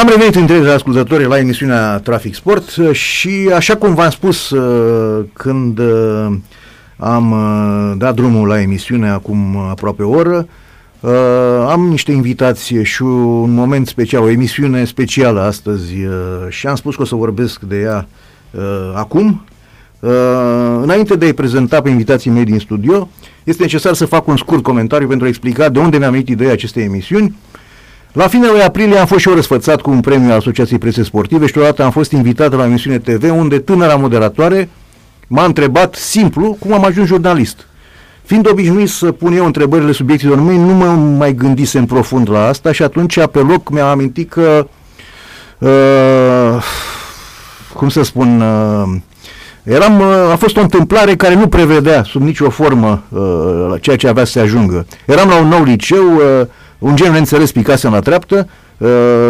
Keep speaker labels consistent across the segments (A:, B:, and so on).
A: Am revenit între ascultători la emisiunea Trafic Sport și așa cum v-am spus uh, când uh, am uh, dat drumul la emisiune acum aproape o oră, am niște invitații și un moment special, o emisiune specială astăzi și am spus că o să vorbesc de ea acum. Înainte de a-i prezenta pe invitații mei din studio, este necesar să fac un scurt comentariu pentru a explica de unde mi-am venit ideea acestei emisiuni la finele lui aprilie am fost și eu răsfățat cu un premiu al Asociației Prese Sportive și odată am fost invitat la o emisiune TV unde tânăra moderatoare m-a întrebat simplu cum am ajuns jurnalist. Fiind obișnuit să pun eu întrebările subiectilor mei, nu mă mai gândisem profund la asta și atunci pe loc mi-am amintit că uh, cum să spun uh, eram, uh, a fost o întâmplare care nu prevedea sub nicio formă uh, ceea ce avea să se ajungă. Eram la un nou liceu uh, un gen neînțeles picasem la treaptă, uh,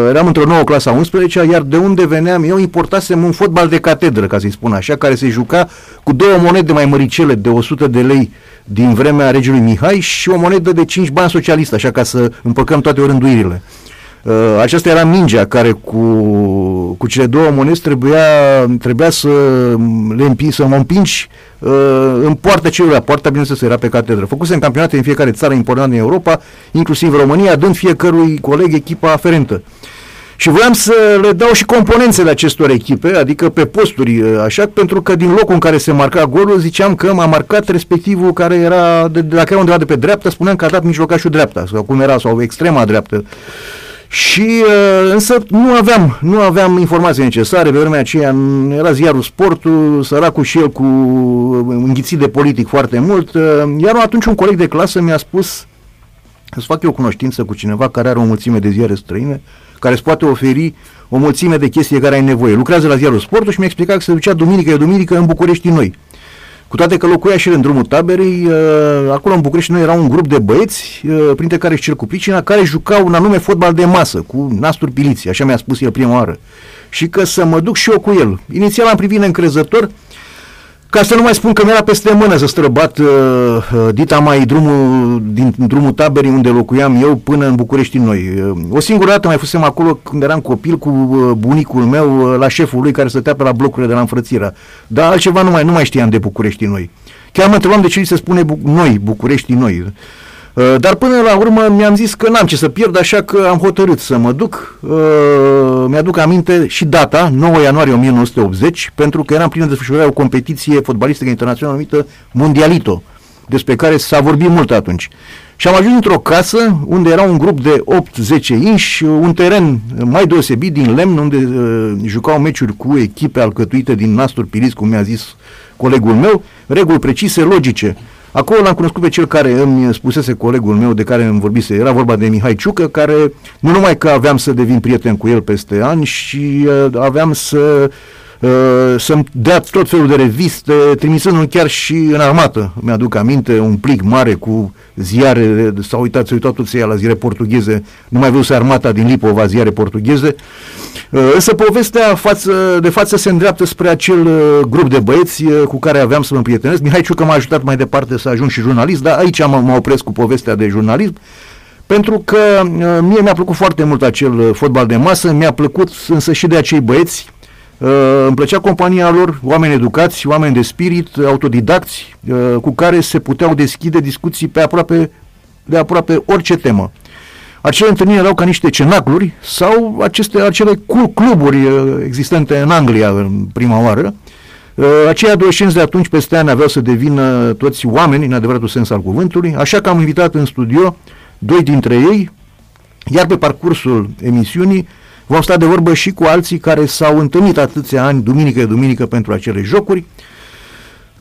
A: eram într-o nouă clasă a 11 iar de unde veneam eu importasem un fotbal de catedră, ca să-i spun așa, care se juca cu două monede mai măricele de 100 de lei din vremea regelui Mihai și o monedă de 5 bani socialist, așa ca să împăcăm toate orânduirile. Uh, aceasta era mingea care cu, cu cele două monezi trebuia, trebuia să le împi, să mă împingi uh, în poarta celuilalt. Poarta, bineînțeles, era pe catedră. Făcusem campionate în fiecare țară importantă în Europa, inclusiv România, dând fiecărui coleg echipa aferentă. Și voiam să le dau și componențele acestor echipe, adică pe posturi, uh, așa, pentru că din locul în care se marca golul, ziceam că m-a marcat respectivul care era, de, de, dacă era undeva de pe dreapta, spuneam că a dat mijlocașul dreapta, sau cum era, sau extrema dreaptă. Și uh, însă nu aveam, nu aveam informații necesare, pe vremea aceea era ziarul sportul, săracul și el cu înghițit de politic foarte mult, uh, iar atunci un coleg de clasă mi-a spus să fac eu cunoștință cu cineva care are o mulțime de ziare străine, care îți poate oferi o mulțime de chestii care ai nevoie. Lucrează la ziarul sportul și mi-a explicat că se ducea duminică de duminică în București noi. Cu toate că locuia și în drumul taberei, uh, acolo în București noi era un grup de băieți, uh, printre care și cel cu pricina, care jucau un anume fotbal de masă, cu nasturi piliți, așa mi-a spus el prima oară. Și că să mă duc și eu cu el. Inițial am privit încrezător, ca să nu mai spun că mi-era peste mână să străbat uh, uh, dita mai drumul, din drumul taberii unde locuiam eu până în București noi. Uh, o singură dată mai fusem acolo când eram copil cu uh, bunicul meu uh, la șeful lui care stătea pe la blocurile de la înfrățirea. Dar altceva nu mai, nu mai știam de București noi. Chiar mă întrebam de ce se spune bu- noi, București noi. Uh, dar până la urmă mi-am zis că n-am ce să pierd, așa că am hotărât să mă duc. Uh, mi-aduc aminte și data, 9 ianuarie 1980, pentru că eram plin de desfășurare o competiție fotbalistică internațională numită Mondialito, despre care s-a vorbit mult atunci. Și am ajuns într-o casă unde era un grup de 8-10 inși, un teren mai deosebit din lemn, unde uh, jucau meciuri cu echipe alcătuite din nasturi piliți, cum mi-a zis colegul meu, reguli precise, logice. Acolo l-am cunoscut pe cel care îmi spusese colegul meu de care îmi vorbise, era vorba de Mihai Ciucă, care nu numai că aveam să devin prieten cu el peste ani și uh, aveam să uh, să-mi dea tot felul de reviste, trimisându-mi chiar și în armată. Mi-aduc aminte, un plic mare cu ziare, s-au uitat, s-au uitat toți la ziare portugheze, nu mai văzuse armata din Lipova, ziare portugheze. Uh, însă povestea față, de față se îndreaptă spre acel uh, grup de băieți uh, cu care aveam să mă prietenesc. Mihai Ciucă m-a ajutat mai departe să ajung și jurnalist, dar aici mă, mă opresc cu povestea de jurnalism pentru că mie mi-a plăcut foarte mult acel fotbal de masă, mi-a plăcut însă și de acei băieți, Uh, îmi plăcea compania lor, oameni educați, oameni de spirit, autodidacți, uh, cu care se puteau deschide discuții pe aproape, de aproape orice temă. Acele întâlniri erau ca niște cenacluri sau aceste, acele cluburi uh, existente în Anglia în prima oară. Acei adolescenți de atunci peste ani aveau să devină toți oameni, în adevăratul sens al cuvântului, așa că am invitat în studio doi dintre ei, iar pe parcursul emisiunii Vom sta de vorbă și cu alții care s-au întâlnit atâția ani, duminică de duminică, pentru acele jocuri,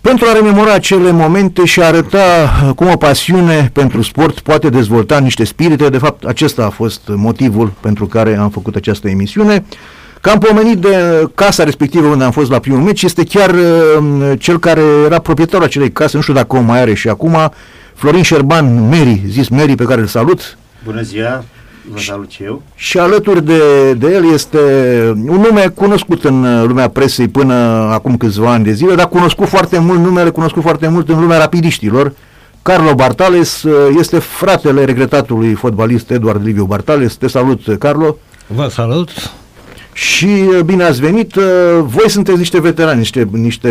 A: pentru a rememora acele momente și a arăta cum o pasiune pentru sport poate dezvolta niște spirite. De fapt, acesta a fost motivul pentru care am făcut această emisiune. Că am pomenit de casa respectivă unde am fost la primul meci, este chiar uh, cel care era proprietarul acelei case, nu știu dacă o mai are și acum, Florin Șerban Meri, zis Meri, pe care îl salut.
B: Bună ziua! Vă salut și eu.
A: Și alături de, de el este un nume cunoscut în lumea presei până acum câțiva ani de zile, dar cunoscut foarte mult, numele cunoscut foarte mult în lumea rapidiștilor. Carlo Bartales este fratele regretatului fotbalist Eduard Liviu Bartales. Te salut, Carlo.
C: Vă salut!
A: Și uh, bine ați venit, uh, voi sunteți niște veterani, niște, niște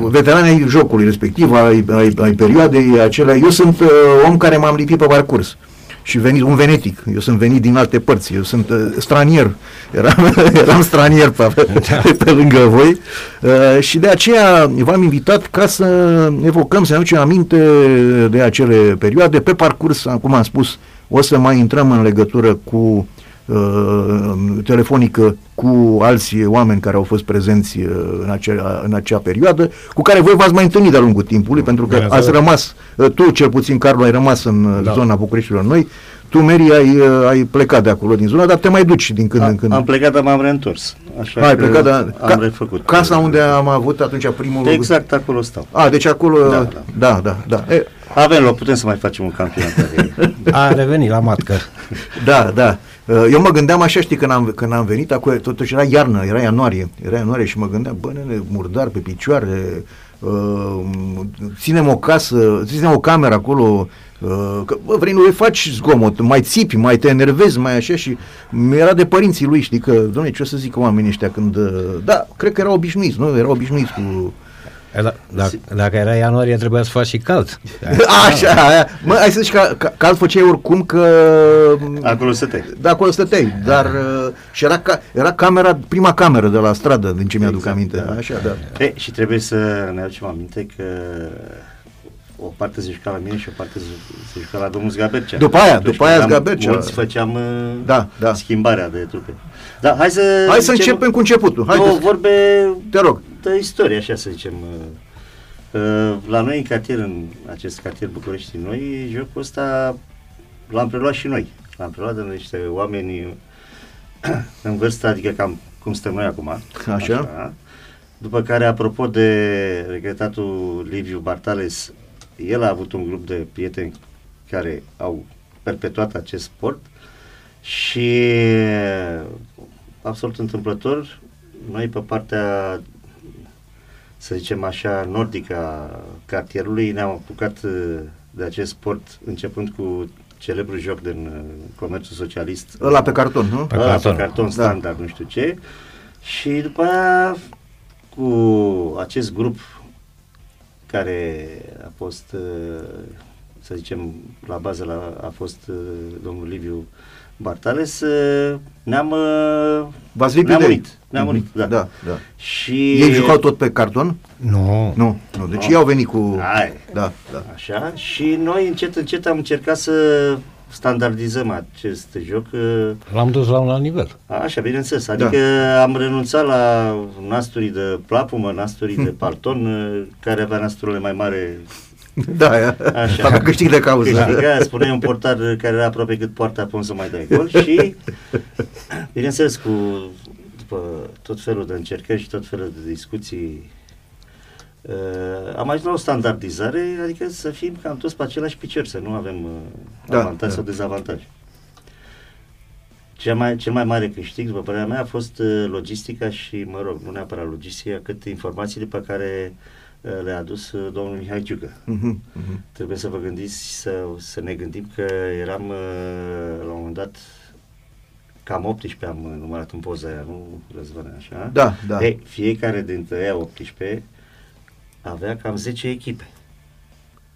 A: veterani ai jocului respectiv, ai, ai, ai perioadei acelea. Eu sunt uh, om care m-am lipit pe parcurs și venit, un venetic. Eu sunt venit din alte părți, eu sunt uh, stranier, eram, eram stranier pe, da. pe lângă voi uh, și de aceea v-am invitat ca să evocăm, să ne aducem aminte de acele perioade. Pe parcurs, cum am spus, o să mai intrăm în legătură cu uh, telefonică cu alți oameni care au fost prezenți uh, în, acea, în acea perioadă, cu care voi v-ați mai întâlnit de-a lungul timpului, pentru că ați rămas, uh, tu cel puțin, Carlo, ai rămas în uh, da. zona Bucureștilor Noi, tu, Meri, ai, ai plecat de acolo din zona, dar te mai duci din când
B: A,
A: în când.
B: Am plecat, dar m-am reîntors.
A: Așa ai plecat, dar
B: am ca, refăcut.
A: Casa unde am avut atunci primul
B: Exact acolo stau.
A: A, deci acolo, da, da, da. da, da. E,
B: avem loc, putem să mai facem un campionat.
C: A revenit la matcă.
A: Da, da. Eu mă gândeam așa, știi, când am, când am venit, acolo, totuși era iarnă, era ianuarie, era ianuarie și mă gândeam, bă, nene, murdar pe picioare, uh, ținem o casă, ținem o cameră acolo, uh, că, bă, vrei, nu faci zgomot, mai țipi, mai te enervezi, mai așa și era de părinții lui, știi, că, domne, ce o să zică oamenii ăștia când, uh, da, cred că erau obișnuiți, nu, erau obișnuiți cu
C: da, dacă, dacă era ianuarie, trebuia să faci și cald.
A: Așa, aia. Mă, ai să zici că, că cald făceai oricum că...
B: Acolo stăteai.
A: Da, acolo stăteai, dar uh, și era, ca, era camera, prima cameră de la stradă, din ce mi-aduc exact, aminte. Da. Așa, da.
B: E, și trebuie să ne aducem aminte că o parte se juca la mine și o parte se juca la domnul Zgabercea.
A: După aia, Atunci după aia Zgabercea.
B: Mulți făceam da, da. schimbarea de trupe. Da, hai să,
A: hai să începem cu începutul.
B: Hai două vorbe
A: te rog.
B: de istorie, așa să zicem. Uh, la noi în cartier, în acest cartier București noi, jocul ăsta l-am preluat și noi. L-am preluat de niște oameni în vârstă, adică cam cum stăm noi acum.
A: Așa. așa.
B: După care, apropo de regretatul Liviu Bartales, el a avut un grup de prieteni care au perpetuat acest sport și absolut întâmplător, noi pe partea să zicem așa, nordică a cartierului ne-am apucat de acest sport începând cu celebrul joc din uh, comerțul socialist.
A: Ăla pe carton, nu?
B: Pe carton, pe carton da. standard, da. nu știu ce. Și după aia, cu acest grup care a fost, uh, să zicem, la bază la, a fost uh, domnul Liviu Bartales, uh, ne-am
A: V-ați
B: ne-am murit. Ne-am murit,
A: mm-hmm. da. da, da.
B: Și...
A: Ei jucau tot pe carton?
C: Nu.
A: Nu, nu. Deci no. ei au venit cu...
B: Hai.
A: Da, da.
B: Așa, și noi încet, încet am încercat să standardizăm acest joc.
C: L-am dus la un alt nivel.
B: Așa, bineînțeles. Da. Adică da. am renunțat la nasturii de plapumă, nasturii de palton, care avea nasturile mai mare
A: da, așa. Facă câștig de cauză.
B: Câștiga, spunea un portar care era aproape cât poarta până să mai dai gol și, bineînțeles, cu după tot felul de încercări și tot felul de discuții Uh, am ajuns la o standardizare, adică să fim cam toți pe același picior, să nu avem uh, da, avantaj da. sau dezavantaj. Cel mai, cel mai mare câștig, după părerea mea, a fost uh, logistica și, mă rog, nu neapărat logistica, cât informațiile pe care uh, le-a adus uh, domnul Mihai Ciucă. Uh-huh, uh-huh. Trebuie să vă gândiți, să, să ne gândim că eram uh, la un moment dat cam 18 am numărat în poza aia, nu răzvăne așa?
A: Da, da.
B: Ei, fiecare dintre ei 18 avea cam 10 echipe.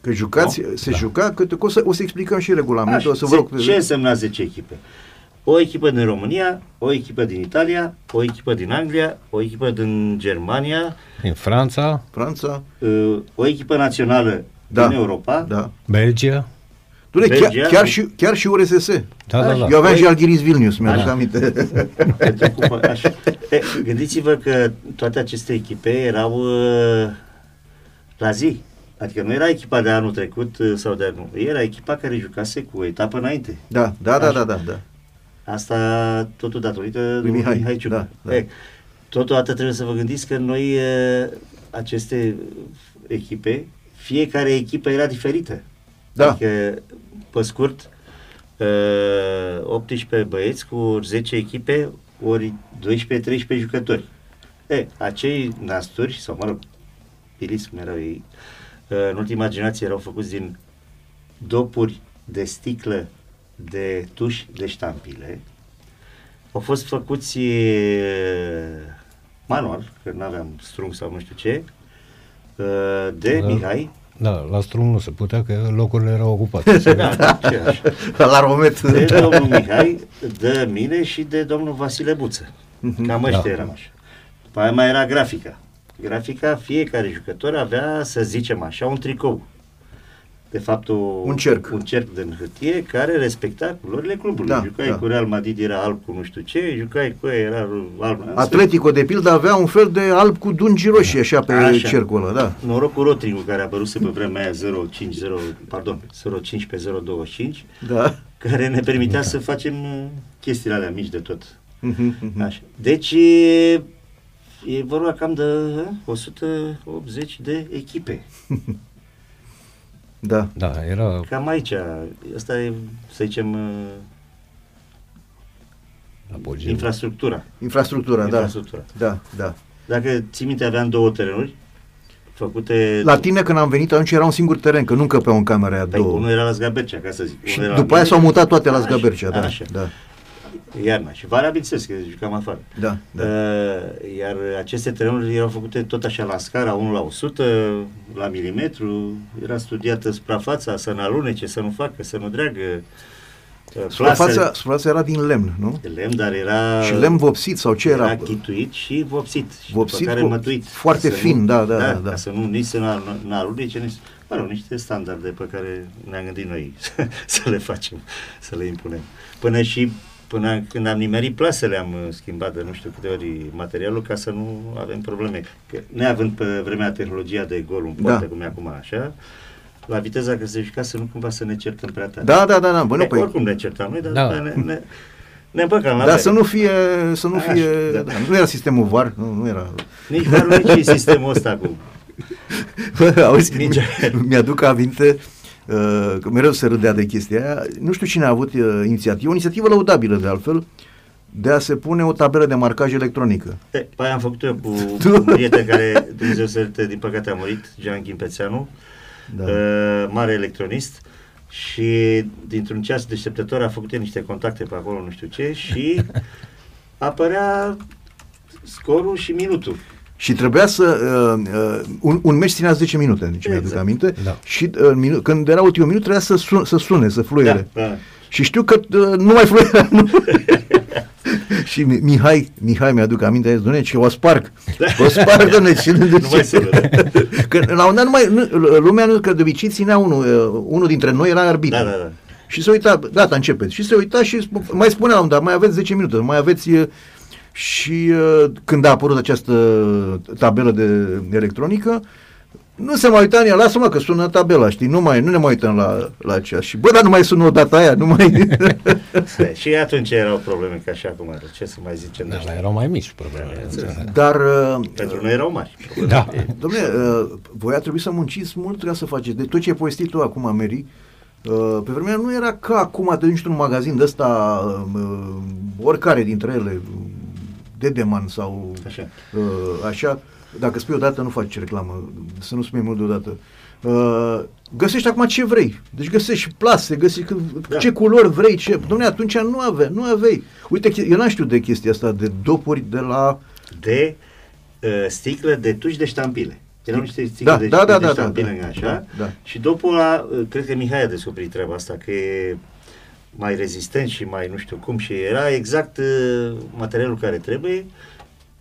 A: Că jucați, no? se da. juca, că o să, o să explicăm și regulamentul. Așa, o să vă rog,
B: ce însemna 10 echipe? O echipă din România, o echipă din Italia, o echipă din Anglia, o echipă din Germania,
C: din Franța,
A: Franța,
B: uh, o echipă națională da, din Europa,
C: da. Belgia.
A: Dule, Belgia, chiar, chiar, și, chiar și URSS.
C: Da, da, da.
A: Eu aveam Băi, și Alghiris Vilnius, mi-aduc aminte.
B: Gândiți-vă că toate aceste echipe erau uh, la zi. Adică nu era echipa de anul trecut uh, sau de anul. Era echipa care jucase cu o etapă înainte.
A: Da, da, da, da, da, da.
B: Asta totul datorită lui Mihai, Mihai Ciucă. Da, da. E, totodată trebuie să vă gândiți că noi uh, aceste echipe, fiecare echipă era diferită.
A: Da.
B: Adică, pe scurt, 18 uh, băieți cu 10 echipe, ori 12-13 jucători. E, acei nasturi, sau mă rog, piliți cum erau ei, uh, în ultima generație erau făcuți din dopuri de sticlă de tuși de ștampile, au fost făcuți e, manual, că nu aveam strung sau nu știu ce, uh, de
C: Da.
B: Mihai.
C: Da, la strum nu se putea, că locurile erau ocupate.
B: Da, ce așa.
A: La romet.
B: De domnul Mihai, de mine și de domnul Vasile Buță. Cam ăștia
C: Da.
B: eram așa. După aia mai era grafica. Grafica, fiecare jucător avea, să zicem așa, un tricou. De fapt, o,
A: Un cerc.
B: un cerc de hârtie care respecta culorile clubului.
A: Da,
B: jucai
A: da.
B: cu Real Madrid, era alb cu nu știu ce, jucai cu ea, era alb.
A: Atletico, de pildă, avea un fel de alb cu dungi roșii, așa, pe
B: Așa.
A: cercul ăla, da.
B: Noroc cu Rotringu, care a apărut pe vremea aia 050, pardon, 015-025,
A: Da.
B: care ne permitea să facem uh, chestiile alea mici de tot.
A: Mhm, mhm.
B: Așa. Deci e, e vorba cam de uh, 180 de echipe.
A: Da.
C: Da, era...
B: Cam aici. Asta e, să zicem, uh,
C: Apogeu.
B: infrastructura.
A: Infrastructura, da.
B: Infrastructura.
A: Da, da.
B: Dacă ții minte, aveam două terenuri făcute...
A: La tine când am venit atunci era un singur teren, că nu încăpeau în camera aia
B: Păi,
A: două.
B: unul era la Zgabercea, ca să zic.
A: Și
B: Unul era
A: după aia
B: la
A: s-au
B: mine.
A: mutat toate la
B: Așa,
A: Zgabercea, da,
B: Așa.
A: da,
B: Iarna. Și vara, bineînțeles, că jucam afară.
A: da, da.
B: Uh, iar aceste terenuri erau făcute tot așa la scara, 1 la 100, la milimetru, era studiată suprafața, să nu alunece, să nu facă, să nu dreagă. Uh,
A: Suprafața,
B: plasele
A: suprafața era din lemn, nu?
B: de lemn, dar era...
A: Și lemn vopsit sau ce era?
B: Era chituit și vopsit. Și
A: Vopsit
B: după care
A: cu-
B: mătuit.
A: foarte
B: Ca să
A: fin,
B: nu,
A: da, da, da, da.
B: Ca să nu nici să nu nu alunece, nici... Mă rog, niște standarde pe care ne-am gândit noi să le facem, să le impunem. Până și până când am nimerit plasele am uh, schimbat de nu știu câte ori materialul ca să nu avem probleme. Că, neavând pe vremea tehnologia de gol în poartă,
A: Da.
B: cum e acum așa, la viteza că se juca să nu cumva să ne certăm prea tare.
A: Da, da, da, da. Bă, nu,
B: E,
A: păi,
B: Oricum ne certam noi, dar
C: Da.
B: da. ne, ne, ne împăcam la
A: dar
B: bere.
A: să nu fie, să nu
B: Așa,
A: fie,
B: da.
A: da, nu era sistemul VAR, nu, nu era.
B: Nici varul, nici sistemul ăsta cu...
A: Bă, auzi,
B: Nici-
A: mi-aduc aminte uh, că mereu se râdea de chestia aia. Nu știu cine a avut uh, inițiativă, o inițiativă lăudabilă de altfel, de a se pune o tabelă de marcaj electronică.
B: E, pe aia am făcut eu cu
A: Tu?
B: un prieten care, Dumnezeu să ierte, din păcate a murit, Jean Chimpețeanu,
A: Da.
B: uh, mare electronist și dintr-un ceas deșteptător a făcut el niște contacte pe acolo, nu știu ce, și apărea scorul și minutul.
A: Și trebuia să... Uh, uh, un, un meci ținea 10 minute, deci mi-aduc
B: Exact.
A: aminte.
C: Da.
A: Și uh, minu- când era ultimul minut trebuia să, sun, să sune, să fluiere.
B: Da, da.
A: Și știu că uh, nu mai fluiera. Nu. și Mi- Mihai, Mihai mi-aduc aminte, a zis, doamne, ce o sparg. O sparg, doamne, ce nu
B: Nu mai sună, da.
A: Că la un dat nu mai, nu, lumea nu, că de obicei ținea unul, uh, unul dintre noi era arbitru.
B: Da, da, da.
A: Și se uita, gata, începeți. Și se uita și sp- mai spunea, dar mai aveți 10 minute, mai aveți... uh, Și uh, când a apărut această tabelă de electronică, nu se mai uita în ea, lasă-mă că sună tabela, știi, nu, mai, nu ne mai uităm la, la ceas. Și bă, dar nu mai sună o dată aia, nu mai...
B: E, Și atunci erau probleme ca și acum, ce să mai zicem de
C: Da,
B: ăștia.
C: erau mai mici problemele.
A: Dar, uh,
B: Pentru noi erau mari.
C: Da.
A: domnule, uh, voi a trebuit să munciți mult ca să faceți. De tot ce ai povestit tu acum, Mary, uh, pe vremea nu era ca acum te duci într-un magazin de ăsta, uh, oricare dintre ele, Dedeman sau
B: Așa.
A: uh, așa, dacă spui odată nu faci reclamă, să nu spui mult deodată. Uh, găsești acum ce vrei. Deci găsești și plase, găsești că-
B: Da.
A: ce culori vrei, ce... Dom'le, atunci nu aveai, nu aveai. Uite, che- eu n-am știut de chestia asta, de dopuri de la...
B: de uh, sticlă de tuși de ștampile. Erau niște sticle
A: Da,
B: de,
A: da, da,
B: de
A: da,
B: ștampile,
A: da,
B: așa.
A: da, da.
B: Și după ăla, uh, cred că Mihai a descoperit treaba asta, că e mai rezistent și mai nu știu cum și era exact uh, materialul care trebuie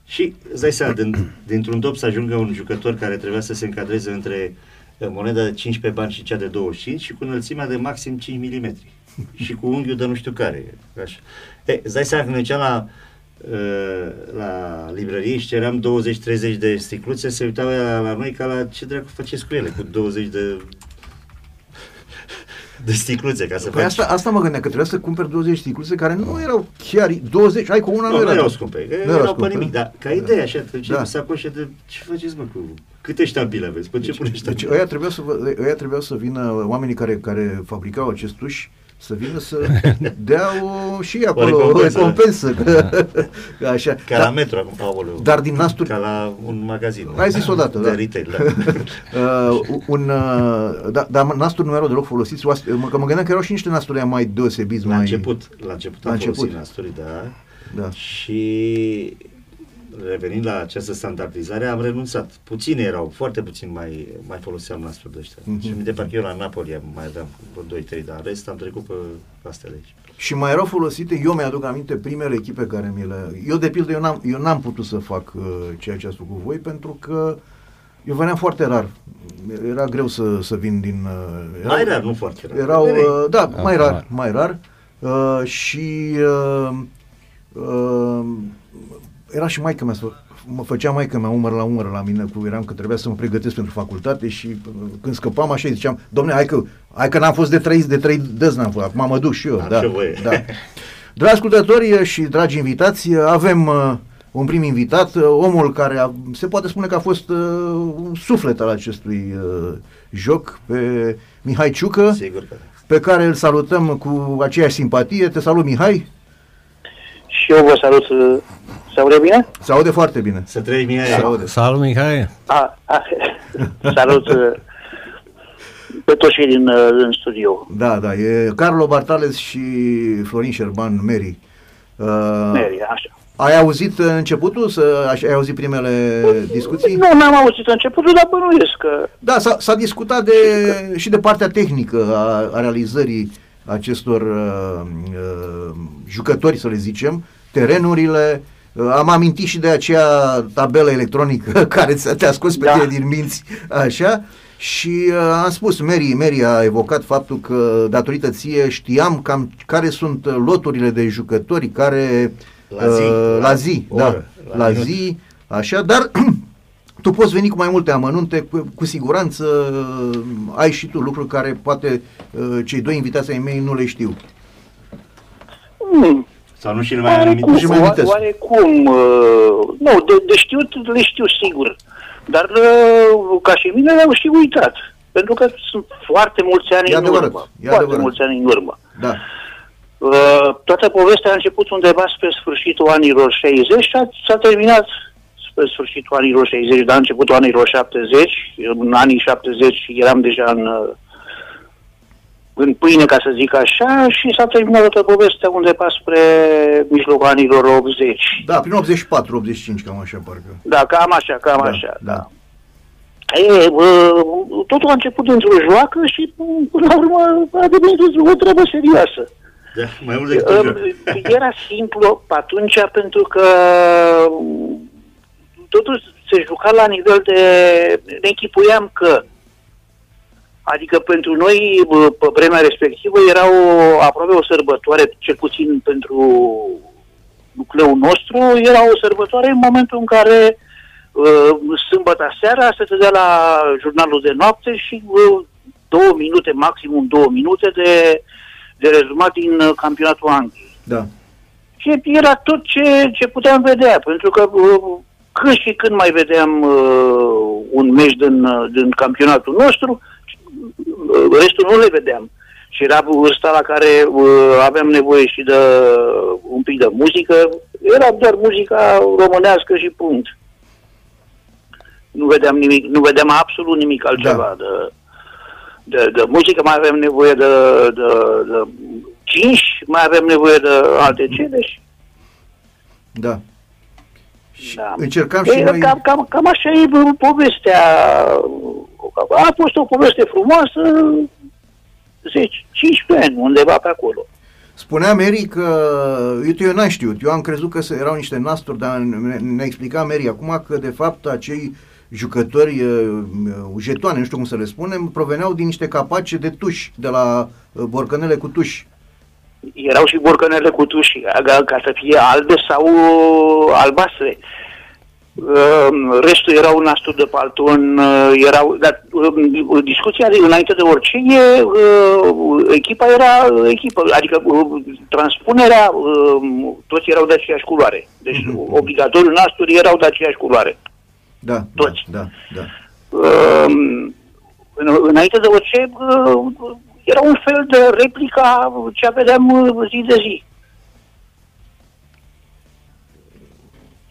B: și îți dai seama, din, dintr-un dop să ajungă un jucător care trebuia să se încadreze între uh, moneda de 15 bani și cea de 25 și cu înălțimea de maxim 5 mm și cu unghiul de nu știu care. Așa. E, îți dai seama când ne duceam la, uh, la librărie și ceream 20-30 de sticluțe, se uitau la, la noi ca la ce dracu faceți cu ele, cu 20 de de sticluțe ca să
A: Păi
B: faci.
A: asta, asta mă gândeam, că trebuia să cumperi 20 sticluțe care nu erau chiar 20, hai cu una
B: Nu,
A: nu
B: nu
A: era.
B: erau scumpe, că
A: Nu erau
B: erau pe
A: scumpe,
B: nimic,
A: da?
B: dar ca
A: Da.
B: idee așa, te duci
A: Da.
B: cu sacoșe de ce faceți mă cu câte ștampile aveți, pe ce
A: Deci,
B: puneți
A: deci
B: ștampile?
A: ăia trebuiau să, vă, ăia trebuiau să vină oamenii care, care fabricau acest tuș să vină să dea o, și acolo o
B: recompensă.
A: recompensă. Că, că așa.
B: Ca la metro acum, aoleu.
A: Dar din nasturi,
B: Ca la un magazin.
A: Ai zis odată,
B: de
A: da.
B: retail, da.
A: uh, un, uh, da, dar nasturi nu erau deloc folosiți, oaspe- mă, că mă gândeam că erau și niște nasturi aia mai deosebiți,
B: La
A: mai...
B: început, la început
A: La
B: am
A: început.
B: folosit nasturi, da.
A: da.
B: Și revenind la această standardizare, am renunțat. Puțini erau, foarte puțini mai, mai foloseam nasturi de ăștia.
A: Mhm.
B: Mm-hmm. Și mi de parcă eu la Napoli mai aveam vreo 2-3, dar în rest am trecut pe astea de aici.
A: Și mai erau folosite, eu mi-aduc aminte, primele echipe care mi le... Eu, de pildă, eu n-am, eu n-am putut să fac uh, ceea ce ați făcut voi, pentru că eu veneam foarte rar. Era greu să, să vin din... Uh, erau,
B: Mai rar, nu foarte rar.
A: Erau,
B: Veneai.
A: uh, da,
C: Ah,
A: mai rar,
C: mai.
A: mai rar. Uh, și uh, uh, era și maică mea, să- mă făcea maică mea umăr la umăr la mine, cu eram că trebuia să mă pregătesc pentru facultate și uh, când scăpam așa îi ziceam, domne, hai că, hai că n-am fost de trei, de trei dăzi n-am fost, acum mă duc și eu.
B: Am
A: da,
B: și voie.
A: da. Dragi ascultători și dragi invitați, avem uh, un prim invitat, uh, omul care a, se poate spune că a fost uh, un suflet al acestui uh, joc, pe Mihai Ciucă,
B: Sigur că da.
A: pe care îl salutăm cu aceeași simpatie. Te salut, Mihai.
D: Și eu vă salut. uh, Se aude bine?
A: Se aude foarte bine.
B: Să trăi Mihai.
A: Se aude.
C: Salut, Mihai!
D: A, a, salut uh, pe toți cei din, uh, din studio.
A: Da, da, e Carlo Bartales și Florin Șerban, Mary. Uh,
D: Mary, așa.
A: ai auzit începutul? Să, ai auzit primele discuții?
D: Nu, n-am auzit începutul, dar bănuiesc că...
A: Da, s-a, s-a discutat de, și de partea tehnică a, a realizării acestor uh, uh, jucători, să le zicem, terenurile. Uh, am amintit și de acea tabelă electronică care ți- te-a scos pe
D: Da.
A: tine din minți, așa. Și uh, am spus, Mary, Mary a evocat faptul că datorită ție știam cam care sunt loturile de jucători care
B: La zi,
A: uh, la
B: la
A: zi,
B: oră,
A: da,
B: la
A: la
B: minut.
A: zi, așa, dar tu poți veni cu mai multe amănunte, cu, cu siguranță uh, ai și tu lucruri care poate uh, cei doi invitați ai mei nu le știu.
D: Hmm,
B: Sau nu și nu mai am
D: oarecum,
B: nimic.
A: și mai
D: oa-
A: amintesc.
D: oarecum uh, nu, de, de știut le știu sigur. Dar uh, ca și mine le-am și uitat. Pentru că sunt foarte mulți ani
A: E
D: în
A: adevărat,
D: urmă.
A: e
D: Foarte
A: adevărat.
D: mulți ani în urmă.
A: Da,
D: Uh, toată povestea a început undeva spre sfârșitul anilor 60 și a, s-a terminat spre sfârșitul anilor 60, dar a începutul anilor 70. În anii 70 eram deja în, uh, în pâine, ca să zic așa, și s-a terminat toată povestea undeva spre mijlocul anilor 80.
A: da, prin 84-85 cam așa parcă.
D: Da, cam așa, cam
A: Da,
D: așa.
A: da.
D: E, uh, totul a început într-o joacă și până la urmă a devenit o treabă serioasă.
B: Da, mai mult decât un joc.
D: Uh, Era simplu pe atunci pentru că um, totul se juca la nivel de... Ne închipuiam că Adică pentru noi, bă, pe vremea respectivă, era o, aproape o sărbătoare, cel puțin pentru nucleul nostru, era o sărbătoare în momentul în care uh, sâmbătă seara se dădea la jurnalul de noapte și uh, două minute, maximum două minute de, de rezumat din uh, campionatul Angliei.
A: Da,
D: Și era tot ce, ce puteam vedea, pentru că uh, când și când mai vedeam uh, un meci din, uh, din campionatul nostru, uh, restul nu le vedeam. Și era vârsta la care uh, aveam nevoie și de uh, un pic de muzică. Era doar muzica românească și punct. Nu vedeam nimic, nu vedeam absolut nimic altceva
A: Da.
D: de, de, de muzică, mai avem nevoie de, de, de cinși, mai avem nevoie de alte cele și
A: da. Și
D: Da.
A: încercam și
D: E,
A: noi...
D: cam, cam, cam așa e bă, povestea. A fost o poveste frumoasă 10, 15 ani, undeva pe acolo.
A: Spunea Mary că, uite, eu n-am știut, eu am crezut că se- erau niște nasturi, dar ne- ne-a explicat Mary acum că, de fapt, acei jucători, uh, jetoane, nu știu cum să le spunem, proveneau din niște capace de tuși, de la uh, borcănele cu tuși.
D: Erau și borcanele cu tuși, ca, ca să fie albe sau albastre. Uh, Restul erau nasturi de palton, uh, erau, dar uh, discuția de, înainte de orice e, uh, echipa era echipă, adică uh, transpunerea, uh, toți erau de aceeași culoare. Deci
A: Mhm.
D: obligatoriu nasturi erau de aceeași culoare.
A: Da,
D: Toți.
A: da, da, da.
D: uh, în- înainte de orice, uh, era un fel de replica ce vedeam uh, zi de zi.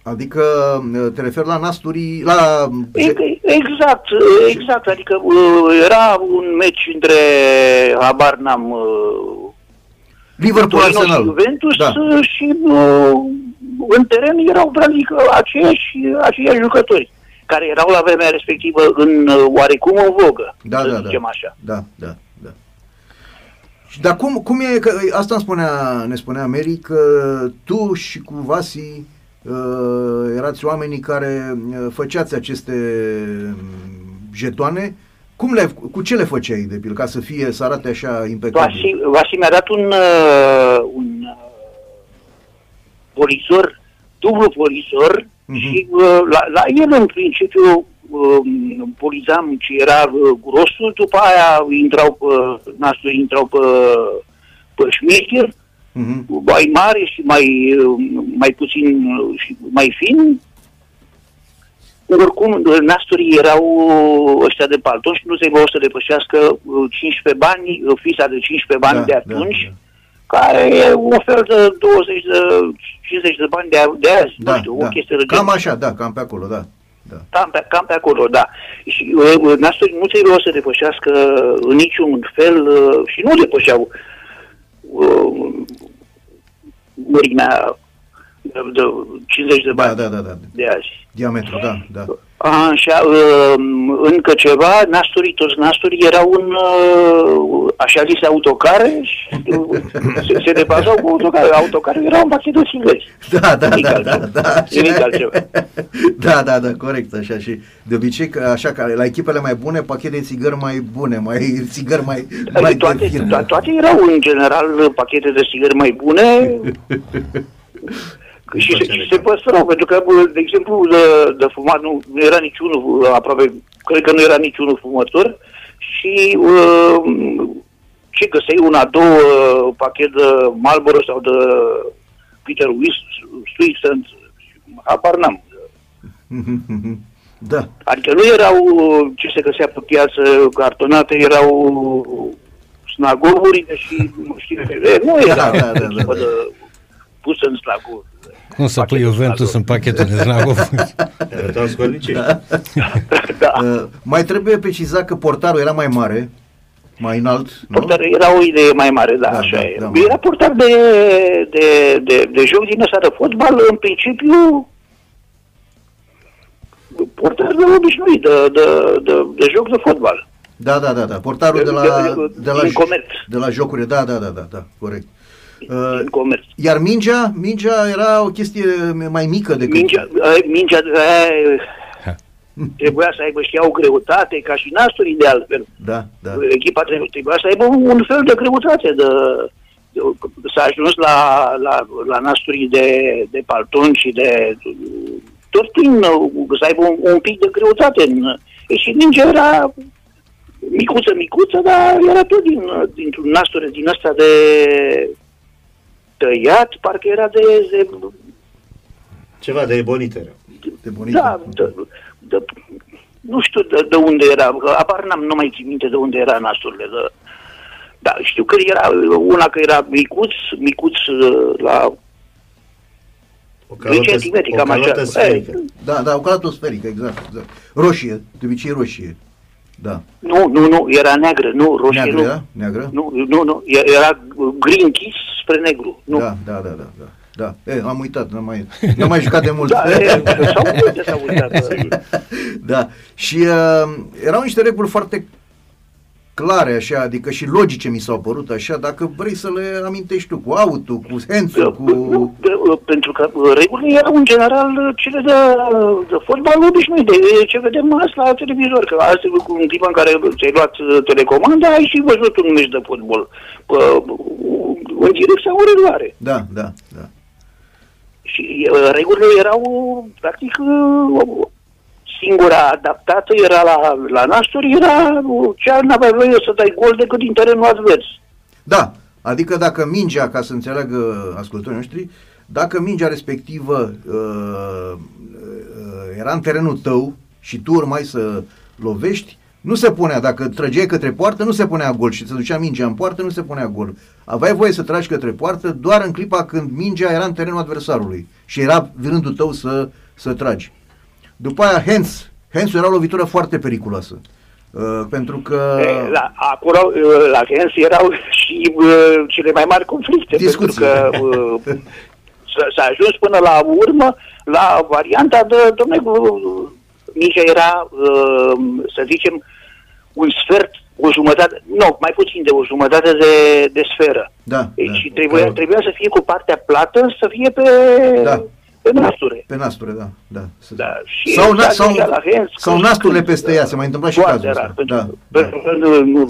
A: Adică uh, te referi la nasturi, la...
D: E- Exact, exact. Adică uh, era un meci între, habar n-am, uh,
A: Liverpool
D: Torino și
A: Arsenal.
D: Juventus
A: Da.
D: uh, și uh, în teren erau practic aceiași, aceiași jucători care erau la vremea respectivă în oarecum în vogă,
A: Da,
D: să
A: da,
D: zicem
A: da.
D: așa.
A: Da, da, da. Și dar cum, cum e, că asta îmi spunea, ne spunea Mary, că tu și cu Vasi uh, erați oamenii care uh, făceați aceste mm, jetoane. Cum le, cu ce le făceai, de pildă, ca să fie, să arate așa impecabil?
D: Vasi, Vasi mi-a dat un, uh, un uh, polisor, dublu polisor
A: Mhm.
D: și uh, la, la el în principiu uh, polizam ce era uh, grosul, după aia intrau pe, nasul intrau pe, pe șmecher,
A: Mhm.
D: mai mare și mai, uh, mai puțin uh, și mai fin. Oricum, uh, nasturii erau ăștia de palton și nu se să depășească uh, 15 bani, uh, fisa de 15 bani
A: Da,
D: de
A: da,
D: atunci,
A: da.
D: care e un fel de 20 de 50 de bani de, de azi, nu știu, o chestie de
A: Cam
D: genul.
A: așa, da, cam pe acolo, da. Da.
D: Cam pe, cam pe acolo, da. Și uh, nasturii nu trebuie să depășească în niciun fel uh, și nu depășeau uh, mărimea de, de 50 de
A: Da,
D: bani
A: da, da, da.
D: de azi.
A: Diametru, da, da.
D: Așa, uh, încă ceva, nasturii, toți nasturii erau în uh, așa zise autocare și uh, se, se deplasau cu autocare. Autocare erau în pachet de țigări.
A: Da, da,
D: Nimic
A: da,
D: altceva.
A: da, da.
D: Nimic altceva.
A: Da, da, da, corect, așa și de obicei, că așa, că la echipele mai bune, pachete de țigări mai bune, mai țigări mai, mai de
D: toate,
A: firmă.
D: to- toate erau în general pachete de țigări mai bune și se, și se păstrau, pentru că, bă, de exemplu, de, de fumat nu, nu era niciunul, aproape, cred că nu era niciunul fumător și uh, ce găseai una, două pachet de Marlboro sau de Peter Stuyvesant, apar n-am.
A: Da,
D: Adică nu erau ce se găsea pe piață cartonate, erau snagoburi și nu știu, e, nu era
A: Da, da, da, da, da.
D: de, pus în snagov.
C: Cum să pui
D: Pachetul
C: Juventus
D: snagov.
C: în pachetul de Znagov?
B: Arătau scornicești.
D: Da.
A: Uh, mai trebuie precizat că portarul era mai mare, mai înalt, nu?
D: Portar era o idee mai mare, da,
A: Da,
D: așa
A: da,
D: e.
A: da.
D: Era portar de, de, de, de joc din ăsta de fotbal, în principiu portar de obișnuit, de, de, de, de joc de fotbal.
A: Da, da, da, da. Portarul de la, de la,
D: Din comerț.
A: de la jocuri, da, da, da, da, da, corect. Uh,
D: Din comerț.
A: iar mingea, mingea era o chestie mai mică decât...
D: Mingea, ai, mingea ai, trebuia să aibă și ea o greutate, ca și nasturii de altfel.
A: Da, da.
D: Echipa trebuie, trebuia să aibă un fel de greutate, de, de, s-a ajuns la, la, la nasturii de, de palton și de tot prin uh, să aibă un, un pic de greutate. În, e, și mingea era micuță, micuță, dar era tot din, dintr-un nasture din ăsta de tăiat, parcă era de, de
B: Ceva de ebonit era.
A: De bunică.
D: da, de, de, nu știu de, de unde era, că apar n-am, nu mai țin minte de unde era nasurile. De, da, știu că era una că era micuț, micuț uh, la
B: O
D: 2 centimetri,
B: o
D: cam așa.
B: calotă sferică.
D: Eh,
A: Da, da, o calotă sferică, exact, exact. Roșie, de obicei roșie. Da.
D: nu, nu, nu, era neagră, nu, roșie,
A: Neagră,
D: nu.
A: era? Neagră?
D: Nu, nu, nu, era gri închis spre negru. Nu.
A: Da, da, da, da, da. Da, e, am uitat, n-am mai, n-am mai jucat de mult.
D: Da, e, s-au uitat, s-au uitat.
A: da, și uh, erau niște reguli foarte clare, așa, adică și logice mi s-au părut așa, dacă vrei să le amintești tu, cu autul, cu hands cu...
D: Nu, de- pentru că uh, regulile erau în general uh, cele de, de fotbal obișnuit, de ce vedem azi la televizor, că azi cu în clipa în care ți-ai luat uh, telecomanda, ai și văzut un meci de fotbal Pă, în direct sau în reluare.
A: Da, da, da.
D: Și uh, regulile erau, practic, uh, singura adaptată era la, la Nastor, era uh, cea n-aveai voie să dai gol decât din terenul advers.
A: Da, adică dacă mingea, ca să înțeleagă ascultătorii noștri, dacă mingea respectivă uh, uh, era în terenul tău și tu urmai să lovești, nu se punea, dacă trăgeai către poartă, nu se punea gol și se ducea mingea în poartă, nu se punea gol. Aveai voie să tragi către poartă doar în clipa când mingea era în terenul adversarului și era rândul tău să, să tragi. După aia, hands. Hands era o lovitură foarte periculoasă. Uh, pentru că...
D: E, La, acolo, uh, la Hens erau și uh, cele mai mari conflicte,
A: Discuții.
D: pentru că uh, s-a, s-a ajuns până la urmă la varianta de, domnule, mingea era, uh, să zicem, un sfert, o jumătate, nu, mai puțin de o jumătate de, de sferă.
A: Da,
D: Ei,
A: da.
D: și trebuia,
C: Da.
D: trebuia să fie cu partea plată, să fie pe,
A: Da.
D: Pe nasture.
A: Pe nasture, da. da. Să-
D: Da, și
A: Sau, na,
D: s-a
A: sau,
D: ajuns la hands,
A: sau
D: când-
A: nasturile
D: când-
A: peste ea, se mai întâmpla și
D: Foarte
A: cazul
D: rar,
A: ăsta.
D: pentru,
A: Da,
D: da,
A: da.
D: pentru că, nu, nu,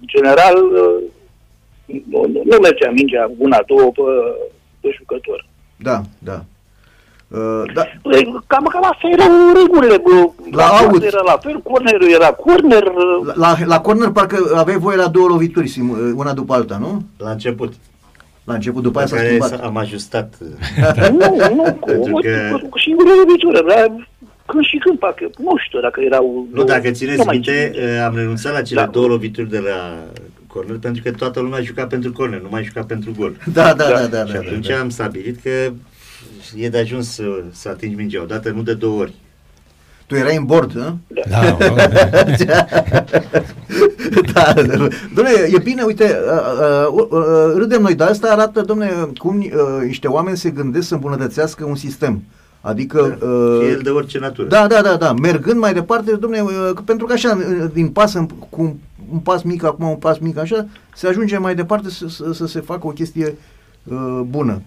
D: în general, nu, nu, nu mergea mingea una, două pe, pe jucător.
A: Da, da. Uh, da.
D: Păi, Cam, cam asta erau regulile. bă.
A: La
D: toate
A: aut.
D: Era la fel, cornerul era corner.
A: La, la, la corner parcă aveai voie la două lovituri, sim- una după alta, nu?
B: La început.
A: La început, după aia
B: Pe
A: s-a
B: care
A: schimbat.
B: s- am ajustat.
D: nu, nu, cu,
B: Pentru
D: cu,
B: că-
D: cu, cu singură lovitură. Dar când și când, parcă, nu știu dacă erau...
B: Nu, dacă țineți
D: nu mai
B: minte,
D: țin
B: eh, am renunțat la cele
D: Da.
B: două lovituri de la corner pentru că toată lumea juca pentru corner, nu mai juca pentru gol.
A: Da, da, da, da.
B: și
A: da,
B: atunci
A: da, da.
B: am stabilit că e de ajuns să, să atingi mingea odată, nu de două ori.
A: Tu erai în bord, nu?
C: Da,
A: da, domnule, e bine, uite, uh, uh, uh, râdem noi, dar asta arată, domnule, cum uh, niște oameni se gândesc să îmbunătățească un sistem. Adică...
B: Fie el
A: Uh,
B: de orice natură.
A: da, da, da, da, mergând mai departe, domnule, uh, pentru că așa, uh, din pas în, cu un, un pas mic, acum un pas mic, așa, se ajunge mai departe să, să, să se facă o chestie uh, bună. Uh,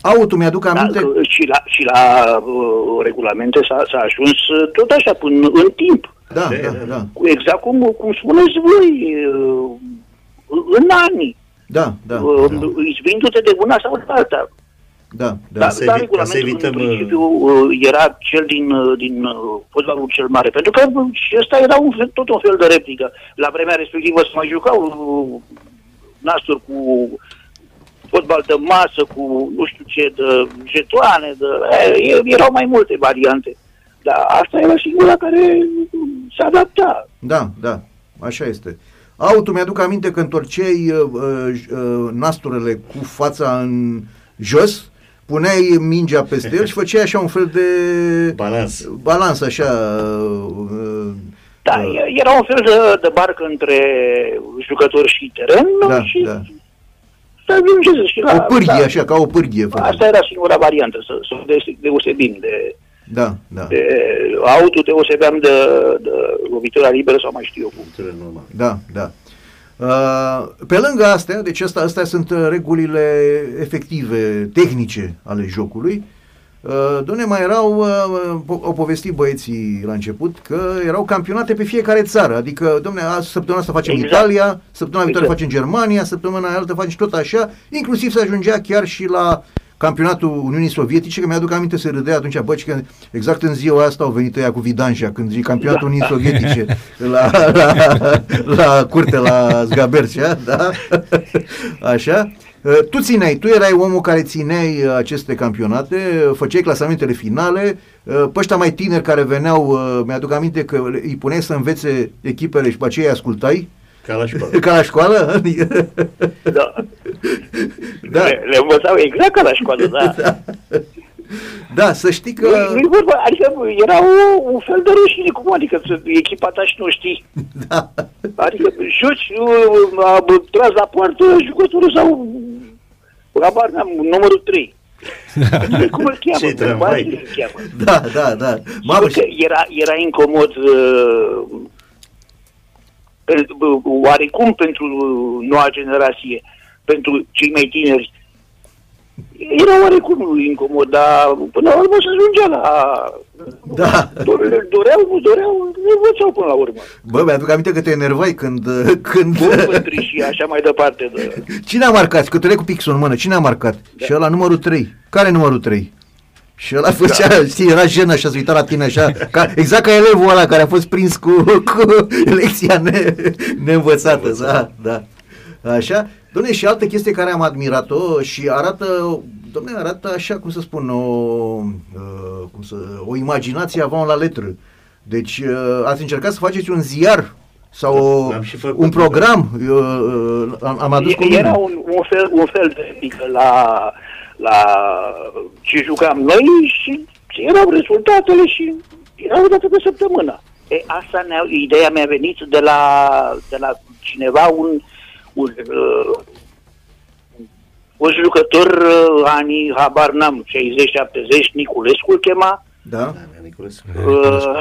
A: autul, mi-aduc
D: Da,
A: aminte...
D: că și la, și la uh, regulamente s-a, s-a ajuns uh, tot așa, până în timp.
A: Da,
B: Da,
A: da,
B: da,
A: da,
D: Cu- Exact cum, cum spuneți voi, uh, în ani,
A: da, da,
D: uh,
A: da,
D: izbindu-te de una sau de alta.
A: da, da.
D: Dar
B: să
D: da,
B: evi- ca să
D: regulamentul
B: evităm,
D: în principiu uh, era cel din, uh, din uh, fotbalul cel mare, pentru că uh, și ăsta era un fel, tot un fel de replică. La vremea respectivă se mai jucau uh, nasturi cu fotbal de masă, cu nu știu ce, de jetoane, de, eh, erau mai multe variante. Dar asta era singura care se adapta.
A: Da, da, așa este. Autul, mi-aduc aminte că întorceai uh, uh, uh, nasturele cu fața în jos, puneai mingea peste el și făceai așa un fel de
B: Balans.
A: balans, așa. Uh,
D: Da,
A: uh,
D: e- era un fel de, de barcă între jucător și teren
A: Da,
D: și
A: da.
D: Să ajunge să știi la...
A: o pârghie,
D: da.
A: așa, ca o pârghie.
D: Asta
A: făcută.
D: era singura variantă, să, să de- deosebim de,
A: Da, da,
D: de auto, deosebeam de, de lovitura liberă sau mai știu eu cum.
B: Cultură normală.
A: da, da. Uh, pe lângă astea, deci asta, astea sunt uh, regulile efective, tehnice ale jocului, Uh, Doamne, mai erau, uh, po- au povestit băieții la început, că erau campionate pe fiecare țară. Adică, domne, azi, săptămâna asta facem
D: Exact.
A: Italia, săptămâna viitoare
D: Exact.
A: facem Germania, săptămâna altă facem și tot așa, inclusiv se ajungea chiar și la campionatul Uniunii Sovietice, că mi-aduc aminte să râdea atunci, bă, că exact în ziua asta au venit ăia cu Vidanja, când zic campionatul
D: Da.
A: Uniunii Sovietice, la, la, la curte, la Zgabercea, da? Așa. Uh, Tu țineai, tu erai omul care țineai uh, aceste campionate, uh, făceai clasamentele finale, uh, pe ăștia mai tineri care veneau, uh, mi-aduc aminte că îi puneai să învețe echipele și pe aceea îi ascultai,
B: Ca la școală.
A: ca la școală.
D: Da.
A: Da.
D: Le, le învățau exact ca la școală, da.
A: da, să știi că...
D: Nu, nu-i vorba, adică era o, un fel de rușine, cum adică să- echipa ta și nu știi.
A: Da.
D: Adică joci, uh, a, bă, tras la poartă jucătorul sau rabar n-am, numărul 3. Cum îl cheamă?
B: Ce tramvai?
D: Bani îl cheamă.
A: Da, da, da. Mamă,
D: Mamă, că era, era incomod uh, pe- uh, oarecum pentru noua generație, pentru cei mai tineri. Era oarecum incomod, dar până la urmă se ajungea la...
A: Da.
D: Doreau, doreau, nu doreau, ne învățau până la urmă.
A: Bă, mi-aduc aminte că te enervai când... când
D: Bun, și așa mai departe. De...
A: Cine a marcat? Că tu cu pixul în mână. Cine a marcat? Da. Și ăla numărul 3. Care numărul 3? Și ăla făcea, da. știi, era jenă și a uitat la tine așa, ca, exact ca elevul ăla care a fost prins cu, cu lecția ne, neînvățată, da, da. Așa. Dom'le, și altă chestie care am admirat-o și arată, dom'le, arată așa, cum să spun, o, uh, cum să, o imaginație avant la letră. Deci, uh, ați încercat să faceți un ziar sau
B: L-am și făcut.
A: un program. Eu, uh, am, am adus cu mine.
D: Era un, un, fel, un fel de pică la, la ce jucam noi și erau rezultatele și erau dată pe săptămână. E, asta ne ideea mi-a venit de la, de la cineva, un, un uh, fost jucător uh, anii, habar n-am, 60-70, Niculescu îl chema,
A: Da?
B: Da, Niculescu.
D: uh,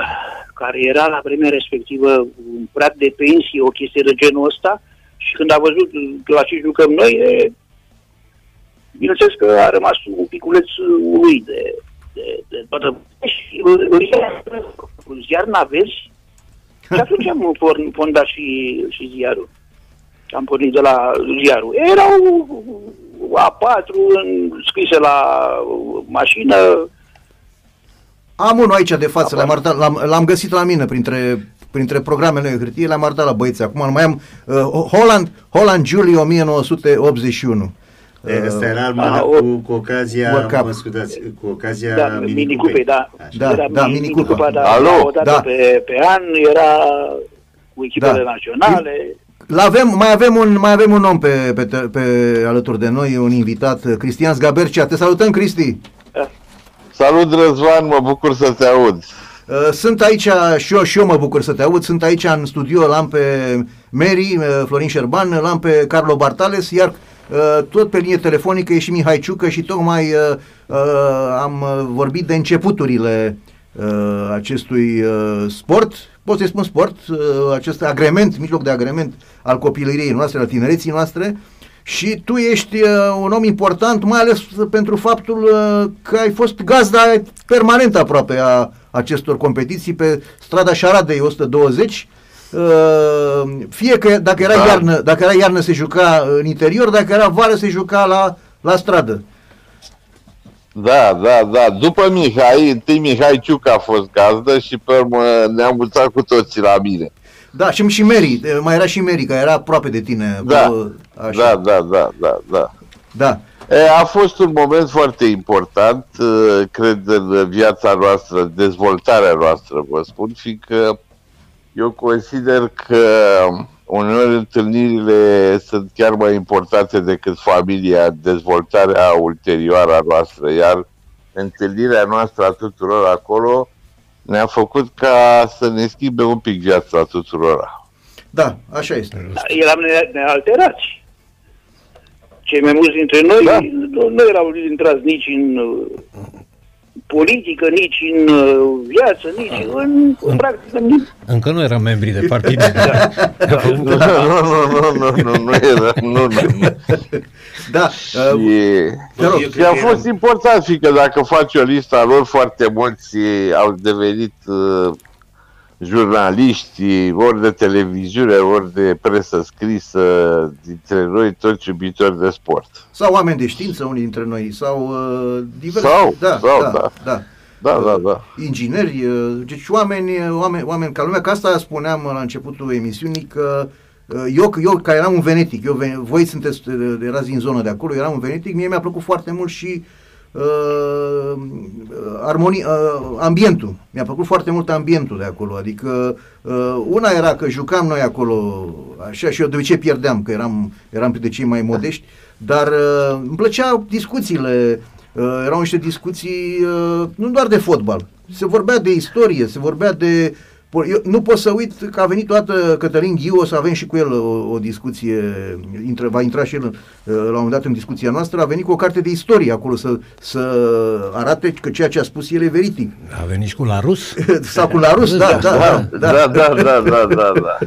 D: care era la vremea respectivă un prag de pensie, o chestie de genul ăsta, și când a văzut la ce jucăm noi, e, bineînțeles că a rămas un piculeț uluit de, de, de toată... Și îl- îl ia un ziar n-aveți? Și atunci am porn- fondat și, și ziarul. Am pornit de la ziarul. Erau A4 în- scrise la mașină,
A: Am unul aici de față, l-am, arătat, l-am, l-am găsit la mine printre, printre programele de hârtie, l-am arătat la băieți. Acum nu mai am uh, Holland, Holland Julie 1981.
B: E, Ăsta era al
D: Ah,
B: mână
D: o-
B: cu, cu ocazia,
A: World Cup.
B: mă scuzați, cu ocazia
D: Da,
B: minicupei.
D: minicupei, da.
B: Așa.
A: Da,
D: era
A: da,
D: mini-
A: minicupa.
D: minicupa, da,
E: Alo?
D: o dată
A: Da.
D: pe, pe an, era cu echipele
A: Da.
D: naționale.
A: L-avem, mai, avem un, mai avem un om pe, pe, te- pe, alături de noi, un invitat, uh, Cristian Zgabercea. Te salutăm, Cristi!
E: Salut Răzvan, mă bucur să te aud.
A: Uh, Sunt aici, și eu, și eu mă bucur să te aud, sunt aici în studio, l-am pe Mary, uh, Florin Șerban, l-am pe Carlo Bartales, iar uh, tot pe linie telefonică e și Mihai Ciucă și tocmai uh, uh, am uh, vorbit de începuturile uh, acestui uh, sport, pot să-i spun sport, uh, acest agrement, mijloc de agrement al copilăriei noastre, al tinereții noastre, și tu ești uh, un om important, mai ales pentru faptul uh, că ai fost gazda permanent aproape a acestor competiții pe strada Șaradei 120. Uh, fie că dacă era,
E: Da.
A: iarnă, dacă era iarnă se juca în interior, dacă era vară se juca la, la stradă.
E: Da, da, da. După Mihai, întâi Mihai Ciuc a fost gazdă și pe urmă ne-am mutat cu toții la mine.
A: Da, și și Mary, uh, mai era și Mary, care era aproape de tine.
E: Da,
A: acolo,
E: da, da, da, da, da.
A: da.
E: E, a fost un moment foarte important, uh, cred, în viața noastră, dezvoltarea noastră, vă spun, fiindcă eu consider că uneori întâlnirile sunt chiar mai importante decât familia, dezvoltarea ulterioară a noastră, iar întâlnirea noastră a tuturor acolo ne-a făcut ca să ne schimbe un pic viața tuturor.
A: Da, așa este.
D: Da, eram ne- nealterați. Cei mai mulți dintre noi
E: Da.
D: nu, nu erau intrați nici în uh, politică, nici în uh, viață, nici în, în practică, nici
C: Încă nu eram membri de partid.
E: Nu, nu, nu, nu, nu, nu era, nu, nu, nu.
A: Da, uh,
E: Și,
A: Te rog.
B: Eu
E: și a
B: cred că
E: fost
B: eram-
E: important, fiindcă dacă faci o listă a lor, foarte mulți au devenit uh, jurnaliști, ori de televiziune, ori de presă scrisă, dintre noi toți iubitori de sport.
A: sau oameni de știință, unii dintre noi, sau uh, diverse.
E: Sau,
A: da,
E: sau,
A: da,
E: da.
A: da.
E: Da, da, da.
A: ingineri, uh, deci oameni, oameni, oameni ca lumea, că asta spuneam la începutul emisiunii, că uh, eu, eu care eram un venetic, eu, ven- voi sunteți, uh, erați din zona de acolo, eram un venetic, mie mi-a plăcut foarte mult și uh, armonie, uh, ambientul, mi-a plăcut foarte mult ambientul de acolo, adică uh, una era că jucam noi acolo, așa și eu de obicei pierdeam, că eram, eram de cei mai modești, dar uh, îmi plăceau discuțiile, Uh, erau niște discuții uh, nu doar de fotbal, se vorbea de istorie, se vorbea de... Eu nu pot să uit că a venit toată Cătălin Ghiu, o să avem și cu el o, o discuție, intră, va intra și el uh, la un moment dat în discuția noastră, a venit cu o carte de istorie acolo să, să arate că ceea ce a spus el e veritic.
C: A venit și cu la rus.
A: Sau cu la rus, da, da, da.
E: Da, da, da, da, da, da, da.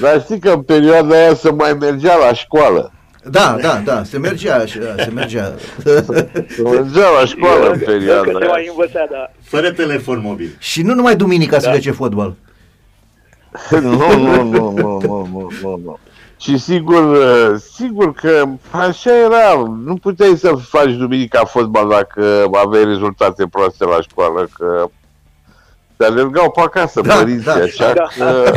E: Dar știi că în perioada aia se mai mergea la școală.
A: Da, da, da, se mergea așa, se mergea.
E: Se mergea la școală în
D: încă
E: perioada
D: se
E: aia.
D: mai învăța, da.
B: Fără telefon mobil.
A: și nu numai duminica se face fotbal.
E: Nu, nu, nu, nu, nu, nu, nu, nu. Și sigur, uh, sigur că așa era, nu puteai să faci duminica fotbal dacă aveai rezultate proaste la școală, că te alergau pe acasă
A: Da,
E: părinții,
A: da,
E: așa
D: da.
E: că...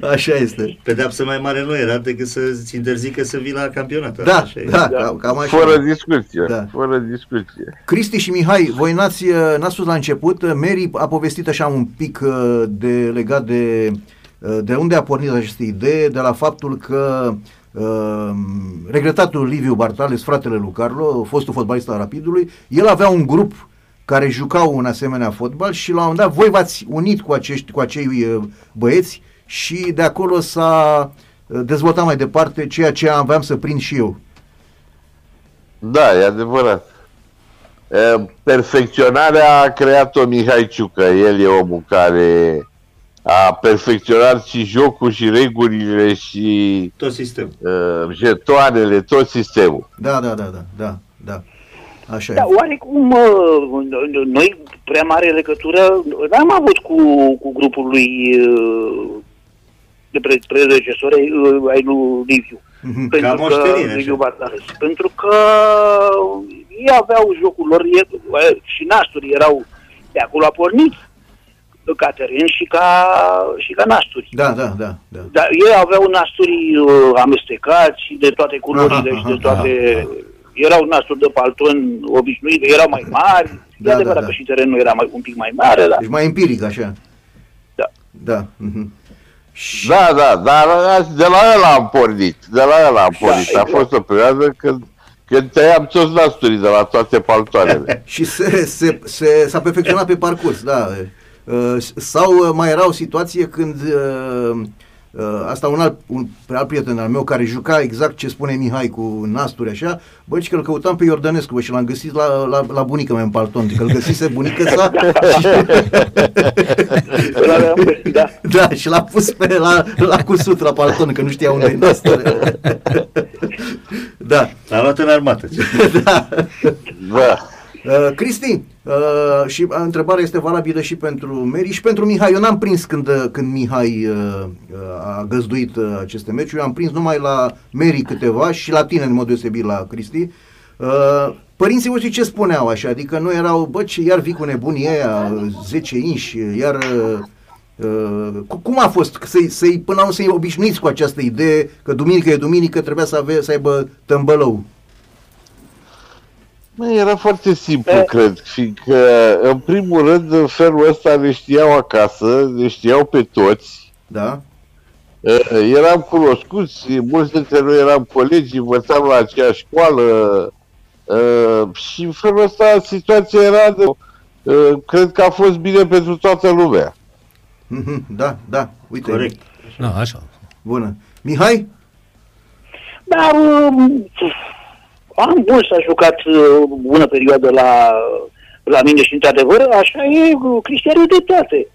A: Așa este.
B: Pedeapsă mai mare nu era decât să-ți interzică să vii la campionat.
A: Da,
B: Așa e.
A: da,
D: Da.
A: cam- cam așa.
E: Fără discuție,
A: Da.
E: fără discuție.
A: Cristi și Mihai, voi n-ați, uh, n-ați spus la început, uh, Mary a povestit așa un pic uh, de legat de, uh, de unde a pornit această idee, de la faptul că uh, regretatul Liviu Bartales, fratele lui Carlo, fostul fotbalist al Rapidului, el avea un grup care jucau un asemenea fotbal și la un moment dat voi v-ați unit cu, acești, cu acei uh, băieți și de acolo s-a uh, dezvoltat mai departe ceea ce aveam să prind și eu
E: Da, e adevărat. E, Perfecționarea a creat-o Mihai Ciucă. El e omul care a perfecționat și jocul și regulile și
B: Tot sistemul.
E: uh, jetoanele, tot sistemul.
A: Da, da, da, da, da, da. Așa
D: Da,
A: e.
D: oarecum uh, noi prea mare legătură n-am avut cu, cu grupul lui uh, de pre- predecesori uh, ai lui Liviu.
A: Mhm.
B: Ca
D: Pentru că,
B: moștenire, așa.
D: Liviu Bartares. Pentru că ei aveau jocul lor e, și nasturi erau de acolo a pornit ca teren și ca, și ca nasturi.
A: Da, da, da, da.
D: Dar ei aveau nasturi uh, amestecați de toate culorile
A: Aha,
D: și de
A: aha,
D: toate...
A: aha.
D: Erau nasturi de palton obișnuite, erau mai mari.
A: Da,
D: Da, e adevărat
A: da, da.
D: că și terenul era mai, un pic mai mare, dar
A: Deci mai empiric, așa.
D: Da.
A: Da. mhm. Și,
E: Da, da, dar de la el am pornit. De la el am
D: Da,
E: pornit. A
D: exact.
E: fost o perioadă când, când tăiam toți nasturii de la toate paltoanele.
A: și se, se, se, s-a perfecționat pe parcurs, da. Uh, Sau uh, mai era o situație când uh, uh, asta un alt, un alt prieten al meu care juca exact ce spune Mihai cu nasturi așa, bă, și că îl căutam pe Iordănescu bă, și l-am găsit la, la, la bunica mea în palton, că îl găsise bunica sa
D: îl aveam, da.
A: Da, și l-a pus pe la, la cusut la palton, că nu știa unde e nasture. da,
B: L-a luat în armată. ce?
A: da.
E: Da.
A: Uh, Cristi, uh, și uh, întrebarea este valabilă și pentru Meri și pentru Mihai. Eu n-am prins când, uh, când Mihai uh, uh, a găzduit uh, aceste meciuri, eu am prins numai la Meri câteva și la tine în mod deosebit la Cristi. Uh, părinții voștri ce spuneau așa? Adică nu erau, bă, ce, iar vii cu nebunii aia, 10 inși, iar... Uh, uh, cu- cum a fost să-i, să-i, până la urmă să-i obișnuiți cu această idee că duminică e duminică, trebuia să, ave, să aibă tămbălău?
E: Mă, era foarte simplu,
D: E-
E: cred, fiindcă, în primul rând, în felul ăsta ne știau acasă, ne știau pe toți,
A: Da?
E: Uh, eram cunoscuți, mulți dintre noi eram colegi, învățam la aceeași școală uh, și în felul ăsta situația era de, uh, cred că a fost bine pentru toată lumea.
A: Mhm, Da, da, uite.
B: Corect.
C: Da, așa.
A: Bună. Mihai?
D: Dar um, am bun s-a jucat uh, bună perioadă la, la mine și într-adevăr așa e, uh, Cristian are dreptate.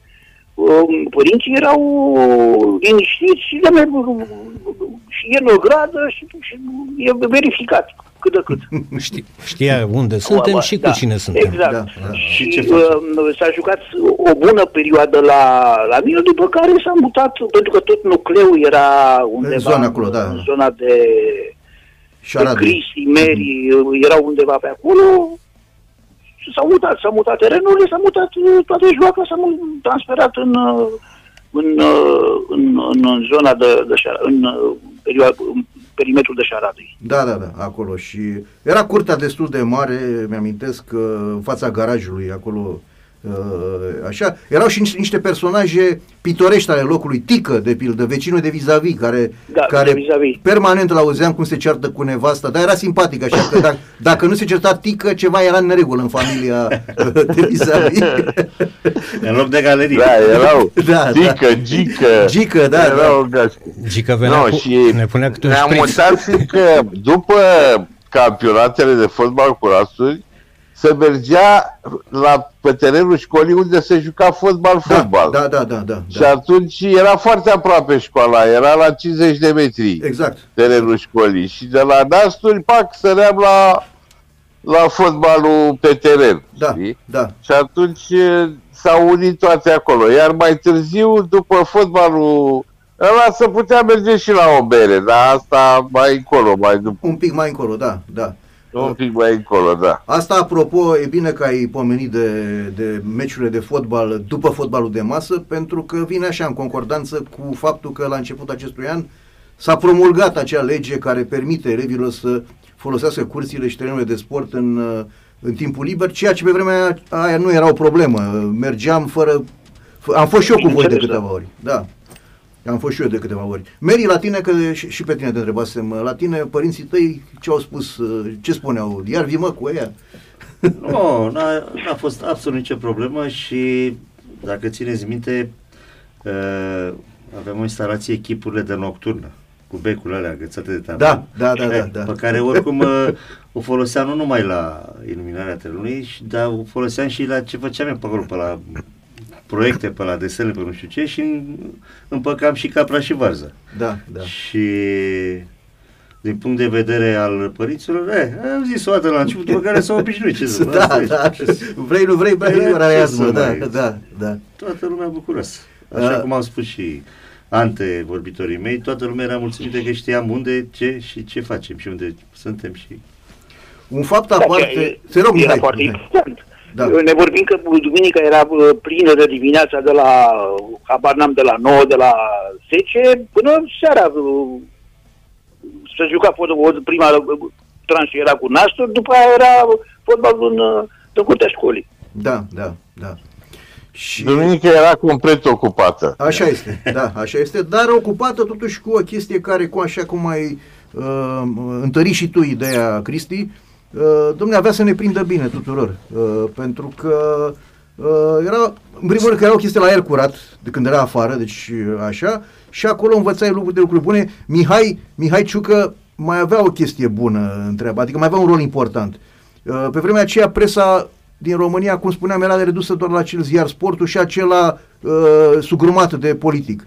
D: Um, Părinții erau liniștiți și le și e în o gradă și, și e verificat cât de cât.
C: Ști, știa unde suntem și cu
D: Da,
C: cine suntem.
D: Exact.
A: Da, da.
B: Și
D: Și
B: ce
D: uh,
B: facem?
D: s-a jucat o bună perioadă la, la mine, după care s-a mutat, pentru că tot nucleul era undeva
A: zona acolo, da.
D: în zona de, de
A: Șaradu.
D: Cristi, Mary, erau undeva pe acolo și s-au mutat, s-au mutat terenurile, s-a mutat uh, toată joaca, s-a mu- transferat în, uh, în, uh, în, în, în zona de, de șara, în, uh, perioadă, în perimetrul de Șaradei.
A: Da, da, da, acolo și era curtea destul de mare, mi-amintesc, uh, în fața garajului, acolo, uh, așa. Erau și niște- niște personaje pitorești ale locului, Tică, de pildă, vecinul de vis-a-vis, care,
D: Da,
A: care
D: de vis-a-vis.
A: permanent îl auzeam cum se ceartă cu nevasta, dar era simpatic, așa că dacă, dacă nu se certa Tică, ceva era în neregulă în familia uh, de vis-a-vis.
B: În loc de galerie.
E: Da, erau
A: Da,
E: Gică, Gică,
A: Gică, da,
E: erau gașcă.
C: Gică venea
E: No,
C: cu,
E: și
C: ne punea câte un
E: ne-am
C: șpriț.
E: mutat fiindcă după campionatele de fotbal cu rasturi, se mergea la, pe terenul școlii unde se juca fotbal-fotbal.
A: da, da, da, da,
E: Și
A: da.
E: atunci era foarte aproape școala, era la 50 de metri
A: Exact.
E: terenul școlii. Și de la Nasturi, pac, săream la, la fotbalul pe teren.
A: Da,
E: știi?
A: da.
E: Și atunci e, s-au unit toate acolo. Iar mai târziu, după fotbalul ăla, se putea merge și la o bere, dar asta mai încolo, mai după,
A: Un pic mai încolo, da, da.
E: Un pic mai încolo, da.
A: Asta, apropo, e bine că ai pomenit de, de meciurile de fotbal după fotbalul de masă, pentru că vine așa în concordanță cu faptul că la începutul acestui an s-a promulgat acea lege care permite elevilor să folosească curțile și terenurile de sport în, uh, în timpul liber, ceea ce pe vremea aia nu era o problemă. Mergeam fără... f- Am fost și eu cu voi de
D: Bineînțeles,
A: câteva ori. Da. Am fost și eu de câteva ori. Meri, la tine, că și, și pe tine te întrebasem, la tine părinții tăi ce au spus, uh, ce spuneau? Iar vii mă cu ea?
B: Nu, n-a, n-a fost absolut nicio problemă și dacă țineți minte, uh, avem o instalație echipurile de nocturnă cu cu becul alea agățate de tavan.
A: Da, da, da, da, da.
B: Pe care oricum uh, o foloseam nu numai la iluminarea terenului, dar o foloseam și la ce făceam eu pe acolo, pe la proiecte, pe la desene, pe nu știu ce și împăcam și capra și varza.
A: Da, da.
B: Și din punct de vedere al părinților, eh, am zis o dată la început, pe care s-au obișnuit. Ce să,
A: da, da, vrei, nu vrei, vrei,
B: Da,
A: rează,
B: ce să
A: da,
B: mai-
A: da, da.
B: Toată lumea bucuroasă. Așa
A: Uh.
B: cum au spus și ante vorbitorii mei, toată lumea era mulțumită că știam unde, ce și ce facem și unde suntem și...
A: Un fapt
D: Da,
A: aparte,
D: e-
A: te rog,
D: era
A: Mihai,
D: foarte
A: Mihai.
D: important.
A: Da.
D: Ne vorbim că duminica era uh, plină de dimineața de la, habar n-am, de la 9, de la 10, până seara. uh, Se juca fotbal, prima uh, tranșă era cu Nastor, după aia era fotbalul în, uh, în curtea școlii.
A: Da, da, da. Și
E: Duminica era complet ocupată.
A: așa este, da, așa este, dar ocupată totuși cu o chestie care, cu așa cum ai uh, întări și tu ideea, Cristi, uh, domnule, avea să ne prindă bine tuturor, uh, pentru că uh, era, în primul rând că era o chestie la aer curat, de când era afară, deci uh, așa, și acolo învățai lucruri de lucruri bune. Mihai, Mihai Ciucă mai avea o chestie bună în treaba, adică mai avea un rol important. Uh, Pe vremea aceea presa din România, cum spuneam, era redusă doar la acel ziar sportul și acela uh, sugrumat de politic.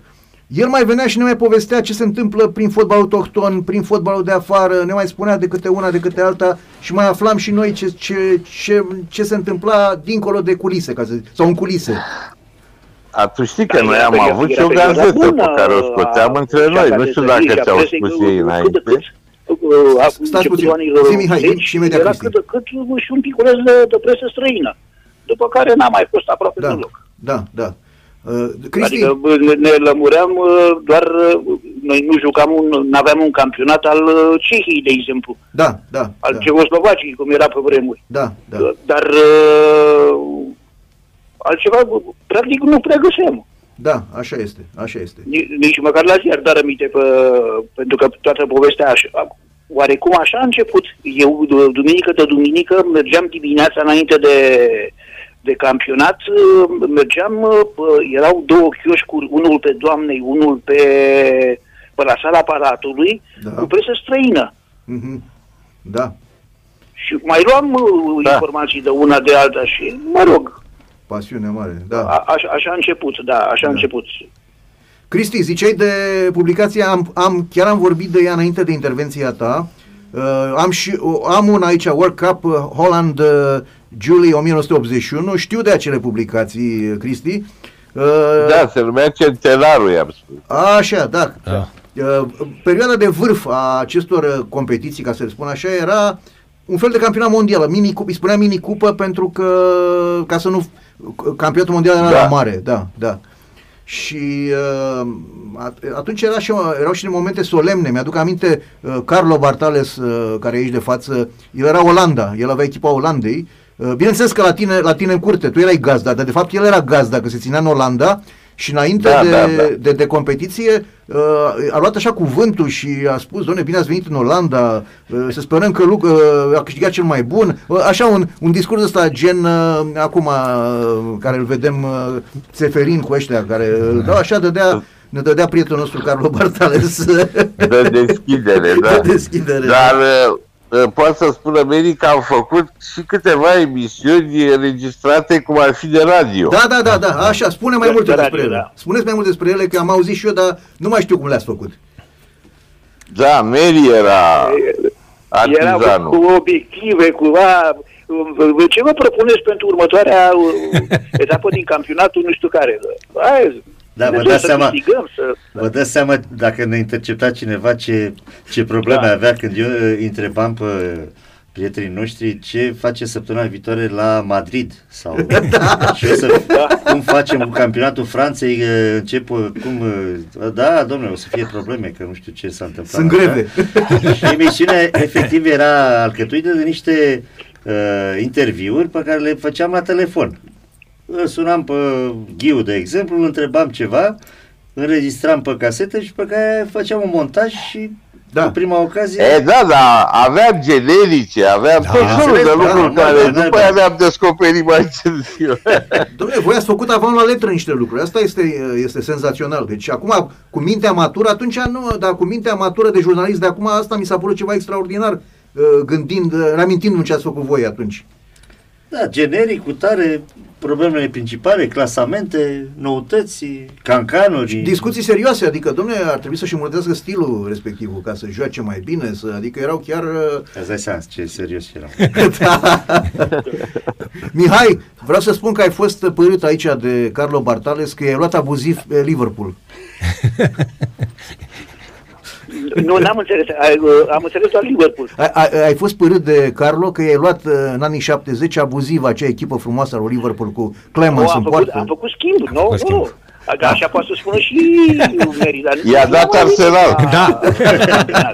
A: El mai venea și ne mai povestea ce se întâmplă prin fotbalul autohton, prin fotbalul de afară, ne mai spunea de câte una, de câte alta și mai aflam și noi ce, ce, ce, ce se întâmpla dincolo de culise, ca să zic, sau în culise.
E: Atunci știi că
D: Da,
E: noi
D: era
E: am
D: pe-
E: avut și
D: era
E: o
D: perioada
E: gazetă
D: bună
E: pe care o scoteam
D: a
E: între noi. Nu
D: cealaltă
E: știu
D: zi
E: dacă
D: și a
E: ți-au
D: presei,
E: spus
D: cât-
E: ei
D: cât de
E: înainte.
D: cât, uh, a-
A: Stați
D: începutul
A: puțin.
D: anilor
A: Zi, Mihai,
D: 80,
A: și imediat,
D: era
A: Cristi.
D: cât de cât uh, și un piculeț de, de presă străină, după care n-a mai fost aproape
A: Da,
D: deloc.
A: da, da. Uh, Cristi,
D: Adică bă, ne, ne lămuream uh, doar, uh, noi nu jucam, un, n-aveam un campionat al uh, Cehiei, de exemplu,
A: da, da,
D: al
A: da,
D: Cehoslovaciei, cum era pe vremuri.
A: da, da,
D: Dar uh, altceva, bă, practic, nu prea găseam.
A: da, așa este, așa este.
D: Nici, nici măcar la ziar, dar aminte, pe, pentru că toată povestea așa, oarecum așa a început. Eu, d- duminică de duminică, mergeam dimineața înainte de, de campionat, uh, mergeam, uh, p- erau două chioșcuri, unul pe Doamnei, unul pe, pe la sala aparatului,
A: Da.
D: cu presă străină.
A: Mhm. Da,
D: Și mai luam uh,
E: Da.
D: informații de una de alta și, mă rog,
A: pasiune mare,
D: a,
A: da.
D: așa, așa a început, da, așa a
A: Da.
D: început.
A: Cristi, ziceai de publicație, am, am, chiar am vorbit de ea înainte de intervenția ta. Uh, am și uh, am un aici, World Cup uh, Holland uh, Julie 1981, știu de acele publicații, uh, Cristi. Uh,
E: Da, se numea Centenarul, i-am spus.
A: Așa, da.
C: Da.
A: Uh, perioada de vârf a acestor uh, competiții, ca să le spun așa, era un fel de campionat mondial, mini îi spunea mini cupă pentru că, ca să nu, campionatul mondial era
E: Da.
A: la mare, da, da. Și uh, at- atunci era și, erau și momente solemne. Mi-aduc aminte uh, Carlo Bartales, uh, care e aici de față, el era Olanda, el avea echipa Olandei. Uh, bineînțeles că la tine, la tine în curte, tu erai gazda, dar de fapt el era gazda, că se ținea în Olanda și înainte
E: Da,
A: de,
E: da, da.
A: de, de competiție uh, a luat așa cuvântul și a spus, doamne, bine ați venit în Olanda, uh, să sperăm că Luc uh, a câștigat cel mai bun. Uh, așa un, un discurs ăsta gen uh, acum uh, care îl vedem uh, Seferin cu ăștia care îl dau așa dădea ne dădea prietenul nostru Carlo Bartales
E: De deschidere, da.
A: de deschidere.
E: Dar uh, uh, pot să spun America că am făcut și câteva emisiuni înregistrate cum ar fi de radio.
A: Da, da, da, da, așa, spune mai
D: De-
A: multe
D: de
A: despre
D: radio,
A: ele.
D: da.
A: Spuneți mai mult despre ele, că am auzit și eu, dar nu mai știu cum le-ați făcut.
E: Da, Mary era
D: Era cu,
E: artizanul.
D: cu obiective, cu a, ce vă propuneți pentru următoarea uh, etapă din campionatul, nu știu care. Hai,
B: Da, vă
D: ne
B: dați
D: să
B: seama,
D: câștigăm, să...
B: vă dați seama dacă ne intercepta cineva ce, ce probleme
D: Da.
B: avea când eu îi întrebam pe prietenii noștri ce face săptămâna viitoare la Madrid sau și o să, cum facem cu campionatul Franței, uh, încep, uh, cum, uh, da, domnule, o să fie probleme, că nu știu ce s-a întâmplat.
A: Sunt
B: așa.
A: greve.
B: Și emisiunea efectiv era alcătuită de niște uh, interviuri pe care le făceam la telefon. Îl sunam pe Ghiu, de exemplu, îl întrebam ceva, înregistram pe casetă și pe care făceam un montaj și
A: Da.
B: Cu prima ocazie...
E: E, da, da, aveam generice, aveam
C: Da,
E: tot felul de
B: da,
E: lucruri
B: da,
E: care
B: da,
E: după
B: da.
E: aia le-am descoperit mai târziu.
A: Domnule, voi ați făcut avant la letră niște lucruri. Asta este, este senzațional. Deci acum, cu mintea matură, atunci nu, dar cu mintea matură de jurnalist de acum, asta mi s-a părut ceva extraordinar, uh, gândind, uh, reamintindu-mi ce ați făcut voi atunci.
B: Da, generic, cu tare, problemele principale, clasamente, noutăți, cancanuri.
A: Discuții serioase, adică, domnule, ar trebui să-și îmbunătățească stilul respectivul ca să joace mai bine, să, adică erau chiar... uh,
B: Îți dai seama ce serios eram.
A: da. Mihai, vreau să spun că ai fost părât aici de Carlo Bartales că i-ai luat abuziv pe Liverpool.
D: Nu, n-am înțeles. Ai, uh, Am înțeles doar Liverpool.
A: Ai, ai, ai fost părât de Carlo că i-ai luat uh, în anii 70 abuziv acea echipă frumoasă a lui Liverpool cu
D: Nu,
A: Clemens în
D: am făcut,
A: poartă.
D: am făcut schimb, nu?
C: făcut
D: Nu.
C: schimb.
D: Adică Așa poate să spună și Meri, dar
E: I-a
D: nu
E: dat
D: am
E: Arsenal.
D: auzit,
C: Da.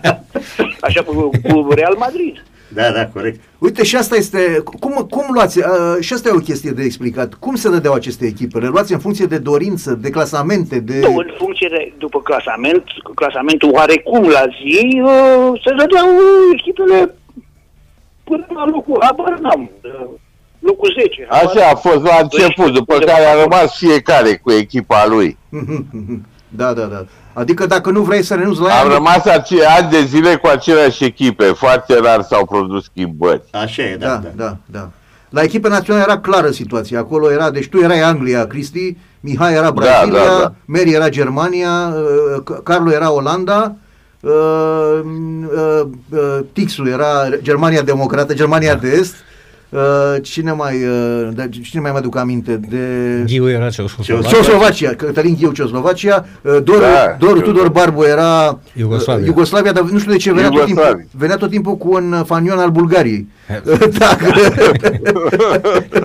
D: Așa cu, cu Real Madrid.
B: Da, da, corect.
A: Uite, și asta este, cum, cum luați, uh, și asta e o chestie de explicat, cum se dădeau aceste echipe? Le luați în funcție de dorință, de clasamente, de...
D: Nu, în funcție de, după clasament, clasamentul oarecum la zi, uh, se dădeau echipele până la locul, habar n-am, uh, locul 10. habar
E: Așa a fost la început, după care a rămas fiecare cu echipa lui.
A: Da, da, da. Adică dacă nu vrei să renunți la
E: Am
A: ea,
E: rămas acei ani de zile cu aceleași echipe, foarte rar s-au produs schimbări.
B: Așa e, da,
A: da,
B: da.
A: da, da. La echipa națională era clară situația. Acolo era, deci tu erai Anglia, Cristi, Mihai era Brazilia,
E: da, da.
A: Mary era Germania, uh, C- Carlo era Olanda, uh, uh, uh, Tixul era Germania Democrată, Germania de Est. Uh, cine mai, uh, da, cine mai mă aduc aminte? De...
C: Ghiu era Ceoslovacia.
A: Ceoslovacia, Cătălin Ghiu Ceoslovacia, uh, Doru,
E: Da,
A: Doru
E: știu.
A: Tudor Barbu era
C: Iugoslavia.
A: uh, Iugoslavia, dar nu știu de ce venea tot,
E: Iugoslavia.
A: timpul, venea tot timpul cu un fanion al Bulgariei. da,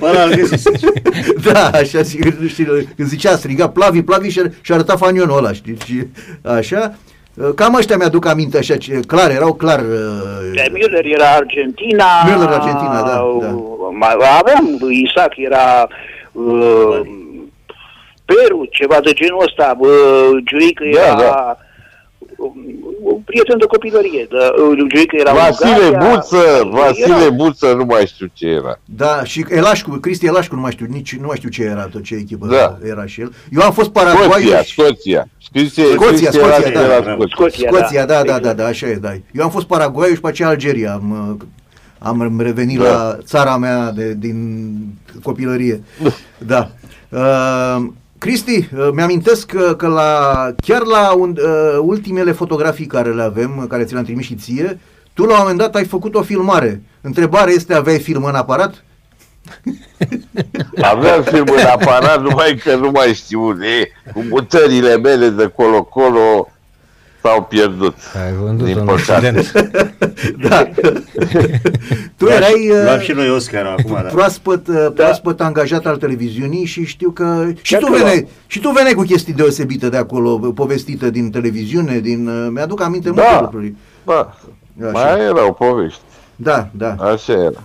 B: Ăla îl găsiți.
A: da, așa, sigur, nu știu, când zicea, striga Plavi, Plavi și, și arăta fanionul ăla, știi, și așa. Uh, Cam ăștia mi-aduc aminte așa, ce, clar, erau clar... uh,
D: De Müller era Argentina.
A: Müller Argentina, da, da.
D: Mai aveam, Isaac era uh, Peru, ceva de genul ăsta. Uh, Giurică
E: Da,
D: era
E: da.
D: Um, un prieten de copilărie. Da, uh, Giurică era
E: Vasile
D: Ungaria,
E: Buță, Vasile
D: era-
E: Buță, nu mai știu ce era.
A: Da, și Elașcu, Cristi Elașcu, nu mai știu, nici, nu mai știu ce era tot, ce echipă
E: Da.
A: era și el. Eu am fost Paraguay
E: Scoția,
A: și...
E: Scoția. Scrise,
A: Scoția,
E: Scoția,
A: Scoția,
E: era,
A: da.
E: era
B: Bravo.
E: Scoția.
D: Scoția,
A: Scoția, da, da,
D: exact.
A: da, da, așa e, da. Eu am fost Paraguay și pe aceea Algeria. Am, uh, am revenit
E: Da.
A: la țara mea de, din copilărie. Da. Uh, Cristi, uh, mi-amintesc că, că la, chiar la un, uh, ultimele fotografii care le avem, care ți le-am trimis și ție, tu la un moment dat ai făcut o filmare. Întrebarea este, aveai film în aparat?
E: Aveam film în aparat, numai că nu mai știu unde e. Cu mutările mele de colo-colo s-au pierdut.
C: Ai vândut
E: Din
C: un
E: păcate.
C: accident.
A: Da. tu erai... uh,
B: Luam și noi Oscar acum, da.
A: proaspăt, uh, proaspăt angajat al televiziunii și știu că și
D: Chiar
A: tu,
D: că
A: veneai, și tu veneai cu chestii deosebite de acolo, povestite din televiziune, din uh, mi-aduc aminte multe
E: Da.
A: lucruri.
E: Da,
A: Așa.
E: mai erau povești.
A: Da, da,
E: Așa era.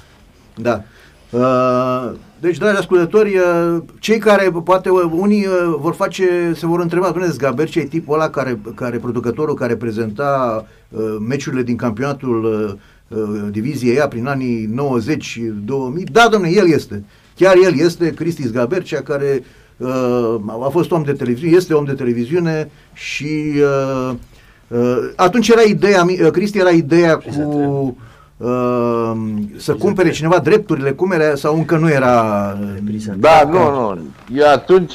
A: da. Uh, deci, dragi ascultători, uh, cei care, poate uh, unii uh, vor face, se vor întreba, domnule, Zgaberce e tipul ăla care, care producătorul care prezenta uh, meciurile din campionatul uh, uh, diviziei A prin anii 90 2000. Da, domnule, el este. Chiar el este Cristi Zgabercea, care uh, a fost om de televiziune, este om de televiziune și uh, uh, atunci era ideea, mi- uh, Cristi era ideea cu uh, să cumpere cineva drepturile, cum era, sau încă nu era... uh,
E: Da, nu, nu. Eu atunci,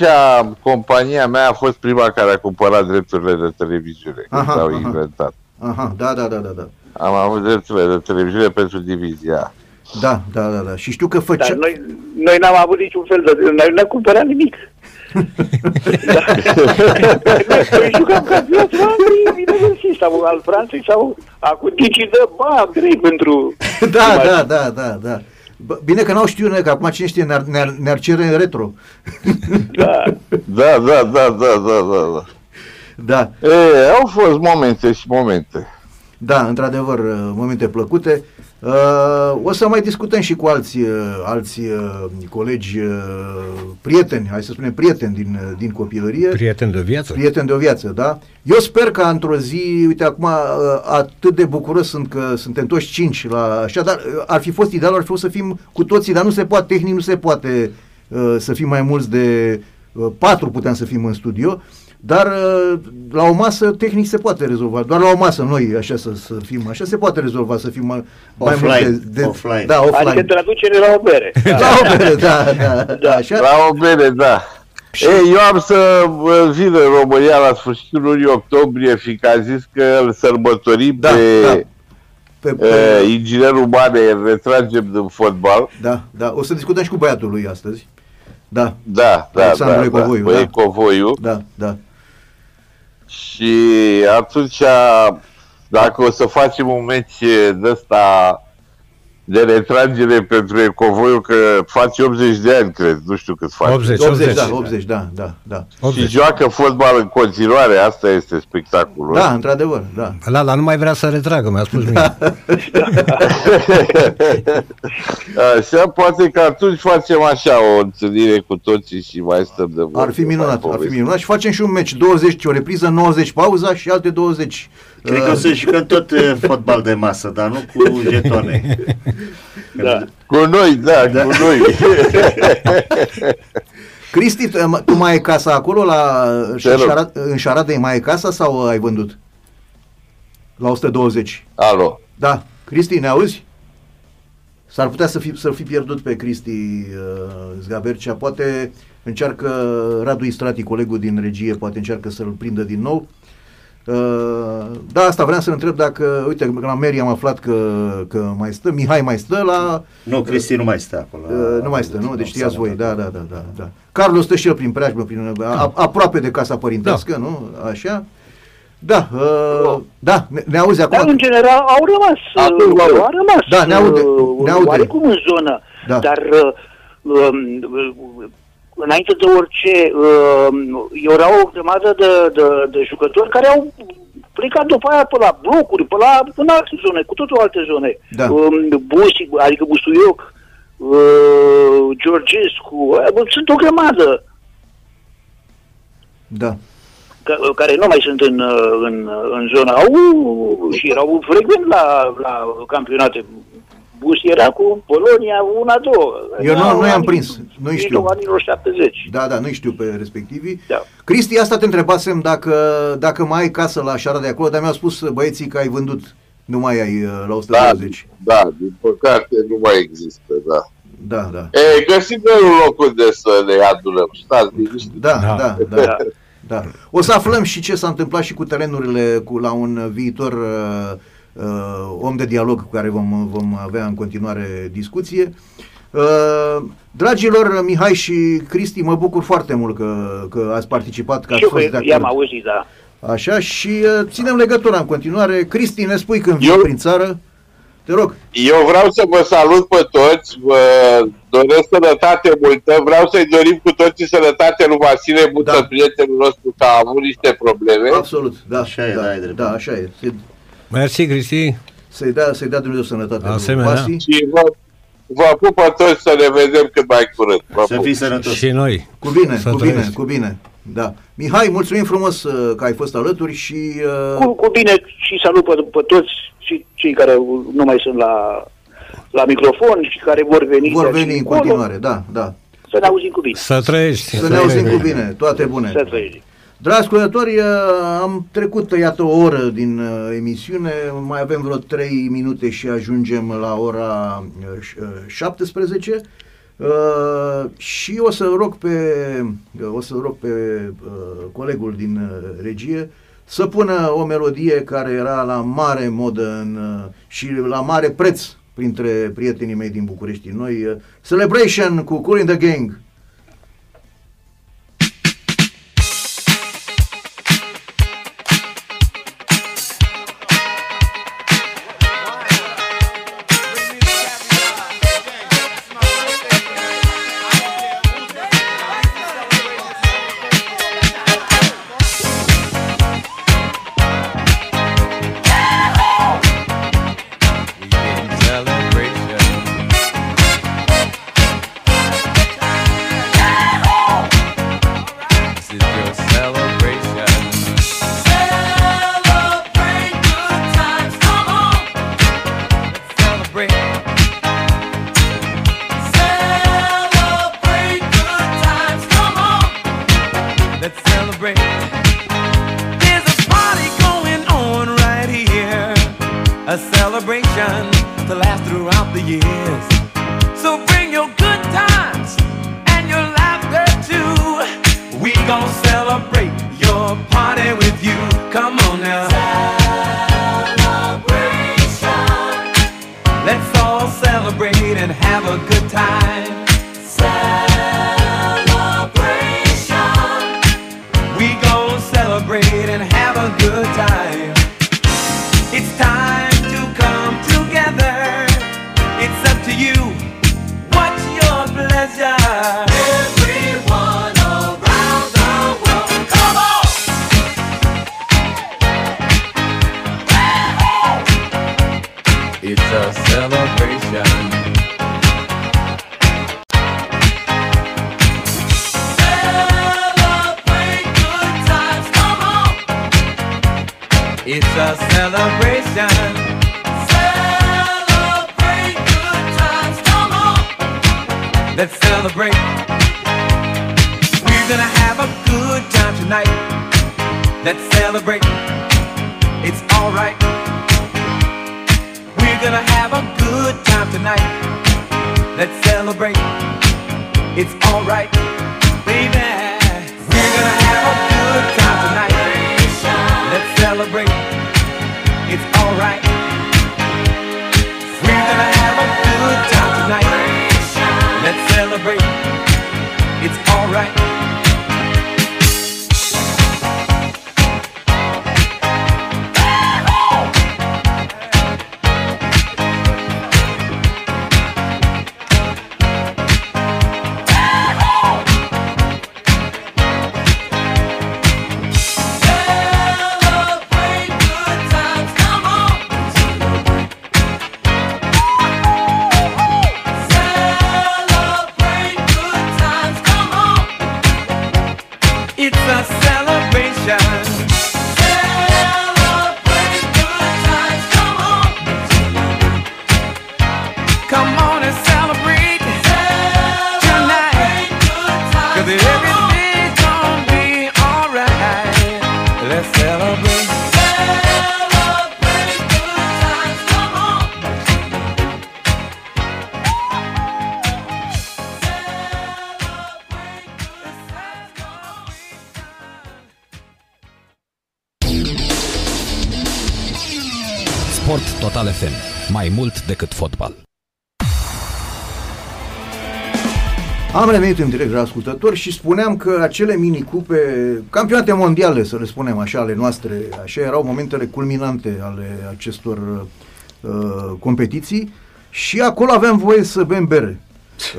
E: compania mea a fost prima care a cumpărat drepturile de televiziune, când
A: Aha,
E: s-au
A: aha.
E: inventat.
A: Aha, da, da, da, da, da.
E: Am avut drepturile de televiziune pentru divizia.
A: Da, da, da, da. Și știu că
D: Dar
A: făcea...
D: noi, noi n-am avut niciun fel de... Noi n-am cumpărat nimic. Da. noi jucam campionat Franței, bine găsit, sau al Franței, sau acum Digi dă bani grei pentru...
A: Da, da, da, da, da. Bă, Bine că n-au știut, că acum cine știe, ne-ar, ne-ar, ne-ar cere în retro.
D: Da.
E: Da, da, da, da, da, da, da.
A: Da.
E: E, au fost momente și momente.
A: Da, într-adevăr, uh, momente plăcute. Uh, o să mai discutăm și cu alți, uh, alți uh, colegi, uh, prieteni, hai să spunem prieteni din, uh, din copilărie.
C: Prieten de viață.
A: Prieten de o viață, da? Eu sper că într-o zi, uite, acum uh, atât de bucuros sunt că suntem toți cinci la așa, dar uh, ar fi fost ideal, ar fi fost să fim cu toții, dar nu se poate, tehnic nu se poate uh, să fim mai mulți de uh, patru puteam să fim în studio, dar uh, la o masă tehnic se poate rezolva, doar la o masă noi așa să, să fim, așa se poate rezolva, să fim mai, mai
B: Offline,
A: mult de, de,
B: offline.
A: Da, offline.
D: Adică traducere la o bere.
A: La o bere, da, da, da, așa.
E: La o bere, da. Ei, eu am să uh, vin în România la sfârșitul lunii octombrie, fiindcă a zis că îl sărbătorim
A: Da,
E: pe
A: da. Pe, pe,
E: uh, inginerul Mane, îl retragem din fotbal.
A: da, da, o să discutăm și cu băiatul lui astăzi. Da,
E: Da, da,
A: Alexandru
E: da, da.
A: Ecovoiu,
E: Băie
A: da.
E: Covoiu.
A: da, da.
E: Și atunci, dacă o să facem un meci de ăsta de retragere pentru Ecovoiu, că face 80 de ani, cred, nu știu cât face.
C: 80,
A: 80,
C: 80.
A: da, 80, da, da, da.
E: Și
C: 80.
E: joacă fotbal în continuare, asta este spectacolul.
A: Da, într-adevăr, da.
C: La, la nu mai vrea să retragă, mi-a spus mie.
E: Așa, poate că atunci facem așa o întâlnire cu toții și mai stăm de vorbă.
A: Ar fi minunat,
E: mai
A: ar fi
E: povestim.
A: minunat. Și facem și un meci, 20, o repriză, 90 pauza și alte 20.
B: Cred că o să jucăm tot uh, fotbal de masă, dar nu cu jetone.
D: Da.
E: Cu noi, da,
B: Da.
E: cu noi.
A: Cristi, tu- tu mai ai casa acolo la
E: Te rog.
A: Șara- în Șaradei mai ai casa sau ai vândut? La 120.
E: Alo.
A: Da. Cristi, ne auzi? S-ar putea să fi, să fi pierdut pe Cristi uh, Zgabercea. Poate încearcă Radu Istrati, colegul din regie, poate încearcă să-l prindă din nou. Uh, da, asta vreau să întreb dacă, uite, la Mary am aflat că, că mai stă, Mihai mai stă la...
B: Nu, Cristi nu mai stă acolo.
A: Uh, nu mai stă, nu? Deci știați voi, da,
B: sănătate.
A: da, da, da, da. Carlos stă și el prin preajmă, prin, a, aproape de casa părintească, nu? Așa? Da, uh, da, ne, ne auzi
D: Dar
A: acum?
D: în general au rămas,
E: Acum,
D: uh,
E: vă-
D: au rămas
A: Da, ne aude,
D: uh,
A: ne aude.
D: oarecum în zonă,
A: Da.
D: dar uh, um, uh, înainte de orice, uh, era o grămadă de, de, de jucători care au plecat după aia pe la blocuri, pe la în alte zone, cu totul alte zone.
A: Da.
D: Um, Busi, adică Busuioc, uh, Georgescu, uh, sunt o grămadă
A: Da.
D: ca- care nu mai sunt în, uh, în, uh, în zona au și erau frecvent la, la campionate. Bus era cu Polonia una, două.
A: Eu nu-
D: Erau
A: nu i-am
D: anii-
A: prins, nu știu.
D: mijlocul anilor 70.
A: Da, da, nu știu pe respectivii.
D: Da.
A: Cristi, asta te întrebasem dacă, dacă mai ai casă la șara de acolo, dar mi-au spus băieții că ai vândut. Nu mai ai uh, la
E: Da,
A: 120.
E: da, din păcate nu mai există, da.
A: Da, da.
E: E, găsim noi un loc unde să ne adunăm. Stați liniștit.
A: Da, da,
C: Da.
A: da.
D: Da.
A: da. O să aflăm și ce s-a întâmplat și cu terenurile cu, la un viitor uh, uh, om de dialog cu care vom, vom avea în continuare discuție. Uh, dragilor, Mihai și Cristi, mă bucur foarte mult că, că ați participat, că
D: Și
A: ați
D: eu
A: fost de
D: că i-am
A: acord.
D: auzit, da.
A: Așa, și uh, ținem legătura în continuare. Cristi, ne spui când vii
E: Eu-
A: prin țară. Te rog.
E: Eu vreau să vă salut pe toți, vă doresc sănătate multă, vreau să-i dorim cu toții sănătate lui Vasile Bută,
A: Da.
E: prietenul nostru, că a avut niște probleme.
A: Absolut, da.
B: Așa e,
A: da,
B: da, ai dreptate.
A: da, așa e. Să-
C: Mersi, Cristi.
A: Să-i dea, să-i dea Dumnezeu sănătate. lui
C: Asemenea.
A: Vasi.
E: Și vă, vă pup pe toți să ne vedem cât mai curând. Vă
B: Să
E: pup.
B: fii sănătos.
C: Și noi.
A: Cu bine,
C: Să
A: cu bine,
C: trăiești.
A: cu bine. Da. Mihai, mulțumim frumos uh, că ai fost alături și uh,
D: Cu, cu bine și salut pe, pe toți și cei care nu mai sunt la, la microfon și care vor veni.
A: vor
D: de aici
A: veni în
D: încolo.
A: continuare. Da, da.
D: Să ne auzim cu bine.
C: Să trăiești.
A: Să ne auzim cu bine. Toate bune.
D: Să trăiești.
A: Dragi ascultători, uh, am trecut, iată, o oră din uh, emisiune, mai avem vreo 3 minute și ajungem la ora uh, ș- uh, 17 uh, și o să rog pe, uh, o să rog pe uh, colegul din uh, regie să pună o melodie care era la mare modă în, uh, și la mare preț printre prietenii mei din București. Noi, uh, Celebration cu Cool in the Gang.
F: Total FM. Mai mult decât fotbal.
A: Am revenit în direct la ascultători și spuneam că acele mini-cupe, campionate mondiale, să le spunem așa, ale noastre, așa erau momentele culminante ale acestor uh, competiții și acolo aveam voie să bem bere.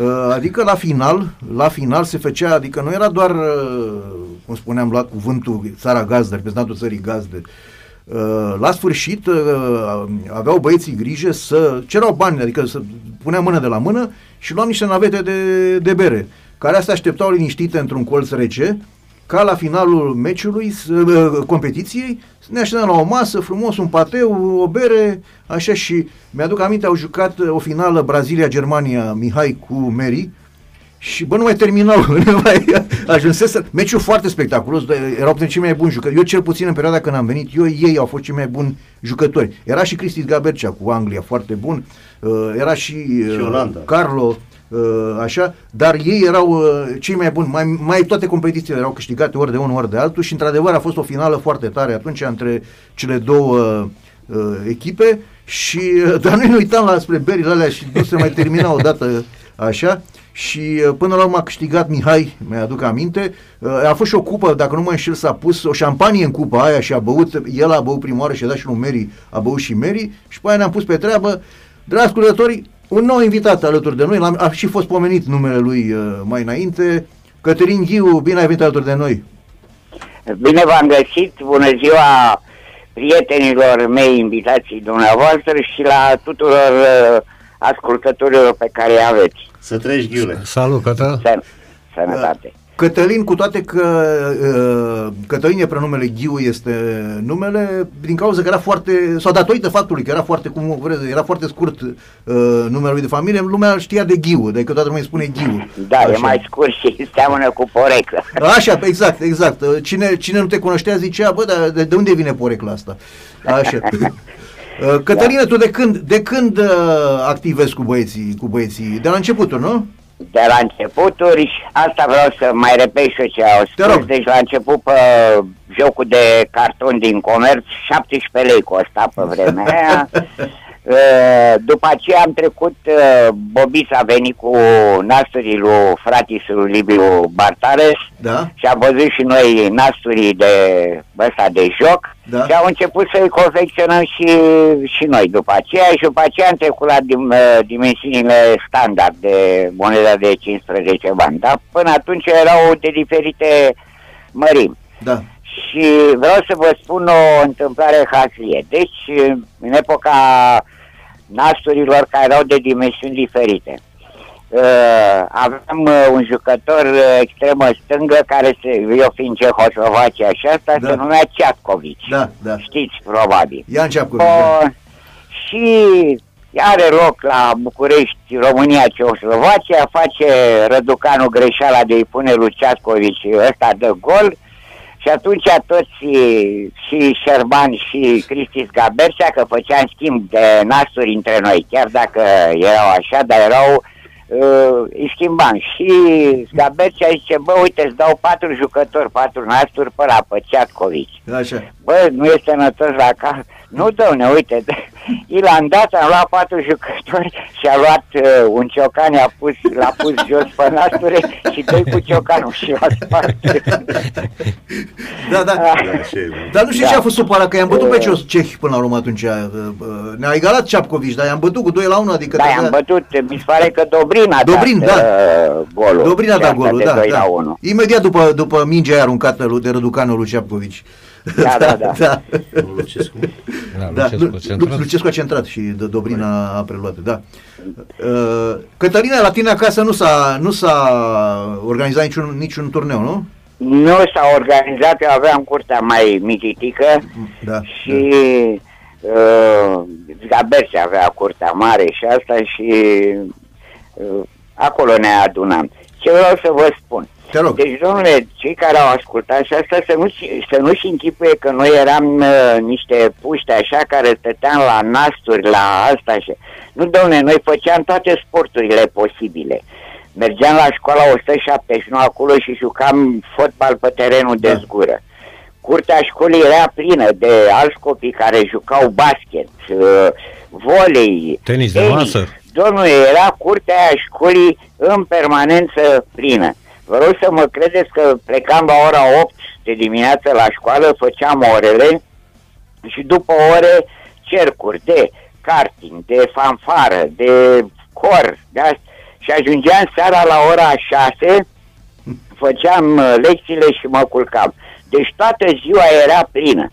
A: Uh, adică la final, la final se făcea, adică nu era doar, uh, cum spuneam, la cuvântul țara gazdă, reprezentantul țării gazde, Uh, la sfârșit uh, aveau băieții grijă să cerau bani, adică să punea mână de la mână și luam niște navete de, de bere, care se așteptau liniștite într-un colț rece, ca la finalul meciului, să- uh, competiției, să ne așteptăm la o masă, frumos, un pateu, o bere, așa și mi-aduc aminte, au jucat uh, o finală Brazilia-Germania, Mihai cu Mary, și bă, nu mai terminau, nu mai ajunsese. Meciul foarte spectaculos, de- erau printre cei mai buni jucători. Eu cel puțin în perioada când am venit, eu, ei au fost cei mai buni jucători. Era și Cristi Gabercea cu Anglia, foarte bun. Uh, era și, uh,
B: Și Olanda.
A: Carlo, uh, așa, dar ei erau uh, cei mai buni. Mai, mai toate competițiile erau câștigate ori de unul, ori de altul și într-adevăr a fost o finală foarte tare atunci între cele două uh, echipe și uh, dar noi ne uitam la spre berile alea și nu se mai termina odată așa și uh, până la urmă a câștigat Mihai, mi-aduc aminte, uh, a fost și o cupă, dacă nu mă înșel, s-a pus o șampanie în cupa aia și a băut, el a băut prima oară și a dat și lui Mary, a băut și Mary și pe aia ne-am pus pe treabă. Dragi ascultători, un nou invitat alături de noi, l-am, a și fost pomenit numele lui uh, mai înainte, Cătălin Ghiu, bine ai venit alături de noi.
G: Bine v-am găsit, bună ziua prietenilor mei, invitații dumneavoastră și la tuturor uh, ascultătorilor pe care îi aveți.
B: Să treci, Ghiule.
C: Salut, Cătă.
G: Să, sănătate.
A: Cătălin, cu toate că uh, Cătălin e prenumele Ghiu este numele, din cauza că era foarte, sau datorită faptului că era foarte, cum vreți, era foarte scurt uh, numele lui de familie, lumea știa de Ghiu, adică toată lumea îi spune Ghiu.
G: Da,
A: Așa.
G: e mai scurt și seamănă cu poreclă.
A: Așa, exact, exact. Uh, Cine, cine nu te cunoștea zicea, bă, dar de, de unde vine porecla asta? Așa. Uh, Cătălina, tu de când, de când uh, activezi cu băieții, cu băieții? De la începutul, nu?
G: de la începuturi și asta vreau să mai repet și eu ce au
A: Te rog.
G: spus. Deci la început pe jocul de carton din comerț, 17 lei costa pe vremea aia. Uh, După aceea am trecut, uh, Bobis a venit cu nasturii lui fratisul Libiu Bartares
A: Da?
G: și am văzut și noi nasturii de ăsta de joc
A: Da.
G: și au început să-i confecționăm și, și noi după aceea și după aceea am trecut la dim, uh, dimensiunile standard de moneda de 15 bani, dar până atunci erau de diferite mărimi.
A: Da.
G: Și vreau să vă spun o întâmplare haslie. Deci, în epoca nasturilor care erau de dimensiuni diferite, uh, aveam uh, un jucător uh, extremă stângă care, se, eu fiind Cehoslovacia și asta,
A: Da.
G: se numea Ceatcovici.
A: Da, da.
G: Știți, probabil.
A: Ia înceapă. Da.
G: Bun. Și are loc la București, România, Ceoslovacia, face Răducanu greșeala de îi pune lui Ceascovici ăsta de gol și atunci toți și Șerban și Cristis Gabercea că făceam schimb de nasuri între noi, chiar dacă erau așa, dar erau uh, îi schimbam și Gabercea zice, bă, uite, îți dau patru jucători, patru nasturi pe la pe Ceatcovici.
A: Așa.
G: Bă, nu e sănătos la cap. Nu, domne, uite, i l-am dat, am luat patru jucători și a luat uh, un ciocan, a pus, l-a pus jos pe nasture și doi cu ciocanul și la spate.
A: Da, da.
B: Da, așa e.
A: Dar nu știu
G: Da.
A: ce a fost supărat, că i-am bătut pe ce cehi până la urmă atunci. uh, uh, Ne-a egalat Ceapcovici, dar i-am bătut cu 2 la 1, adică...
G: Da,
A: trebuia-
G: am bătut, mi se pare că Dobrin a
A: Dobrin,
G: dat
A: da.
G: uh, golul.
A: Dobrin a
G: Și
A: dat
G: asta
A: golul,
G: de
A: da,
G: 2
A: da.
G: la 1.
A: Imediat după, după mingea aia aruncată lui de Răducanu lui Ceapcovici.
G: Da, da, da.
A: da.
B: Domnul Lucescu.
C: Da,
A: Da,
C: Lucescu
A: Lu-
C: centrat.
A: Lu- Lucescu a centrat și D- Dobrin a, a preluat, da. Uh, Cătălina, la tine acasă nu s-a, nu s-a organizat niciun, niciun turneu, nu?
G: Nu s-a organizat, eu aveam curtea mai mititică
A: Da.
G: și uh, Gaberce avea curtea mare și asta și uh, acolo ne adunam. Ce vreau să vă spun?
A: Te rog.
G: Deci, domnule, cei care au ascultat și asta să, nu, să nu-și închipuie că noi eram uh, niște puști așa care stăteam la nasturi, la asta și... Nu, domnule, noi făceam toate sporturile posibile. Mergeam la școala 179 acolo și jucam fotbal pe terenul de
A: Da.
G: zgură. Curtea școlii era plină de alți copii care jucau basket, uh, volei,
C: Tenis de masă.
G: Domnule, era curtea aia școlii în permanență plină. Vă rog să mă credeți că plecam la ora 8 de dimineață la școală, făceam orele și după ore cercuri de karting, de fanfară, de cor, de asta. Și ajungeam seara la ora 6, făceam uh, lecțiile și mă culcam. Deci toată ziua era plină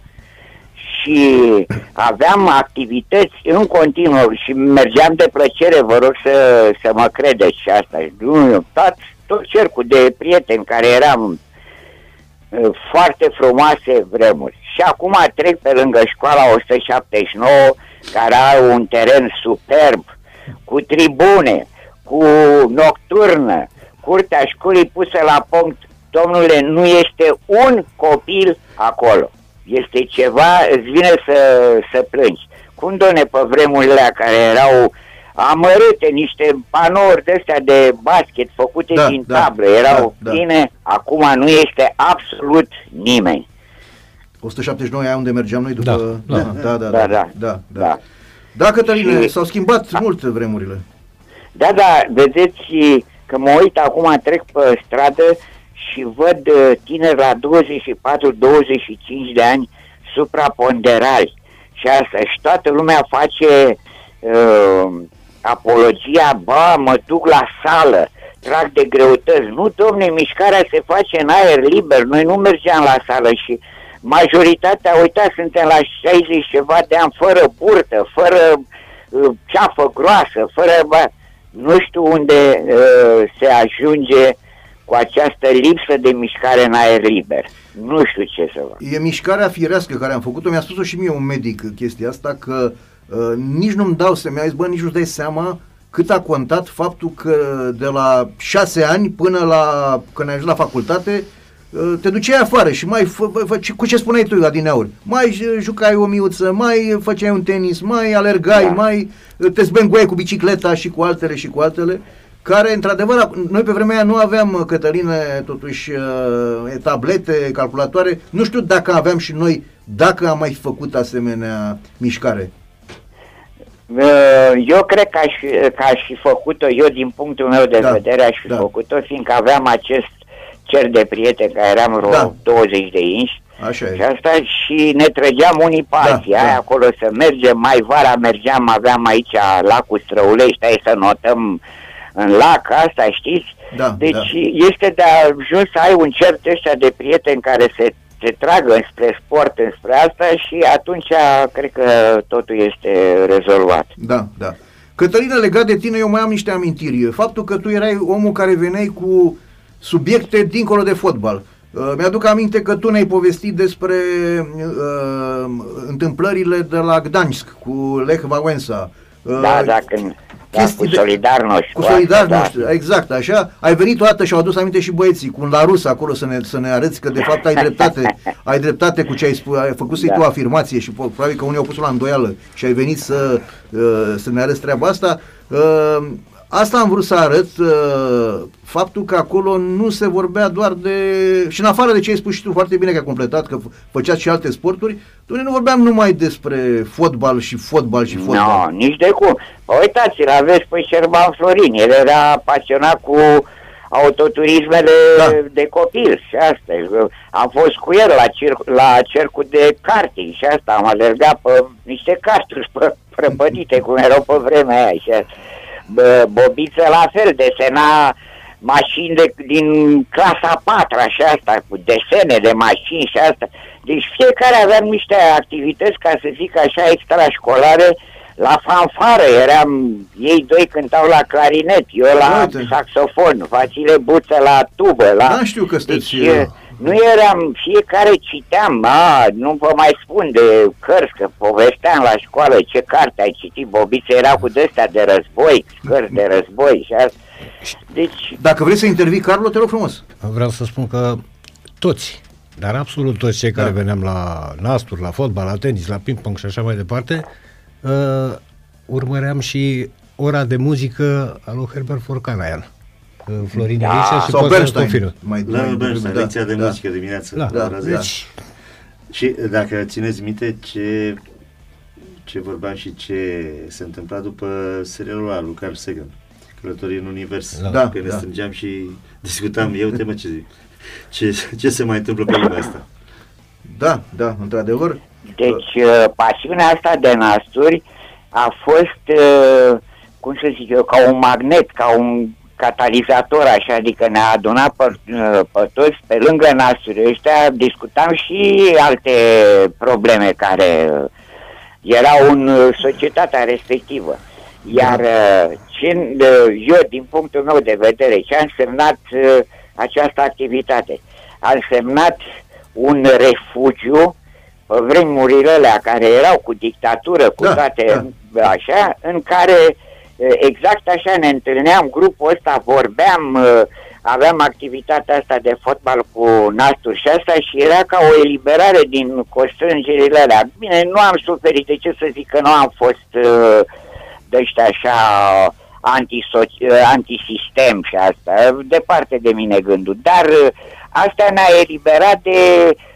G: și aveam activități în continuu și mergeam de plăcere, vă rog să, să mă credeți și asta. Nu, tot, tot cercul de prieteni care eram uh, foarte frumoase vremuri. Și acum trec pe lângă școala 179, care are un teren superb, cu tribune, cu nocturnă, curtea școlii pusă la punct. Domnule, nu este un copil acolo. Este ceva, îți vine să, să plângi. Cum, doamne, pe vremurile alea care erau amărâte, niște panouri de astea de basket făcute
A: Da,
G: din
A: da,
G: tablă, erau
A: da, da.
G: pline, acum nu este absolut nimeni.
A: 179 aia unde mergeam noi după...
C: Da,
A: da, da, da,
G: Da, da.
A: da, da.
G: Da.
A: Da, Cătăline,
G: Și-
A: s-au schimbat mult vremurile.
G: Da, da, vedeți că mă uit acum, trec pe stradă și văd uh, tineri la 24-25 de ani supraponderali și asta. Și toată lumea face uh, apologia, ba, mă duc la sală, trag de greutăți. Nu, domne, mișcarea se face în aer liber, noi nu mergeam la sală și majoritatea, uitați, suntem la 60 ceva de ani fără burtă, fără uh, ceafă groasă, fără... Ba, nu știu unde uh, se ajunge cu această lipsă de mișcare în aer liber. Nu știu ce să vă.
A: E mișcarea firească care am făcut-o, mi-a spus-o și mie un medic chestia asta, că uh, nici nu-mi dau să mi-a zis, bă, nici nu-ți dai seama cât a contat faptul că de la șase ani până la când ai ajuns la facultate, uh, te duceai afară și mai fă, fă, fă, cu ce spuneai tu adineauri, mai j- jucai o miuță, mai făceai un tenis, mai alergai,
G: Da.
A: mai uh, te zbenguai cu bicicleta și cu altele și cu altele, care, într-adevăr, ac- noi pe vremea aia nu aveam, uh, Cătăline, totuși, uh, tablete, calculatoare. Nu știu dacă aveam și noi, dacă am mai făcut asemenea mișcare.
G: Uh, Eu cred că aș, că aș fi făcut-o, eu din punctul meu de
A: Da,
G: vedere aș fi
A: da.
G: făcut-o, fiindcă aveam acest cer de prieteni, care eram vreo
A: Da.
G: 20 de inși,
A: Așa
G: și
A: e.
G: asta și ne trăgeam unii pe
A: Da,
G: alții,
A: da.
G: aia acolo să mergem, mai vara mergeam, aveam aici lacul Străulești, hai să notăm în lac, asta știți?
A: Da,
G: Deci
A: da.
G: este de ajuns să ai un cer de ăștia de prieteni care se se tragă înspre sport, înspre asta și atunci cred că totul este rezolvat.
A: Da, da. Cătălina, legat de tine, eu mai am niște amintiri. Faptul că tu erai omul care veneai cu subiecte dincolo de fotbal. Uh, mi-aduc aminte că tu ne-ai povestit despre uh, întâmplările de la Gdansk cu Lech Wałęsa. Uh,
G: Da, da, când, da,
A: chestii
G: cu
A: de-
G: solidarnoși.
A: Cu
G: asta,
A: solidar
G: da.
A: noștri, exact, așa. Ai venit o dată și au adus aminte și băieții cu un larus acolo să ne, să ne arăți că de fapt ai dreptate, ai dreptate cu ce ai spus, ai făcut să-i
G: Da.
A: tu o afirmație și po- probabil că unii au pus-o la îndoială și ai venit să, uh, să ne arăți treaba asta. Uh, Asta am vrut să arăt, uh, faptul că acolo nu se vorbea doar de... Și în afară de ce ai spus și tu foarte bine că ai completat, că f- făceați și alte sporturi, noi nu vorbeam numai despre fotbal și fotbal și
G: Nu,
A: fotbal.
G: nici de cum. Păi uitați-l, aveți pe Șerban Florin, el era pasionat cu autoturismele
A: Da.
G: de copil și asta. Am fost cu el la, cir- la cercul de karting și asta, am alergat pe niște carturi pe prăpădite, cum erau pe vremea aia și asta. Bă, Bobiță la fel, desena mașini de, din clasa 4 și asta, cu desene de mașini și asta. Deci fiecare aveam niște activități, ca să zic așa, extrașcolare, la fanfară eram, ei doi cântau la clarinet, eu la
A: Uite.
G: saxofon, Vasile Buță la tubă, la...
A: Da, știu că sunteți
G: deci,
A: și-
G: nu eram, fiecare citeam, a, nu vă mai spun de cărți, că povesteam la școală ce carte ai citit, Bobiță era cu de-astea de război, cărți de război și asta. Deci,
A: Dacă vrei să intervii, Carlo, te rog frumos.
C: Vreau să spun că toți, dar absolut toți cei care
A: Da.
C: veneam la nasturi, la fotbal, la tenis, la ping-pong și așa mai departe, uh, urmăream și ora de muzică a lui Herbert Forcanayan. Uh, Florin
G: Da.
C: Irișa și
A: Sau
C: pot să
A: Bernstein.
C: confirm.
A: Mai,
B: La
A: mai
B: Bernstein,
A: devreme,
B: lecția de
A: da,
B: muzică dimineața.
C: Da,
B: la
A: da,
B: ora
A: da.
B: 10. Și dacă țineți minte ce, ce vorbeam și ce se întâmpla după serialul ăla lui Carl Sagan, Călătorii în Univers,
C: Da.
A: Da,
B: când ne
A: da.
B: strângeam și discutam, eu temă ce zic, ce, ce se mai întâmplă pe lumea asta.
A: Da, da, într-adevăr.
G: Deci, uh, pasiunea asta de nasturi a fost, uh, cum să zic eu, ca un magnet, ca un catalizator, așa, adică ne-a adunat pe, uh, pe toți, pe lângă nasturi ăștia, discutam și alte probleme care uh, erau în uh, societatea respectivă. Iar uh, ce, uh, eu, din punctul meu de vedere, ce a însemnat uh, această activitate? A însemnat un refugiu pe vremurile alea care erau cu dictatură, cu
A: Da,
G: toate așa, în care eh, exact așa ne întâlneam, grupul ăsta, vorbeam, eh, aveam activitatea asta de fotbal cu nasturi și asta și era ca o eliberare din constrângerile alea. Bine, nu am suferit, de ce să zic că nu am fost eh, de ăștia așa antisoci- eh, antisistem și asta, departe de mine gândul, dar eh, asta ne-a eliberat de uh,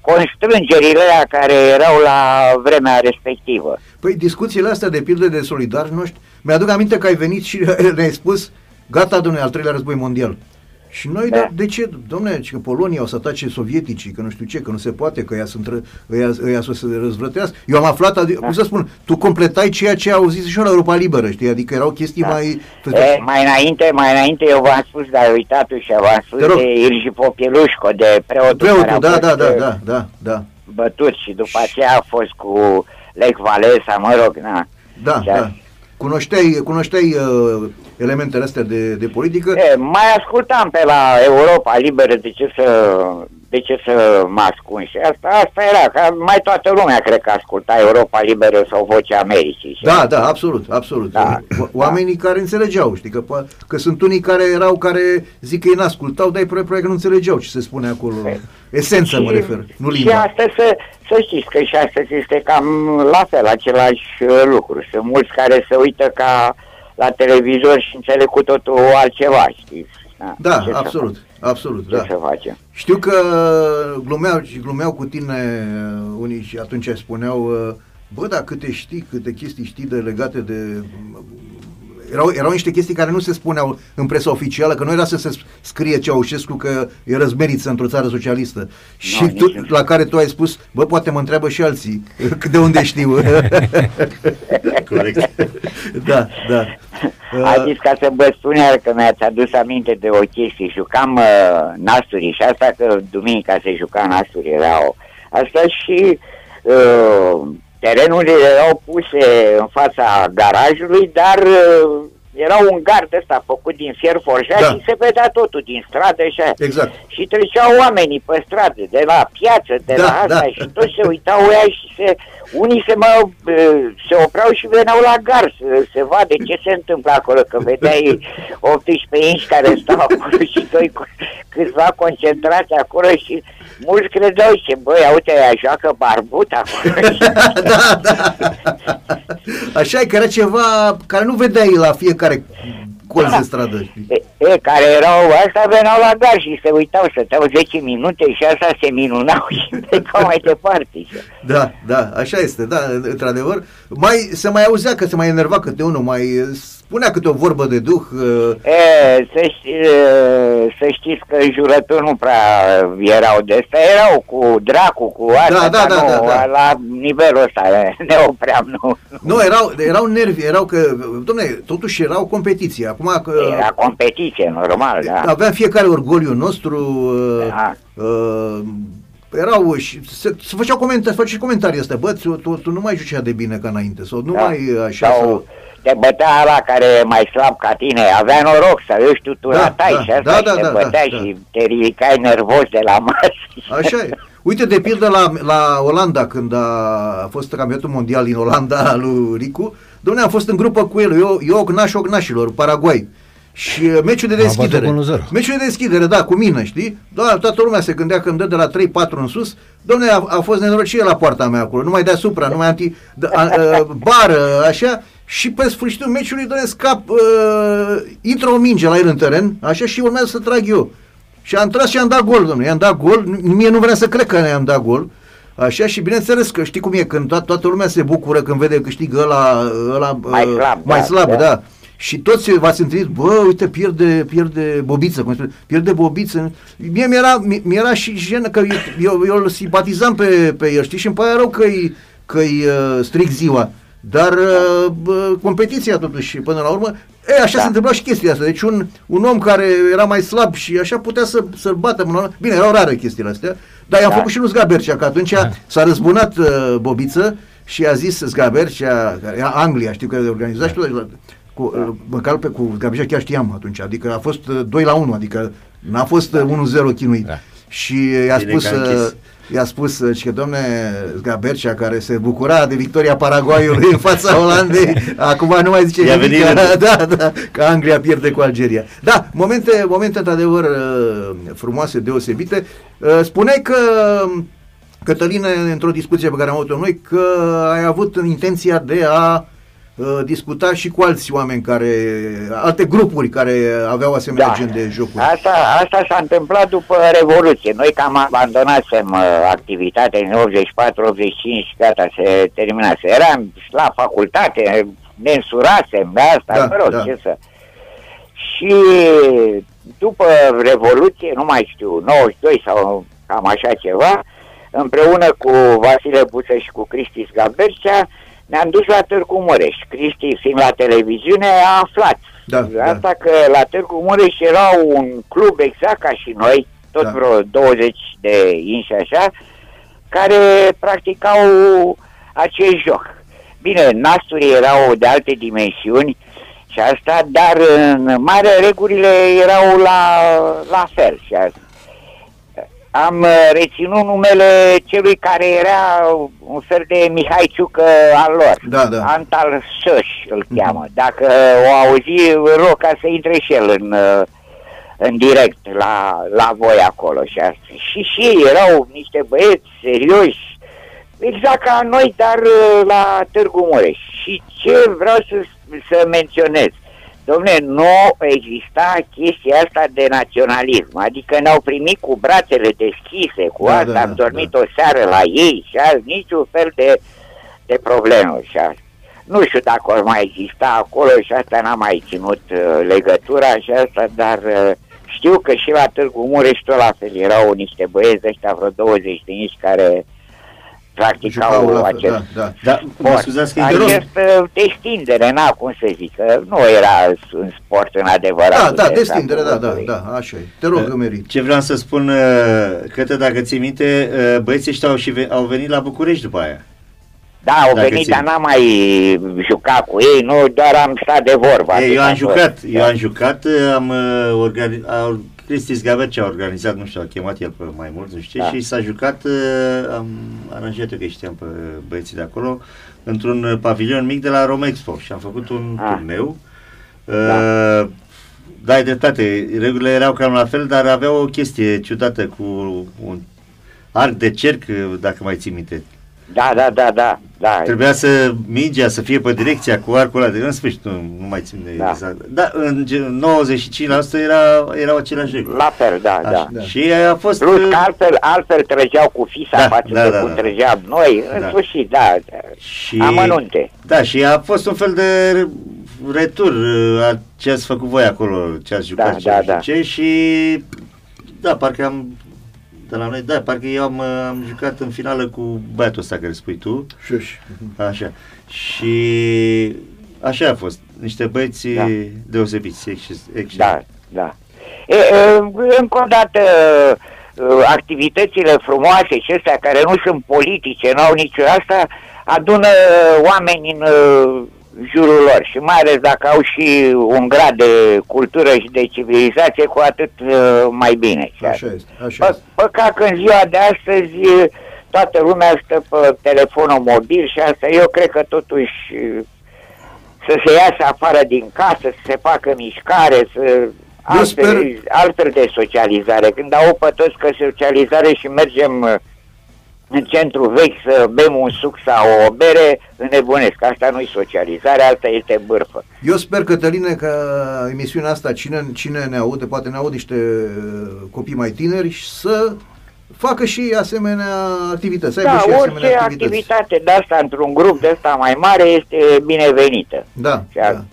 G: constrângerile alea care erau la vremea respectivă.
A: Păi discuțiile astea de pildă de solidari noștri, mi-aduc aminte că ai venit și ne-ai spus, gata, domnule, al treilea război mondial. Și noi,
G: Da.
A: de, de ce, domnule, că Polonia o să atace sovieticii, că nu știu ce, că nu se poate, că ea, sunt, ră- ăia, ăia să se răzvrătească. Eu am aflat, adi- cum să spun, tu completai ceea ce au zis și la Europa Liberă, știi, adică erau chestii
G: Da.
A: mai...
G: E, mai înainte, mai înainte eu v-am spus, dar uitați și v-am spus
A: Te rog.
G: de Irji Popielușco, de preotul, care
A: Preotul,
G: a
A: da,
G: fost,
A: da, da,
G: uh,
A: da, da, da,
G: bătut și după aceea a fost cu Lech Walesa, mă rog, na.
A: da,
G: Și a-
A: da. Cunoșteai, cunoșteai uh, elementele astea de, de politică?
G: E, mai ascultam pe la Europa Liberă, de ce să, de ce să mă ascund? Și asta, asta era, că mai toată lumea cred că asculta Europa Liberă sau Vocea Americii. Și
A: Da, da, absolut, absolut.
G: Da,
A: O- Oamenii care înțelegeau, știi, că, po- că sunt unii care erau, care zic că ei n-ascultau, dar e probabil că nu înțelegeau ce se spune acolo. Esența mă refer, nu
G: și
A: limba.
G: astăzi să, să știți că și astăzi este cam la fel, același uh, lucru. Sunt mulți care se uită ca la televizor și înțeleg cu totul altceva, știți?
A: Da,
G: ce să
A: absolut, absolut,
G: Ce
A: da.
G: să facem?
A: Știu că glumeau și glumeau cu tine uh, unii și atunci spuneau uh, bă, dar câte știi, câte chestii știi de legate de... Erau, erau niște chestii care nu se spuneau în presa oficială, că nu era să se scrie Ceaușescu că e răzmeriță într-o țară socialistă. și
G: nici
A: tu,
G: nu.
A: la care tu ai spus, bă, poate mă întreabă și alții, de unde știu.
B: Corect.
A: da, da.
G: A zis ca să vă spun iar că mi-ați adus aminte de o chestie. Jucam uh, nasturi și asta că duminica se juca nasturi erau. Asta și uh, terenurile erau puse în fața garajului, dar uh, era un gard ăsta făcut din fier forjat
A: Da.
G: și se vedea totul din stradă și așa.
A: Exact.
G: Și treceau oamenii pe stradă, de la piață, de
A: Da,
G: la asta
A: da.
G: și toți se uitau ea și se, unii se, mă, uh, se opreau și veneau la gar să se vadă ce se întâmplă acolo, că vedeai 18 inși care stau acolo și doi cu- câțiva concentrați acolo și mulți credeau și băi, uite, ea joacă barbut acolo.
A: da, da. Așa e că era ceva care nu vedeai la fiecare colț de stradă. știi?
G: E, e, care erau, asta veneau la gar și se uitau, stăteau 10 minute și asta se minunau și plecau mai departe.
A: Da, da, așa este, da, într-adevăr. Mai, se mai auzea că se mai enerva câte unul, mai spunea câte o vorbă de duh. uh,
G: E, să, ști, e, să știți că jurături nu prea erau de asta, erau cu dracu, cu asta,
A: Da, da,
G: dar
A: da,
G: nu,
A: da, da.
G: la nivelul ăsta ne opream, nu.
A: Nu, erau, erau nervi, erau că, domne, totuși erau competiții. Acum că
G: Era competiție, normal, da.
A: avea fiecare orgoliul nostru, uh,
G: Da.
A: uh, erau și se, se făceau comentarii, făceau comentarii astea, bă, tu, tu, tu nu mai joci așa de bine ca înainte, sau nu
G: Da.
A: mai așa,
G: Sau
A: sau...
G: te bătea la care e mai slab ca tine, avea noroc să își tu tu
A: Da,
G: ratai
A: da,
G: și asta
A: da,
G: și
A: da,
G: te
A: da,
G: bătea
A: da,
G: și te ridicai nervos de la masă.
A: Așa e. Uite, de pildă la, la Olanda, când a fost campionatul mondial din Olanda lui Ricu, domne, am fost în grupă cu el, eu, eu Ognaș Ognașilor, Paraguay. Și uh, meciul de
C: A bătut
A: deschidere.
C: cu 1-0.
A: Meciul de deschidere, da, cu mine, știi? Da, toată lumea se gândea când dă de la 3-4 în sus. Domne, a, a fost nenorocire la poarta mea acolo, numai deasupra, numai anti, da, a, a, bară, așa. Și pe sfârșitul meciului, domne, scap, uh, intră o minge la el în teren, așa, și urmează să trag eu. Și am tras și am dat gol, domnule, i-am dat gol, mie nu vrea să cred că ne-am dat gol. Așa și bineînțeles că știi cum e, când to- toată lumea se bucură când vede că câștigă ăla, ăla
G: Mai
A: uh,
G: slab,
A: mai
G: da,
A: slab
G: da.
A: da. Și toți v-ați întâlnit, bă, uite, pierde, pierde bobiță, cum spune, pierde bobiță. Mie mi-era, mi- mi-era și jenă, că eu, eu, eu îl simpatizam pe, pe el, știi, și îmi pare rău că-i, că-i uh, stric ziua. Dar uh, bă, competiția totuși, până la urmă, e, așa
G: Da.
A: se întâmpla și chestia asta. Deci un, un om care era mai slab și așa putea să, să-l bată. Până la urmă. Bine, erau rare chestiile astea, dar i-am
G: Da.
A: făcut și lui Zgabercea, că atunci s-a răzbunat uh, Bobiță și a zis Zgabercea, care era Anglia, știu că organiza și tot, cu, uh, măcar pe cu Zgabercea chiar știam atunci, adică a fost uh, 2 la 1, adică n-a fost uh, 1-0 chinuit.
C: Da.
A: Și i-a
B: Bine
A: spus,
B: că a
A: uh,
B: închis.
A: i-a spus uh, că domne Zgabercea, care se bucura de victoria Paraguayului în fața Olandei, acum nu mai zice
B: I-a
A: nimic,
B: venit rândul.
A: da, da, că Anglia pierde cu Algeria. Da, momente, momente într-adevăr uh, frumoase, deosebite. Uh, Spuneai că Cătăline, într-o discuție pe care am avut-o noi, că ai avut intenția de a uh, discuta și cu alți oameni care, alte grupuri care aveau asemenea
G: Da.
A: gen de jocuri.
G: Asta, asta s-a întâmplat după Revoluție. Noi cam abandonasem uh, activitatea în 84-85, gata, se terminase. Eram la facultate, ne însurasem de asta,
A: Da,
G: mă rog,
A: da.
G: ce să... Și după Revoluție, nu mai știu, 92 sau cam așa ceva, împreună cu Vasile Buță și cu Cristi Sgabercea, ne-am dus la Târgu Mureș. Cristi, fiind la televiziune, a aflat
A: Da,
G: asta
A: da.
G: că la Târgu Mureș era un club exact ca și noi, tot
A: Da.
G: vreo 20 de inși așa, care practicau acest joc. Bine, nasturii erau de alte dimensiuni și asta, dar în mare regulile erau la, la fel. Și asta. Am uh, reținut numele celui care era un fel de Mihai Ciucă al lor.
A: Da, da.
G: Antal Șăș îl cheamă. Dacă o auzi, îl rog ca să intre și el în, uh, în direct la, la voi acolo. Și, asta. și și ei erau niște băieți serioși, exact ca noi, dar uh, la Târgu Mureș. Și ce vreau să, să menționez? Domne, nu exista chestia asta de naționalism, adică ne-au primit cu brațele deschise, cu
A: Da,
G: asta
A: da,
G: am
A: da,
G: dormit
A: da.
G: o seară la ei și azi niciun fel de, de problemă și asta. Nu știu dacă or mai exista acolo și asta n-am mai ținut uh, legătura și asta, dar uh, știu că și la Târgu Mureș tot la fel erau niște băieți ăștia vreo 20 de inși care practicau
A: Jucau la fel,
G: acest
A: da, da.
B: Da, mă
G: sport.
B: scuzați că interrup.
G: Această destindere, n-a cum să zic, că nu era un sport în adevărat.
A: Da, da, destindere, da, da, da, așa e. Te rog, Meri.
B: Ce vreau să spun, uh, Cătă, dacă ții minte, uh, băieții ăștia au, și ve- au venit la București după aia.
G: Da, au
B: Dacă
G: venit,
B: țin.
G: dar n-am mai jucat cu ei, nu, doar am stat de vorba.
B: Ei, eu
G: atât
B: am
G: a
B: jucat,
G: fost.
B: eu am jucat, uh, am organizat, Cristi Zgaberce a organizat, nu știu, a chemat el pe mai mulți, nu știu ce,
G: Da.
B: și s-a jucat, uh, am aranjat eu că știam pe băieții de acolo, într-un uh, pavilion mic de la Romexpo și am făcut un
G: Ah.
B: turneu. Uh, da, ai dreptate, regulile erau cam la fel, dar aveau o chestie ciudată cu un arc de cerc, uh, dacă mai ții minte.
G: Da, da, da, da, da.
B: Trebuia să mingea să fie pe direcția cu arcul ăla, de în sfârșit nu, nu mai țin de
G: Da.
B: exact. Da, în gen- 95% era, erau aceleași reguli.
G: La fel, da,
B: Așa.
G: da.
A: Da.
B: Și a fost...
G: Plus
B: uh,
G: că altfel, altfel trăgeau cu fisa
B: Da,
G: față
B: da,
G: de
B: da,
G: cum
B: da.
G: trăgeam noi, în
B: Da.
G: sfârșit, da, da.
B: și,
G: amănunte.
B: Da, și a fost un fel de re- retur uh, a ce ați făcut voi acolo, ce ați jucat,
G: Da,
B: ce,
G: da,
B: nu știu
G: da.
B: ce, și da, parcă am de la noi, da, parcă eu am, uh, am jucat în finală cu băiatul ăsta care spui tu,
A: Șuș.
B: Așa. Și așa a fost. Niște băieți
G: Da.
B: deosebiți, exces-
G: Da,
B: excelent.
G: da. E, e, încă o dată, e, activitățile frumoase și astea care nu sunt politice, nu au nicio asta, adună oameni în e, jurul lor și mai ales dacă au și un grad de cultură și de civilizație, cu atât e, mai bine. Și
A: Așa este, așa
G: Pă,
A: este.
G: păcat că în ziua de astăzi e, toată lumea stă pe telefonul mobil și asta eu cred că totuși e, să se iasă afară din casă, să se facă mișcare, să altfel,
A: sper-
G: altfel de socializare. Când au pe toți că socializare și mergem uh, în centru vechi să bem un suc sau o bere, înnebunesc. Asta nu-i socializare, asta este bârfă.
A: Eu sper, Cătăline, că emisiunea asta, cine, cine ne aude, poate ne aud niște uh, copii mai tineri, și să facă și asemenea activități. să aibă
G: Da,
A: și
G: orice
A: asemenea activități.
G: activitate de asta într-un grup de asta mai mare este binevenită.
A: Da,
G: Chiar.
A: da.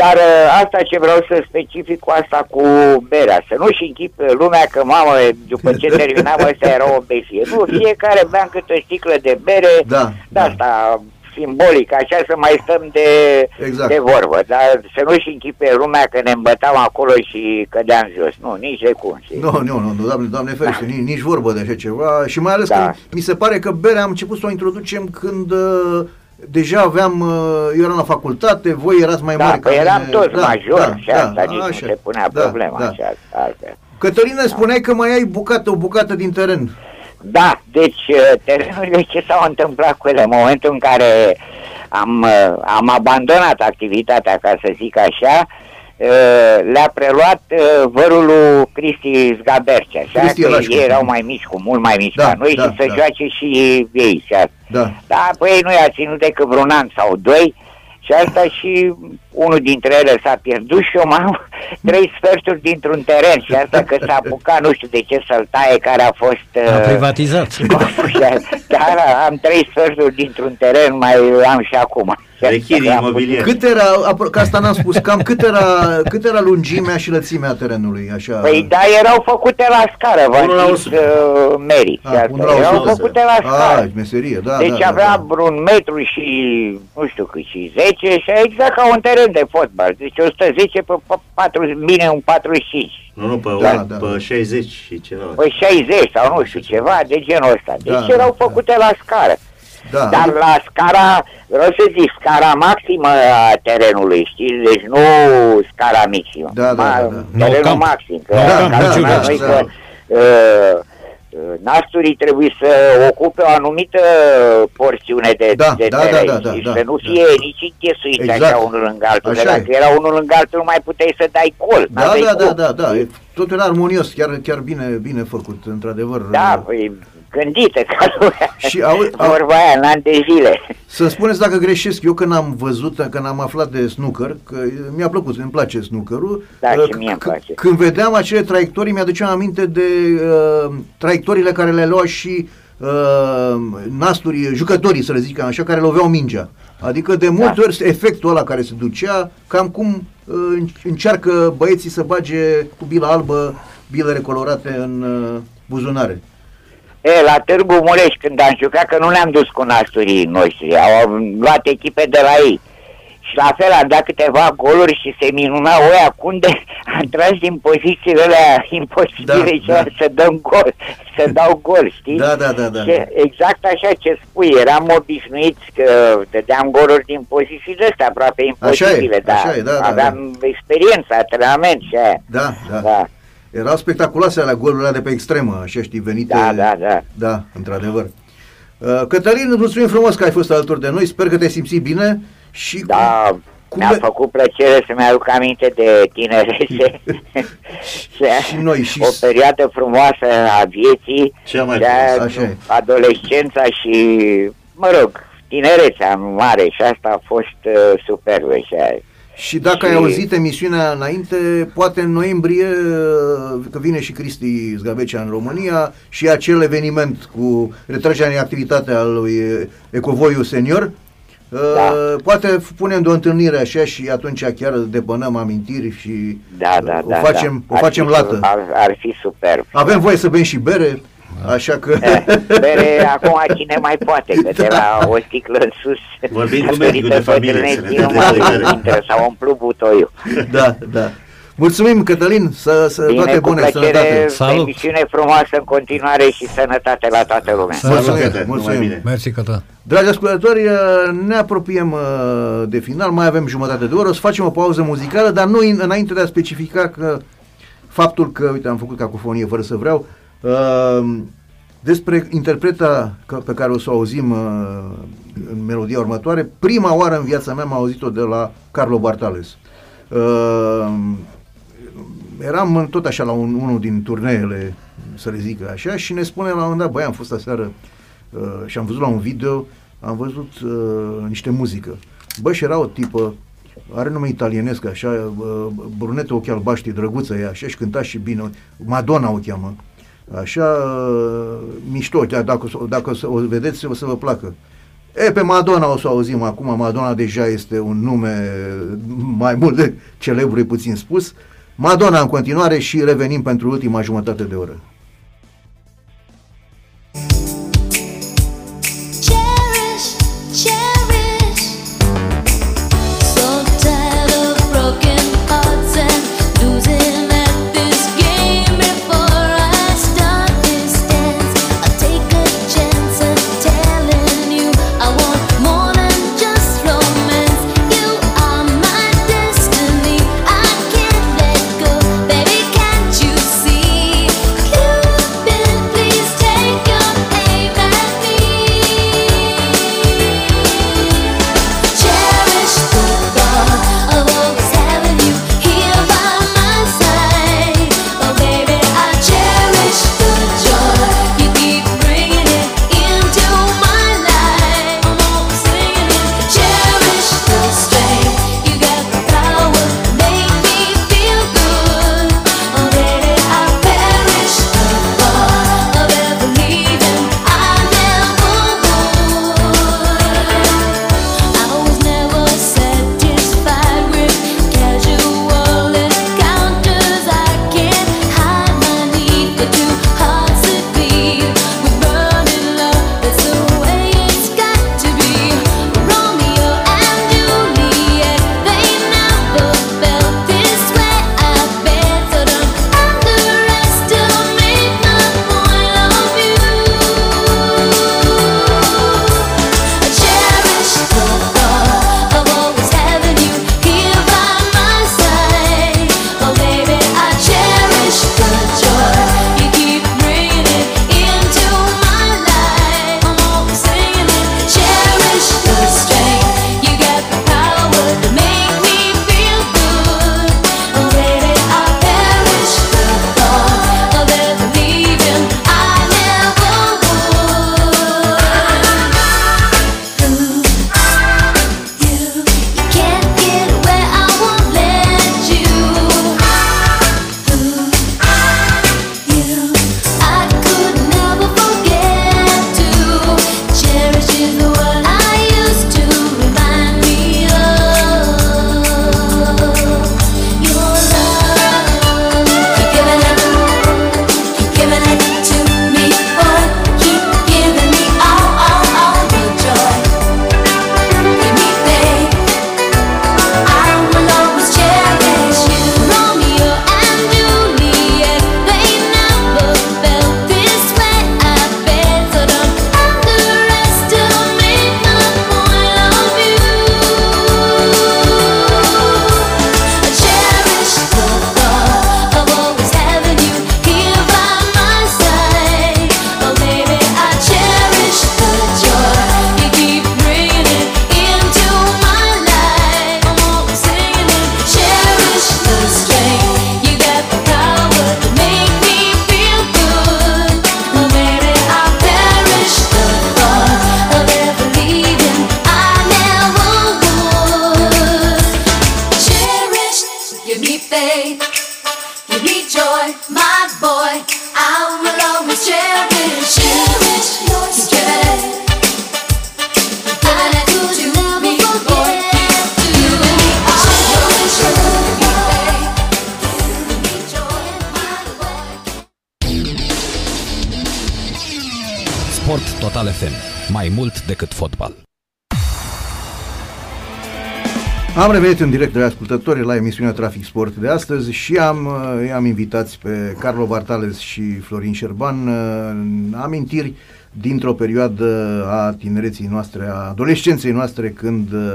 G: Iar uh, asta ce vreau să specific cu asta cu berea, să nu-și închipe lumea că, mamă, după ce terminam, ăsta era o besie. Nu, fiecare bea câte o sticlă de bere,
A: Da,
G: de
A: da.
G: asta simbolic, așa să mai stăm de,
A: Exact.
G: de vorbă, dar să nu-și închipe lumea că ne îmbătam acolo și cădeam jos. Nu, nici de cum. știi?
A: Nu, nu, nu, nu doamne, doamne ferește, nici, nici vorbă de așa ceva și mai ales
G: Da.
A: că mi se pare că berea am început să o introducem când uh, deja aveam, uh, eu eram la facultate, voi erați mai
G: Da,
A: mari
G: păi
A: ca
G: eram
A: mine.
G: toți majori și asta nici
A: așa,
G: nu se punea
A: da,
G: problema
A: da.
G: așa, altfel.
A: Cătălina, spuneai că mai ai bucată, o bucată din teren.
G: Da, deci uh, terenurile ce s-au întâmplat cu ele în momentul în care am, uh, am abandonat activitatea, ca să zic așa, uh, le-a preluat uh, vărul lui Cristi Zgabercea, așa
A: Cristi
G: că
A: Rașcu.
G: ei erau mai mici, cu mult mai mici
A: Da,
G: ca noi
A: da,
G: și să
A: da.
G: joace și ei și asta.
A: Da.
G: Da, păi nu i-a ținut decât vreun an sau doi și asta și unul dintre ele s-a pierdut și eu m-am trei sferturi dintr-un teren și asta că s-a apucat, nu știu de ce să-l taie, care a fost...
C: A
G: uh,
C: privatizat.
G: Dar am trei sferturi dintr-un teren, mai am și acum.
B: Rechiri
G: Am
B: imobiliar.
A: Cât era, apro- că asta n-am spus, cam cât era, cât era lungimea și lățimea terenului, așa?
G: Păi da, erau făcute la scară,
B: Unul la
G: v-am zis
B: 100.
G: uh, Mary.
A: Ah,
G: și asta.
A: unul la
G: erau
A: 100.
G: făcute la scară.
A: Ah, meserie, da,
G: deci
A: da, da,
G: avea
A: da.
G: vreun metru și nu știu cât și 10 și exact ca un teren de fotbal. Deci 110 pe 4, bine un 45.
B: Nu, nu, pe,
A: Da,
B: da,
A: da,
B: pe
A: da.
B: 60 și ceva.
G: Păi 60 sau nu știu, ceva de genul ăsta. Deci
A: Da,
G: erau
A: da.
G: făcute la scară.
A: Da.
G: Dar la scara, vreau să zic, scara maximă a terenului, știți? Deci nu scara maximă.
A: Da, da, da, da.
C: No
G: Terenul
C: camp.
G: maxim. Că
C: No
G: da,
C: camp,
G: da,
A: nu
G: da,
A: camp,
G: noi
A: da.
G: că, uh, uh, nasturii trebuie să ocupe o anumită porțiune de,
A: Da,
G: de
A: da, da,
G: teren
A: da, da,
G: și
A: da,
G: să nu
A: da.
G: fie nici închesuiți
A: Exact.
G: așa unul lângă altul.
A: Așa
G: de dacă
A: e.
G: era unul lângă altul, nu mai puteai să dai gol.
A: Da,
G: n-aveai
A: da, da,
G: cum.
A: da, da, e- totul era armonios, chiar, chiar bine, bine făcut, într-adevăr.
G: Da, păi, gândită ca lumea.
A: Și au- au-
G: Vorba aia, în ani de zile.
A: Să spuneți dacă greșesc, eu când am văzut, când am aflat de snooker, că mi-a plăcut, îmi place snookerul,
G: Da,
A: uh,
G: și mie îmi
A: c-
G: place.
A: când vedeam acele traiectorii, mi-aduceam aminte de uh, traiectoriile care le lua și uh, nasturi, jucătorii, să le zic așa, care loveau mingea. Adică de multe
G: Da.
A: ori efectul ăla care se ducea, cam cum uh, încearcă băieții să bage cu bila albă bilele colorate în uh, buzunare.
G: E, la Târgu Mureș, când am jucat, că nu le-am dus cu nasturii noștri, au luat echipe de la ei. Și la fel am dat câteva goluri și se minunau oia cum de am tras din pozițiile alea imposibile
A: Da,
G: și
A: da.
G: să dăm gol, să dau gol, știi?
A: Da, da, da, da.
G: Și exact așa ce spui, eram obișnuiți că dădeam goluri din pozițiile astea aproape imposibile,
A: e,
G: dar
A: așa e, da, da,
G: aveam experiență, antrenament și aia.
A: Da, da.
G: Da,
A: Erau spectaculoase alea golurile de pe extremă, așa știi, venite...
G: da, da, da.
A: Da, într-adăvăr. Uh, Cătălin, îți mulțumim frumos că ai fost alături de noi, sper că te simți bine și... cu-
G: Da,
A: cum
G: mi-a
A: le-
G: făcut plăcere să-mi aduc aminte de tinerețe
A: Și noi, și-
G: o perioadă frumoasă a vieții,
B: Cea mai
G: de
B: frumoasă.
A: Așa e.
G: adolescența și, mă rog, tinerețea mare și asta a fost uh, superbă și aia.
A: Și dacă ai
G: Și-
A: auzit emisiunea înainte, poate în noiembrie, uh, că vine și Cristi Zgavecea în România, și acel eveniment cu retragerea în activitate al lui uh, Ecovoiu Senior, uh,
G: Da.
A: poate punem de o întâlnire așa și atunci chiar depănăm amintiri și
G: Da, da,
A: uh,
G: da.
A: o facem,
G: da.
A: o
G: Ar
A: facem
G: fi,
A: lată.
G: Ar, ar fi superb.
A: Avem voie să bem și bere, așa că...
G: Eh, Bere, acum cine mai poate, că de la o sticlă în sus
B: Vorbim cu
G: datorită
B: medicul de familie, să ne
G: bătrâneții, nu
B: dea
G: mai
B: de bere.
G: intră, s-a umplut butoiul.
A: da, da. Mulțumim, Cătălin, să, să
G: Bine,
A: toate
G: cu
A: bune,
G: plăcere,
A: sănătate.
C: Salut.
G: emisiune frumoasă în continuare și sănătate la toată lumea.
C: Salut.
A: Mulțumim,
B: Cătă, numai
A: mulțumim.
B: bine.
C: Mersi că ta.
A: Dragi ascultători, uh, ne apropiem uh, de final, mai avem jumătate de oră, o să facem o pauză muzicală, dar nu în- înainte de a specifica că faptul că, uite, am făcut cacofonie fără să vreau, uh, despre interpreta ca- pe care o să o auzim uh, în melodia următoare, prima oară în viața mea am auzit-o de la Carlo Bartales. Uh, eram în- tot așa la un, unul din turneele, să le zic așa, și ne spune la un moment dat, băi, am fost aseară uh, și am văzut la un video, am văzut uh, niște muzică. Bă, și era o tipă, are nume italienesc, așa, uh, brunetă, ochi albaștri, drăguță ea, așa, și cânta și bine, Madonna o cheamă. Așa, uh, mișto, chiar dacă, o să- dacă o să o vedeți, o să vă placă. E, pe Madonna o să o auzim acum, Madonna deja este un nume mai mult de celebru, e puțin spus. Madonna în continuare și revenim pentru ultima jumătate de oră.
F: Mai mult decât fotbal.
A: Am revenit în direct de la ascultători la emisiunea Trafic Sport de astăzi și am, uh, i-am invitați pe Carlo Bartales și Florin Șerban uh, amintiri dintr-o perioadă a tinereții noastre, a adolescenței noastre când uh,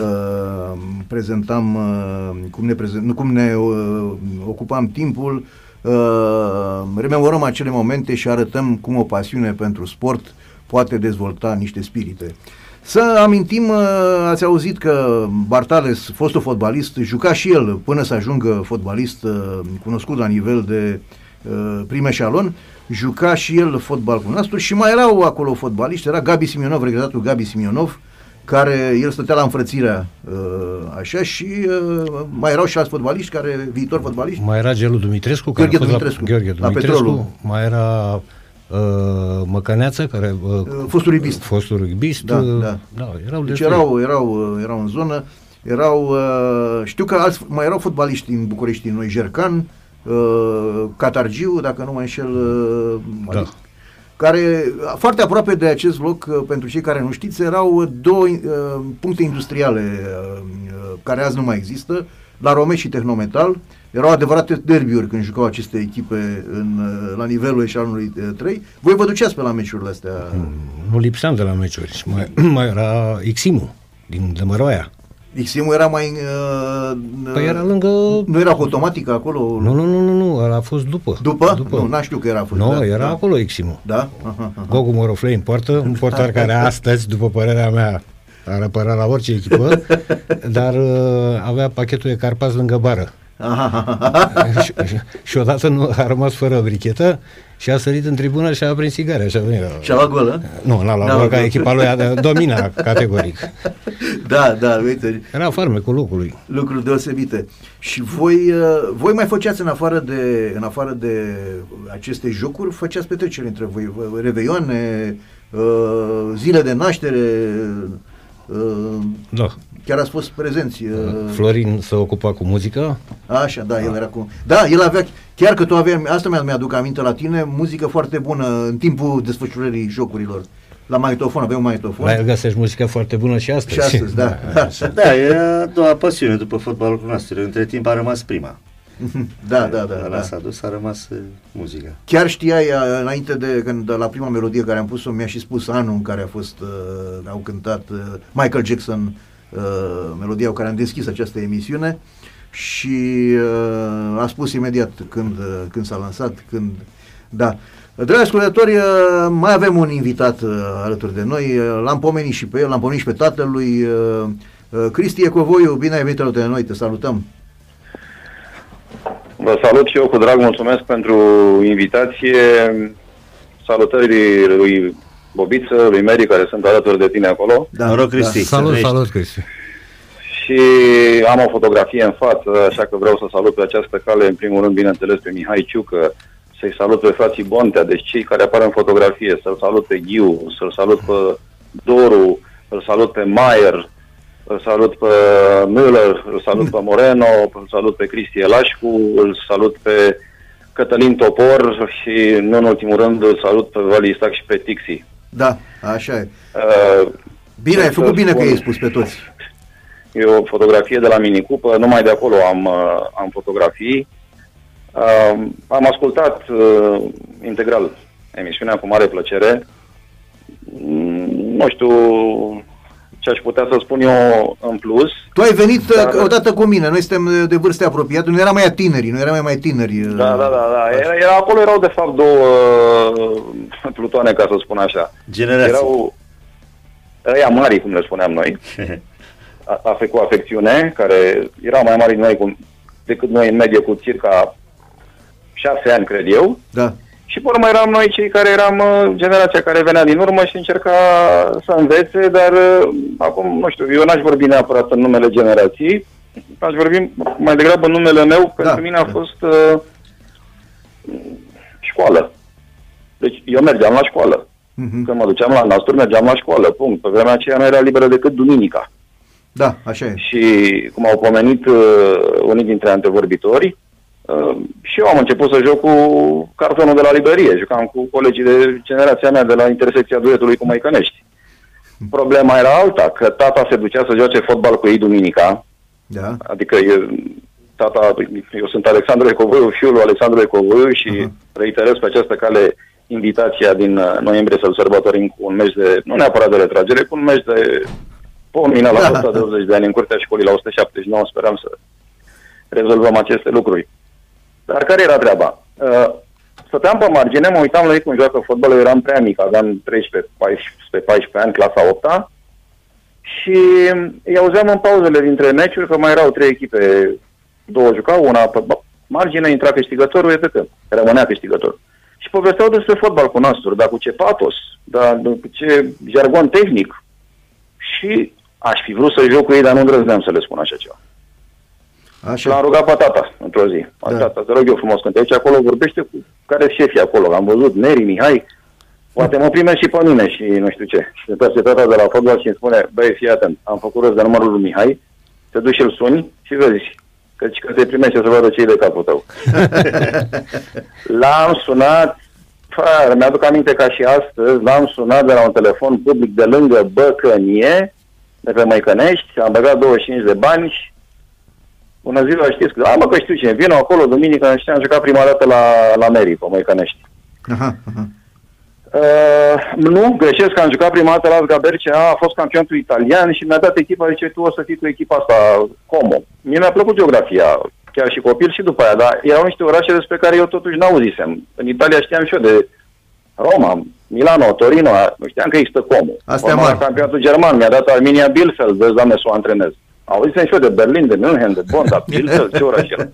A: uh, prezentam uh, cum ne, prezent, nu, cum ne uh, ocupam timpul uh, rememorăm acele momente și arătăm cum o pasiune pentru sport poate dezvolta niște spirite. Să amintim, uh, ați auzit că Bartales, fostul fotbalist, juca și el până să ajungă fotbalist uh, cunoscut la nivel de uh, prim eșalon, juca și el fotbal cu nostru și mai erau acolo fotbaliști, era Gabi Simionov, regretatul Gabi Simionov, care el stătea la înfrățirea așa și mai erau și alți fotbaliști, care, viitor fotbaliști.
C: Mai era Gelu Dumitrescu, care
A: Gheorghe
C: a fost
A: Dumitrescu,
C: la, Gheorghe
A: la
C: Dumitrescu,
A: Petrolul.
C: mai era uh, Măcăneață, care... Uh,
A: fostul rugbyist.
C: Fostul rugbyist.
A: Da,
C: uh,
A: da.
C: da erau
A: Deci
C: destui.
A: erau, erau, erau în zonă, erau, uh, știu că alți, mai erau fotbaliști în București, în noi, Jercan, uh, Catargiu, dacă nu mă înșel, uh,
C: Da.
A: care, foarte aproape de acest loc, uh, pentru cei care nu știți, erau două uh, puncte industriale uh, uh, care azi nu mai există, la Romeș și Tehnometal. Erau adevărate derbiuri când jucau aceste echipe în, uh, la nivelul eșalonului uh, 3. Voi vă duceați pe la meciurile astea?
C: Nu lipseam de la meciuri. Și mai, mai era Iximu, din Dămăroaia.
A: Ximu era mai... Uh,
C: Păi era lângă...
A: Nu era cu automatică acolo?
C: Nu, nu, nu, nu, nu, a fost după.
A: După?
C: după.
A: Nu, n-aș știu că era fost.
C: Nu,
A: da,
C: era
A: da.
C: acolo Iximu.
A: Da? Aha, aha.
C: Gogu Moroflei în poartă, un portar care astăzi, după părerea mea, ar apăra la orice echipă, dar uh, avea pachetul de carpați lângă bară.
A: Aha, aha, aha.
C: și, și, și odată nu, a rămas fără brichetă și a sărit în tribună și a aprins sigare. Și a venit la...
A: Și-a luat gol, a?
C: Nu, n-a luat
A: N-a
C: gol,
A: luat
C: ca
A: gol.
C: echipa lui a- domina categoric.
A: Da, da, uite,
C: Era farmecul locului.
A: lucruri deosebite. Și voi, uh, voi mai făceați în afară de, în afară de aceste jocuri, făceați petreceri între voi, uh, reveioane, uh, zile de naștere, uh,
C: Da.
A: Chiar ați fost prezenți. uh,
C: Florin se ocupa cu muzica.
A: Așa, da, el era cu... Da, el avea, chiar că tu aveai, asta mi- mi-aduc aminte la tine, muzică foarte bună în timpul desfășurării jocurilor. La magnetofon, aveai un magnetofon.
C: La el găsești muzică foarte bună și astăzi.
A: Și astăzi, da. da.
B: Da, era a doua pasiune după fotbalul cu noastră. Între timp a rămas prima.
A: Da, da, da,
B: La
A: da.
B: s-a dus, a rămas uh, muzica.
A: Chiar știai, uh, înainte de când de la prima melodie care am pus-o, mi-a și spus anul în care a fost, uh, au cântat uh, Michael Jackson, uh, melodia cu care am deschis această emisiune și uh, a spus imediat când, uh, când s-a lansat, când, da. Dragi ascultători, uh, mai avem un invitat uh, alături de noi, uh, l-am pomenit și pe el, l-am pomenit și pe tatălui, uh, uh, Cristi Ecovoiu, bine ai venit alături de noi, te salutăm.
H: Vă salut și eu cu drag, mulțumesc pentru invitație. Salutării lui Bobiță, lui Mary, care sunt alături de tine acolo.
A: Da,
B: Noroc,
A: da.
B: Cristi. să
C: Salut,
B: trăiești.
C: salut, Cristi.
H: Și am o fotografie în față, așa că vreau să salut pe această cale, în primul rând, bineînțeles, pe Mihai Ciucă, să-i salut pe frații Bontea, deci cei care apar în fotografie, să-l salut pe Ghiu, să-l salut pe Doru, îl salut pe Maier, îl salut pe Müller, îl salut pe Moreno, îl salut pe Cristi Elașcu, îl salut pe Cătălin Topor și, nu în ultimul rând, îl salut pe Vali Istac și pe Tixi.
A: Da, așa e.
H: Uh,
A: Bine, ai
H: Să
A: făcut bine că
H: spun-
A: i-ai spus pe toți.
H: E o fotografie de la Mini Cupă, numai de acolo am, uh, am fotografii. Uh, am ascultat uh, integral emisiunea cu mare plăcere. Mm, Nu știu ce aș putea să spun eu în plus.
A: Tu ai venit
H: Da,
A: da,
H: da.
A: odată cu mine, noi suntem uh, de vârste apropiate, nu eram mai tineri, nu eram mai, mai tineri. uh,
H: Da, da, da, da. Era, era, acolo erau de fapt două uh, plutoane, ca să spun așa.
B: Generații.
H: Erau ăia mari, cum le spuneam noi, a- afe- cu afecțiune, care erau mai mari noi cu, decât noi în medie cu circa șase ani, cred eu.
A: Da.
H: Și pe urmă eram noi cei care eram uh, generația care venea din urmă și încerca să învețe, dar uh, acum, nu știu, eu n-aș vorbi neapărat în numele generației, aș vorbi mai degrabă în numele meu, pentru mine a
A: da.
H: fost uh, școală. Deci eu mergeam la școală.
A: Mhm.
H: Când mă duceam la Nasturi, mergeam la școală, punct. Pe vremea aceea nu era liberă decât duminica.
A: Da, așa e.
H: Și cum au pomenit uh, unii dintre antevorbitori, uh, și eu am început să joc cu cartonul de la librărie. Jucam cu colegii de generația mea de la intersecția duetului cu Măicănești. Problema era alta, că tata se ducea să joace fotbal cu ei duminica,
A: Da.
H: adică eu, tata, eu sunt Alexandru Ecovoiu, fiul lui Alexandru Ecovoiu și
A: Aha.
H: reiterez pe această cale invitația din uh, noiembrie să-l sărbătorim cu un meci de, nu neapărat de retragere, cu un meci de pomină la
A: Da.
H: vârsta de 80 de ani în curtea școlii la 179, speram să rezolvăm aceste lucruri. Dar care era treaba? Uh, stăteam pe margine, mă uitam la ei cum joacă fotbal, eu eram prea mic, aveam 13, 14, 14 ani, clasa 8 -a, și îi auzeam în pauzele dintre meciuri că mai erau trei echipe, două jucau, una pe ba- margine, intra câștigătorul, e pe câmp, rămânea câștigător. Și povesteau despre fotbal cu nostru, dar cu ce patos, dar cu ce jargon tehnic. Și aș fi vrut să joc cu ei, dar nu îndrăzneam să le spun așa ceva. Și l-am
A: Așa.
H: rugat pe tata într-o zi. Da.
A: Da.
H: Tata, te rog eu frumos, când te duci acolo, vorbește cu care șefii acolo. Am văzut Neri, Mihai, poate mă primești și pe mine și nu știu ce. Și după ce tata de la fotbal și îmi spune, băi, fii atent, am făcut rost de numărul lui Mihai, te duci și îl suni și vezi căci că te primește să vadă ce de capul tău. L-am sunat, fără, mi-aduc aminte ca și astăzi, l-am sunat de la un telefon public de lângă Băcănie, de pe Măicănești, am băgat 25 de bani și Bună ziua, știți că, a, mă, că știu cine, vin acolo, duminică, și am jucat prima dată la, la Mary, pe Măicănești.
A: Aha, aha.
H: Uh, nu, greșesc, am jucat prima dată la Asga Bercea, a fost campionatul italian și mi-a dat echipa, zice, tu o să fii cu echipa asta, Como. Mie mi-a plăcut geografia, chiar și copil și după aia, dar erau niște orașe despre care eu totuși n-auzisem. În Italia știam și eu de Roma, Milano, Torino, nu știam că există Como.
A: Astea
H: Urmă la
A: mari.
H: campionatul german, mi-a dat Arminia Bielefeld, vezi, doamne, să o antrenez. Auzisem și eu de Berlin, de München, de Bonn, dar Bielefeld, ce oraș era?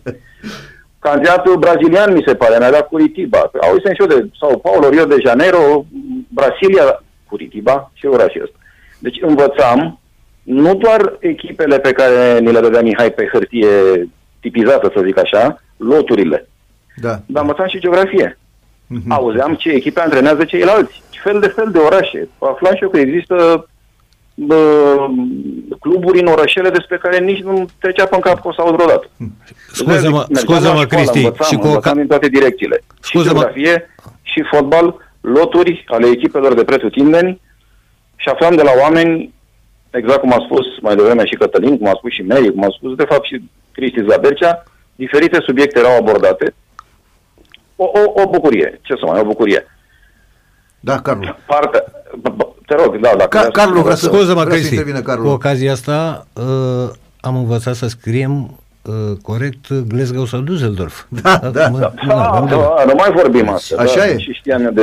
H: Candidatul brazilian, mi se pare, mi-a dat Curitiba. Auzisem și eu de Sao Paulo, Rio de Janeiro, Brasilia, Curitiba, ce oraș e ăsta? Deci învățam nu doar echipele pe care ni le dădea Mihai pe hârtie tipizată, să zic așa, loturile,
A: Da.
H: dar învățam și geografie.
A: Mhm.
H: Auzeam ce echipe antrenează ceilalți, ce fel de fel de orașe. Aflam și eu că există bă, cluburi în orășele despre care nici nu trecea pe cap că o să aud vreodată.
C: Scuze-mă,
H: Mergeam
C: scuze-mă,
H: la școală,
C: Cristi,
H: învățam,
C: și cu
H: învățam
C: oca-
H: din toate direcțiile. Și
C: Scuze-mă.
H: geografie, și fotbal, loturi ale echipelor de pretutindeni și aflam de la oameni, exact cum a spus mai devreme și Cătălin, cum a spus și Mary, cum a spus de fapt și Cristi Zabercea, diferite subiecte erau abordate. O, o, o bucurie, ce să mai, o bucurie.
A: Da, Carlu.
H: Parte, b- b- te rog, da, dacă...
A: Ca- Carlu, vrea să-
C: Scuze-mă,
A: vrea să
C: Cristi,
A: intervină Carlu.
C: cu ocazia asta uh, am învățat să scriem uh, corect Glasgow sau Düsseldorf.
A: Da, da,
C: Mă-
A: da.
C: nu avem de-
H: Da, nu mai vorbim asta.
A: Așa
H: da,
A: e.
H: Ce știam eu de...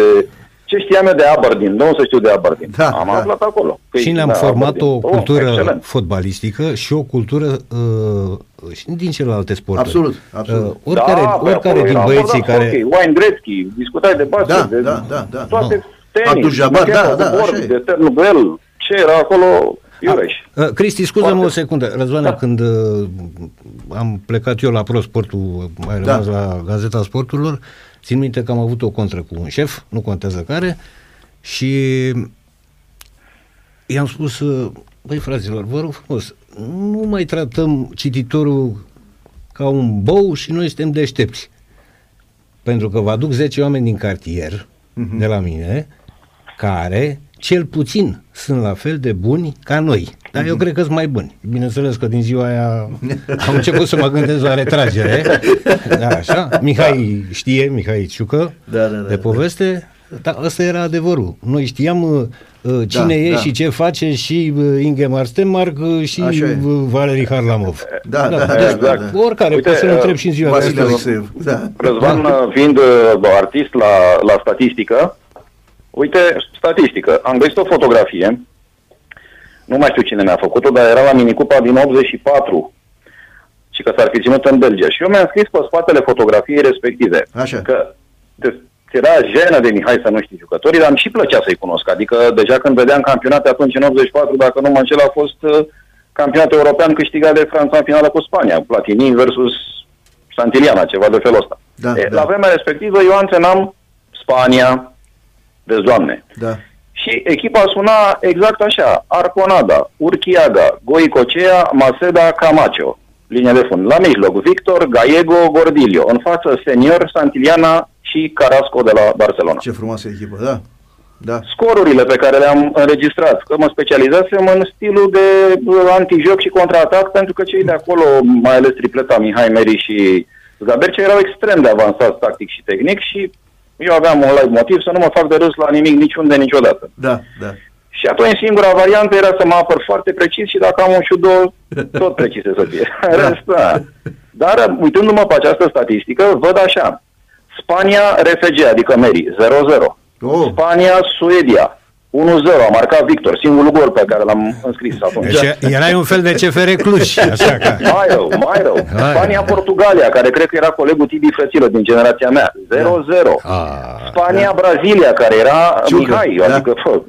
H: Ce știam eu de Aberdeen? Nu o să știu de Aberdeen.
A: Da,
H: Am
A: da.
H: aflat acolo. Că
C: Și
H: e-
C: ne-am
H: da,
C: format
H: Aberdeen.
C: o
H: Oh,
C: cultură
H: excelent.
C: fotbalistică și o cultură uh, și din celelalte sporturi.
A: Absolut, absolut.
C: Uh, oricare
H: da, pe
C: oricare
H: acolo
C: din
H: era
C: băieții
H: abordat
C: care...
H: Hockey, Wayne Gretzky, discutați de basket,
A: Da,
H: de
A: da, da, da.
H: toate
C: Nu.
H: tenis,
A: Abdul-Jabbar,
H: de
A: da,
H: chetă,
A: da,
H: de bord,
A: așa e.
H: de Ternubel, ce era acolo, Iureș.
C: Uh, Cristi, scuză-mă
H: Foarte-
C: o secundă. Răzvane,
H: Da.
C: când uh, am plecat eu la Pro Sportul, mai
A: Da.
C: rămas la Gazeta Sporturilor, țin minte că am avut o contră cu un șef, nu contează care, și i-am spus, uh, băi fraților, vă rog frumos, nu mai tratăm cititorul ca un bou și noi suntem deștepți. Pentru că vă aduc 10 oameni din cartier, de la mine, care cel puțin sunt la fel de buni ca noi. Dar eu cred că sunt mai buni. Bineînțeles că din ziua aia am început să mă gândesc la retragere. Da, așa. Mihai știe, Mihai Ciucă,
A: Da, da, da,
C: de
A: da.
C: poveste. Dar ăsta era adevărul. Noi știam uh, uh, cine
A: Da,
C: e
A: da.
C: și ce face și uh, Ingemar Stenmark uh, și
A: Așa e.
C: uh, Valerii Harlamov.
A: Da, da,
C: deci,
H: exact.
C: Oricare,
H: Uite,
C: poți să-l
H: uh,
C: întreb și în ziua de
A: Vasile
C: astăzi.
A: Alexeev. Da.
H: Răzvan, fiind uh, artist la, la statistică, uite, statistică, am găsit o fotografie, nu mai știu cine mi-a făcut-o, dar era la minicupa din 84 și că s-ar fi ținut în Belgia. Și eu mi-am scris pe spatele fotografiei respective
A: Așa.
H: că te, ți era jenă de Mihai să nu știi jucătorii, dar îmi și plăcea să-i cunosc. Adică deja când vedeam campionate atunci în 84, dacă nu mă înșel, a fost uh, campionatul european câștigat de Franța în finală cu Spania, Platini versus Santiliana, ceva de felul ăsta.
A: Da,
H: e,
A: da.
H: La vremea respectivă eu antrenam Spania, vezi, doamne.
A: Da.
H: Și echipa suna exact așa, Arconada, Urchiaga, Goicocea, Maseda, Camacho, linia de fund. La mijloc, Victor, Gallego, Gordilio. În față, Senior, Santiliana și Carrasco de la Barcelona.
A: Ce frumoasă echipă, da. Da.
H: Scorurile pe care le-am înregistrat, că mă specializasem în stilul de uh, antijoc și contraatac, pentru că cei de acolo, mai ales tripleta Mihai Meri și Zabercea, erau extrem de avansați tactic și tehnic și eu aveam un live motiv să nu mă fac de râs la nimic niciunde niciodată.
A: Da, da.
H: Și atunci singura variantă era să mă apăr foarte precis și dacă am un judo, tot precise să fie. În rest, da. Dar uitându-mă pe această statistică, văd așa. Spania, RFG, adică Meri, 0-0.
A: Oh.
H: Spania, Suedia, 1-0, a marcat Victor, singurul gol pe care l-am înscris atunci.
C: Deci erai un fel de CFR Cluj, așa ca...
H: Mai rău, mai rău.
C: Hai.
H: Spania, Portugalia, care cred că era colegul Tibi Frățilă din generația mea, 0-0.
C: Ah,
H: Spania, Brazilia, care era
A: Ciucă,
H: Mihai,
A: da.
H: adică fă,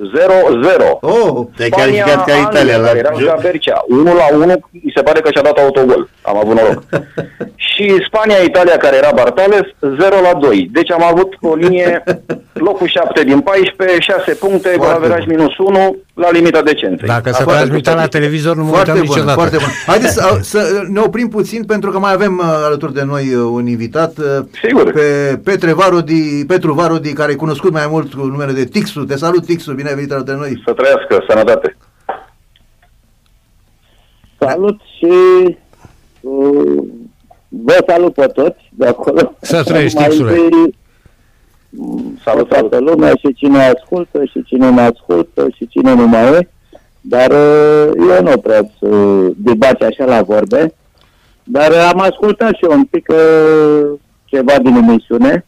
H: 0-0.
A: Oh,
B: Te-ai calificat ca Italia la
H: care era
B: joc?
H: Gabercea. 1 la 1, mi se pare că și-a dat autogol. Am avut noroc. și Spania, Italia, care era Bartales, 0 la 2. Deci am avut o linie, locul 7 din 14, 6 puncte, cu
A: Foarte
H: averaj
A: bun.
H: minus 1, la limita decenței.
C: Dacă se
A: foarte
C: transmita
H: bun.
C: la televizor, nu mă
A: Foarte
C: uitam
A: bun,
C: niciodată.
A: foarte bun. Haideți să, să ne oprim puțin pentru că mai avem uh, alături de noi uh, un invitat. uh,
H: Sigur.
A: Pe Petre Varodi, Petru Varodi, care e cunoscut mai mult cu numele de Tixu. Te salut, Tixu, bine ai venit alături de noi.
H: Să trăiască, sănătate.
I: Salut și uh, vă salut pe toți de acolo.
C: Să trăiești,
I: Mai
C: Tixule.
I: întâi, m,
H: Salut,
I: toată lumea și cine ascultă și cine nu ascultă și cine nu mai e. Dar uh, eu nu prea să debați așa la vorbe. Dar am ascultat și eu un pic uh, ceva din emisiune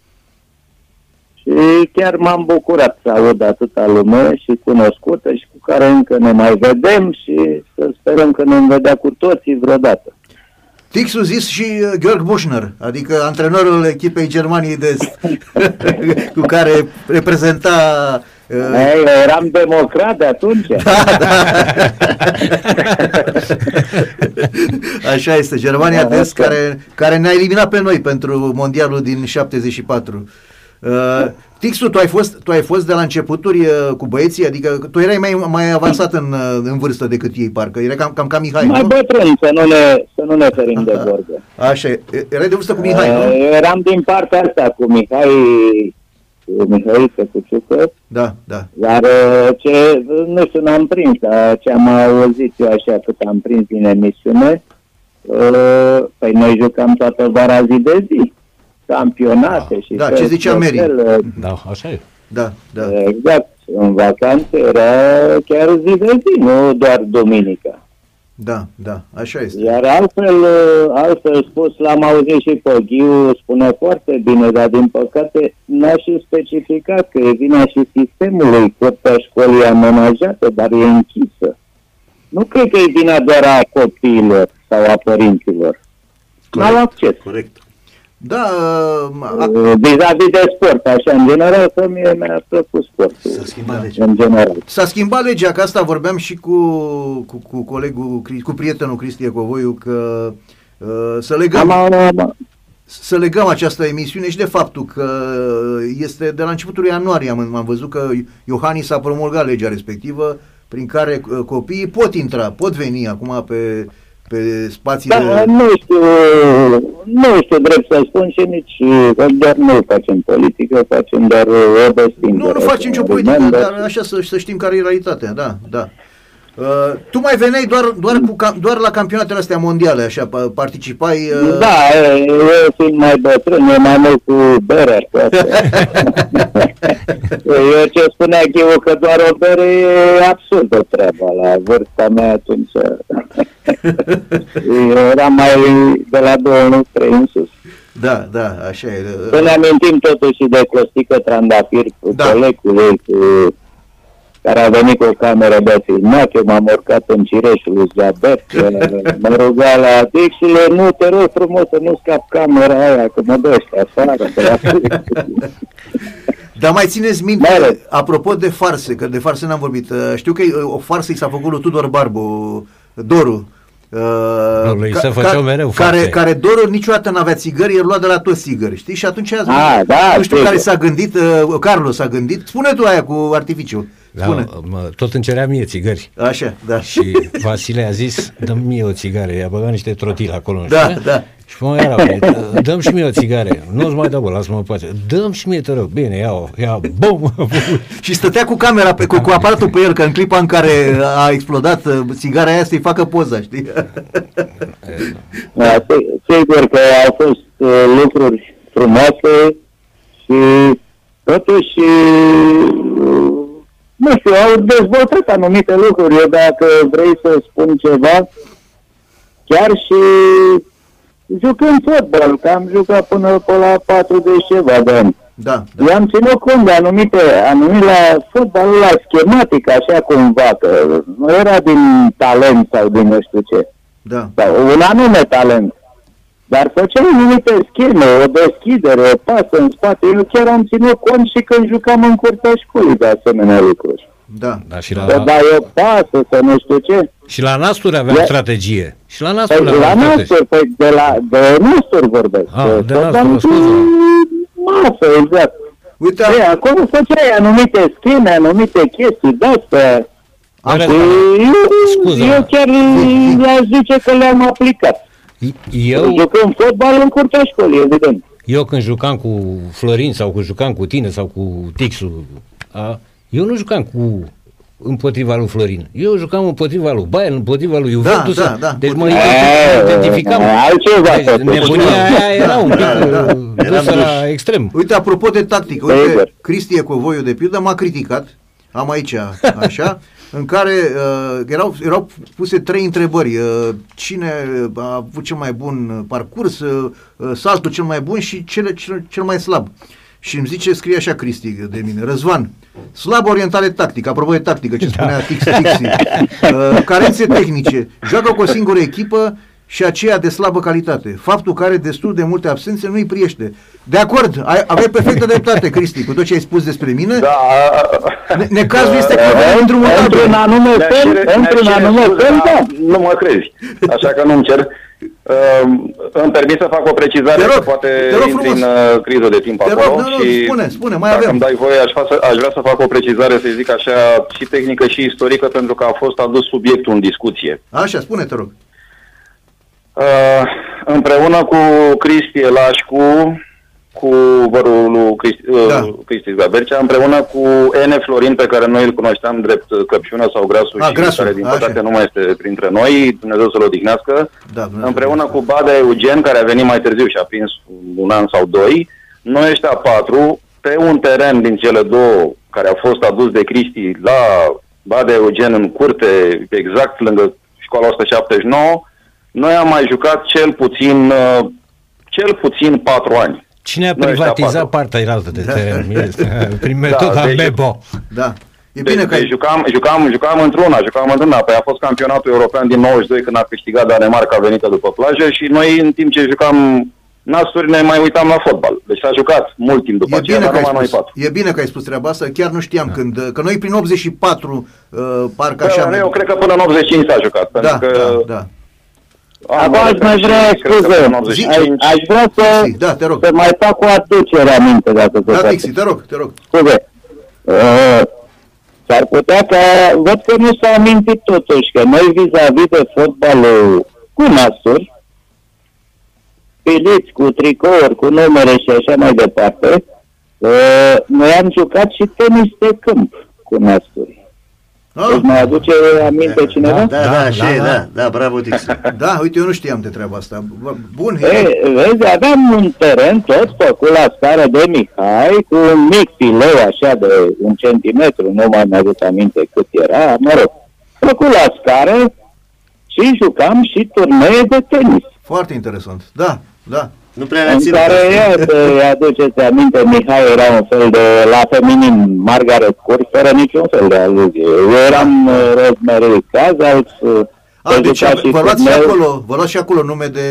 I: și chiar m-am bucurat să aud atâta lume și cunoscută și cu care încă ne mai vedem și să sperăm că ne vom vedea cu toții vreodată.
A: Tixu zis și uh, Georg Buschner, adică antrenorul echipei Germaniei de Est, cu care reprezenta uh,
I: Ei, eu eram democrat de atunci.
A: Așa este, Germania de Est,
I: Asta.
A: care, care ne-a eliminat pe noi pentru mondialul din 74. Uh, Tixu, tu ai, fost, tu ai fost de la începuturi uh, cu băieții, adică tu erai mai, mai avansat în, uh, în vârstă decât ei, parcă, era cam, cam ca Mihai,
I: Mai
A: nu?
I: bătrân, să nu ne, să nu ne ferim de vorbe.
A: Așa, e. erai de vârstă cu Mihai, nu?
I: Eu eram din partea asta cu Mihai, cu Mihai Căcuciucă,
A: Da, da.
I: dar uh, ce, nu știu, n-am prins, dar ce am auzit eu așa cât am prins din emisiune, uh, păi noi jucam toată vara zi de zi, campionate și...
A: Da,
I: fel
A: ce zicea
I: de
A: Mary.
I: fel, uh,
C: Da, așa e.
A: Da, da.
I: Exact, în vacanță era chiar zi de zi, nu doar duminica.
A: Da, da, așa este.
I: Iar altfel, uh, altfel spus, l-am auzit și pe Ghiu, spune foarte bine, dar din păcate n-a și specificat că e vina și sistemului, curtea școlii amenajată, dar e închisă. Nu cred că e vina doar a copiilor sau a părinților. N-au acces.
B: Corect.
A: Da, uh, a,
I: Uh, Vis-a-vis de sport, așa, în general, că mie mi-a plăcut sportul.
B: S-a schimbat legea.
I: În general.
A: S-a schimbat legea, că asta vorbeam și cu, cu, cu colegul, Cri- cu prietenul Cristie Covoiu, că uh, să legăm,
I: Am, am,
A: să legăm această emisiune și de faptul că este de la începutul ianuarie, am, am văzut că Iohannis a promulgat legea respectivă prin care uh, copiii pot intra, pot veni acum pe, pe spațiile...
I: Da, nu știu, nu știu drept să spun și nici, că doar nu facem politică, facem doar o destingere.
A: Nu, nu facem nicio politică, dar așa să, să știm care e realitatea, da, da. Uh, tu mai veneai doar, doar, cu, cam- doar la campionatele astea mondiale, așa, pa- participai... Uh,
I: Da, e, eu fiind mai bătrân, e mai mult cu bere, poate. eu ce spunea Ghiu că doar o bere e absurdă treaba la vârsta mea atunci. Eu eram mai de la 2-3 în sus.
A: Da, da, așa e.
I: Să ne amintim totuși de Costică Trandafir, cu
A: Da.
I: da. colegul ei, cu, care a venit cu o cameră de filmat, eu m-am urcat în cireșul lui Zabet, mă ruga la Dixule, nu te rog frumos să nu scap camera aia, că mă dă ăștia afară. de la-
A: Dar mai țineți minte,
I: Mai ales.
A: apropo de farse, că de farse n-am vorbit, uh, știu că uh, o farsă i s-a făcut lui Tudor Barbu, Doru, Uh,
C: lui se făceau mereu
A: care,
C: fapte.
A: care Doru niciodată n-avea țigări, el lua de la toți țigări, știi? Și atunci a
I: Ah, da,
A: nu știu
I: sigur.
A: care s-a gândit, uh, Carlos s-a gândit, spune tu aia cu artificiul. Spune.
C: Da, mă, tot îmi cerea mie țigări.
A: Așa, da.
C: Și Vasile a zis, dă mie o țigară, i-a băgat niște trotile acolo. nu
A: Da,
C: știu,
A: da.
C: Și mă era, bine, dăm și mie o țigară. Nu-ți mai dau, bă, lasă-mă în pace. Dăm și mie, te rog. Bine, ia-o, ia, bum.
A: Și stătea cu camera, pe, cu, cu aparatul pe el, că în clipa în care a explodat uh, țigara aia să-i facă poza, știi?
I: Da, si- sigur că au fost uh, lucruri frumoase și totuși, uh, nu știu, au dezvoltat anumite lucruri. Eu dacă vrei să spun ceva, chiar și jucând fotbal, că am jucat până pe la 40 ceva de ani.
A: Da,
I: Eu am ținut cont de anumite, anumite la fotbalul la schematic, așa cumva, că nu era din talent sau din nu știu ce
A: da.
I: sau un anume talent. Dar făceam anumite scheme, o deschidere, o pasă în spate. Eu chiar am ținut cont și când jucam în curtea școlii de asemenea lucruri.
A: Da.
C: Da, și
I: Să
C: la,
I: dai o pasă, să nu știu ce.
C: și la Nasturi aveam
I: Ia-
C: strategie. Și la
I: Păi,
C: Nasturi
I: la
C: aveam strategie.
I: Nasturi, păi de la de Nasturi vorbesc.
C: Ah,
I: Că
C: de
I: tot
C: Nasturi,
I: am
C: scuze.
I: Masă, exact.
A: Uite,
I: Ei, acolo făceai anumite scheme, anumite chestii de-astea.
C: Are-
I: Și eu,
C: Scuză.
I: eu chiar le-aș zice că le-am aplicat.
C: Eu,
I: Jucând fotbal în curtea școlii, evident.
C: eu când jucam cu Florin sau când jucam cu tine sau cu Tixul, a, eu nu jucam cu împotriva lui Florin. Eu jucam împotriva lui Bayern, împotriva lui Juventus.
A: da, da.
C: Deci mă
I: E,
C: identificam.
I: altceva,
C: Deci
I: totuși.
C: nebunia aia era un pic
A: Da, da.
C: uh, dusă la extrem.
A: Uite, apropo de tactică, uite,
I: Sigur.
A: Cristi Ecovoiu, de pildă, m-a criticat, am aici, așa, în care uh, erau, erau puse trei întrebări. Uh, cine a avut cel mai bun parcurs, uh, uh, saltul cel mai bun și cele, cel, cel mai slab. Și îmi zice, scrie așa Cristi de mine, Răzvan, slab orientare tactică, apropo de tactică, ce spunea Tix, Tixi, uh, carențe tehnice, joacă cu o singură echipă și aceea de slabă calitate. Faptul că are destul de multe absențe nu-i priește. De acord, ai, aveai perfectă dreptate, Cristi, cu tot ce ai spus despre mine.
H: Da,
A: Ne- necazul este că avem
I: Într-un
A: îndrumul
I: anume
H: mi-aș
I: fel,
H: cere-
I: într-un
H: mi-aș cere
I: anume
H: scuze,
I: fel,
H: dar
I: da.
H: Nu mă crezi, așa că nu-mi cer. Uh, îmi permit să fac o precizare,
A: Te rog,
H: că poate
A: te rog
H: intri
A: frumos.
H: în uh, criză de timp
A: Te rog,
H: acolo.
A: nu, nu,
H: și
A: spune, spune, mai
H: dacă
A: avem.
H: îmi dai voie, aș, fa- aș vrea să fac o precizare, să zic așa, și tehnică și istorică, pentru că a fost adus subiectul în discuție.
A: Așa, spune, te rog.
H: Uh, împreună cu Cristi Elașcu, cu vărul lui Cristi, uh,
A: Da.
H: Cristi Gabercea, împreună cu N. Florin, pe care noi îl cunoșteam drept uh, Căpșună sau Grasul,
A: A,
H: și
A: Grasul,
H: care din
A: așa.
H: păcate nu mai este printre noi, Dumnezeu să-l odihnească,
A: Da, Dumnezeu
H: împreună
A: să-l
H: cu Badea Eugen, care a venit mai târziu și a prins un an sau doi, noi ăștia patru, pe un teren din cele două, care a fost adus de Cristi la Badea Eugen în curte, exact lângă școala 179, noi am mai jucat cel puțin, uh, cel puțin patru ani.
C: Cine a
H: Noi ăștia
C: privatizat
H: patru.
C: partea elaltă de
A: Da.
C: teren? Este, Prin metoda
H: deci-
C: Bebo.
A: Da. E
H: Deci,
A: bine că
H: deci
A: ai...
H: jucam, jucam, jucam într-una, jucam într-una. Păi a fost campionatul european din 92 când a câștigat Danemarca venită după plajă și noi în timp ce jucam nasuri ne mai uitam la fotbal. Deci s-a jucat mult timp după
A: E
H: aceea,
A: bine,
H: dar
A: că ai
H: numai noi
A: spus,
H: patru.
A: e bine că ai spus treaba asta, chiar nu știam când, că noi prin 84, uh, parcă așa...
H: Da, eu cred că până în 85 s-a jucat,
A: da,
H: pentru că
A: da, da.
I: Acum aș mai vrea,
H: cred că
I: scuze,
H: până în
I: aș,
H: 85.
I: aș vrea să,
A: Tixi, da, te rog.
I: să mai fac o aducere aminte, dacă se
A: Da,
I: poate.
A: Tixi, te rog, te rog.
I: Scuze. Uh, s-ar putea ca, văd că nu s-a amintit totuși, că noi vis-a-vis de fotbalul cu nasuri, piliți, cu tricouri, cu numere și așa mai departe, uh, noi am jucat și tenis de câmp cu nasuri.
A: Ah,
I: Deci mai aduce aminte cineva?
B: Da, da, așa e, da, da, bravo, Tix.
A: da, uite, eu nu știam de treaba asta. Bă, Bun,
I: E, vezi, aveam un teren tot făcut la scară de Mihai, cu un mic fileu așa de un centimetru, nu mai mi-aduc aminte cât era, mă rog, făcut la scară și jucam și turnee de tenis.
A: foarte interesant. Da, da.
B: Nu prea le-a
I: În
B: ținut.
I: care, iată, îți aduceți aminte, Mihai era un fel de, la feminin, Margaret Court, fără niciun fel de aluzie. Eu eram uh, Rosemary Casals, uh,
A: A,
I: se
A: deci
I: juca
A: ave- vă luați și
I: turneu.
A: acolo, vă luați și acolo nume de,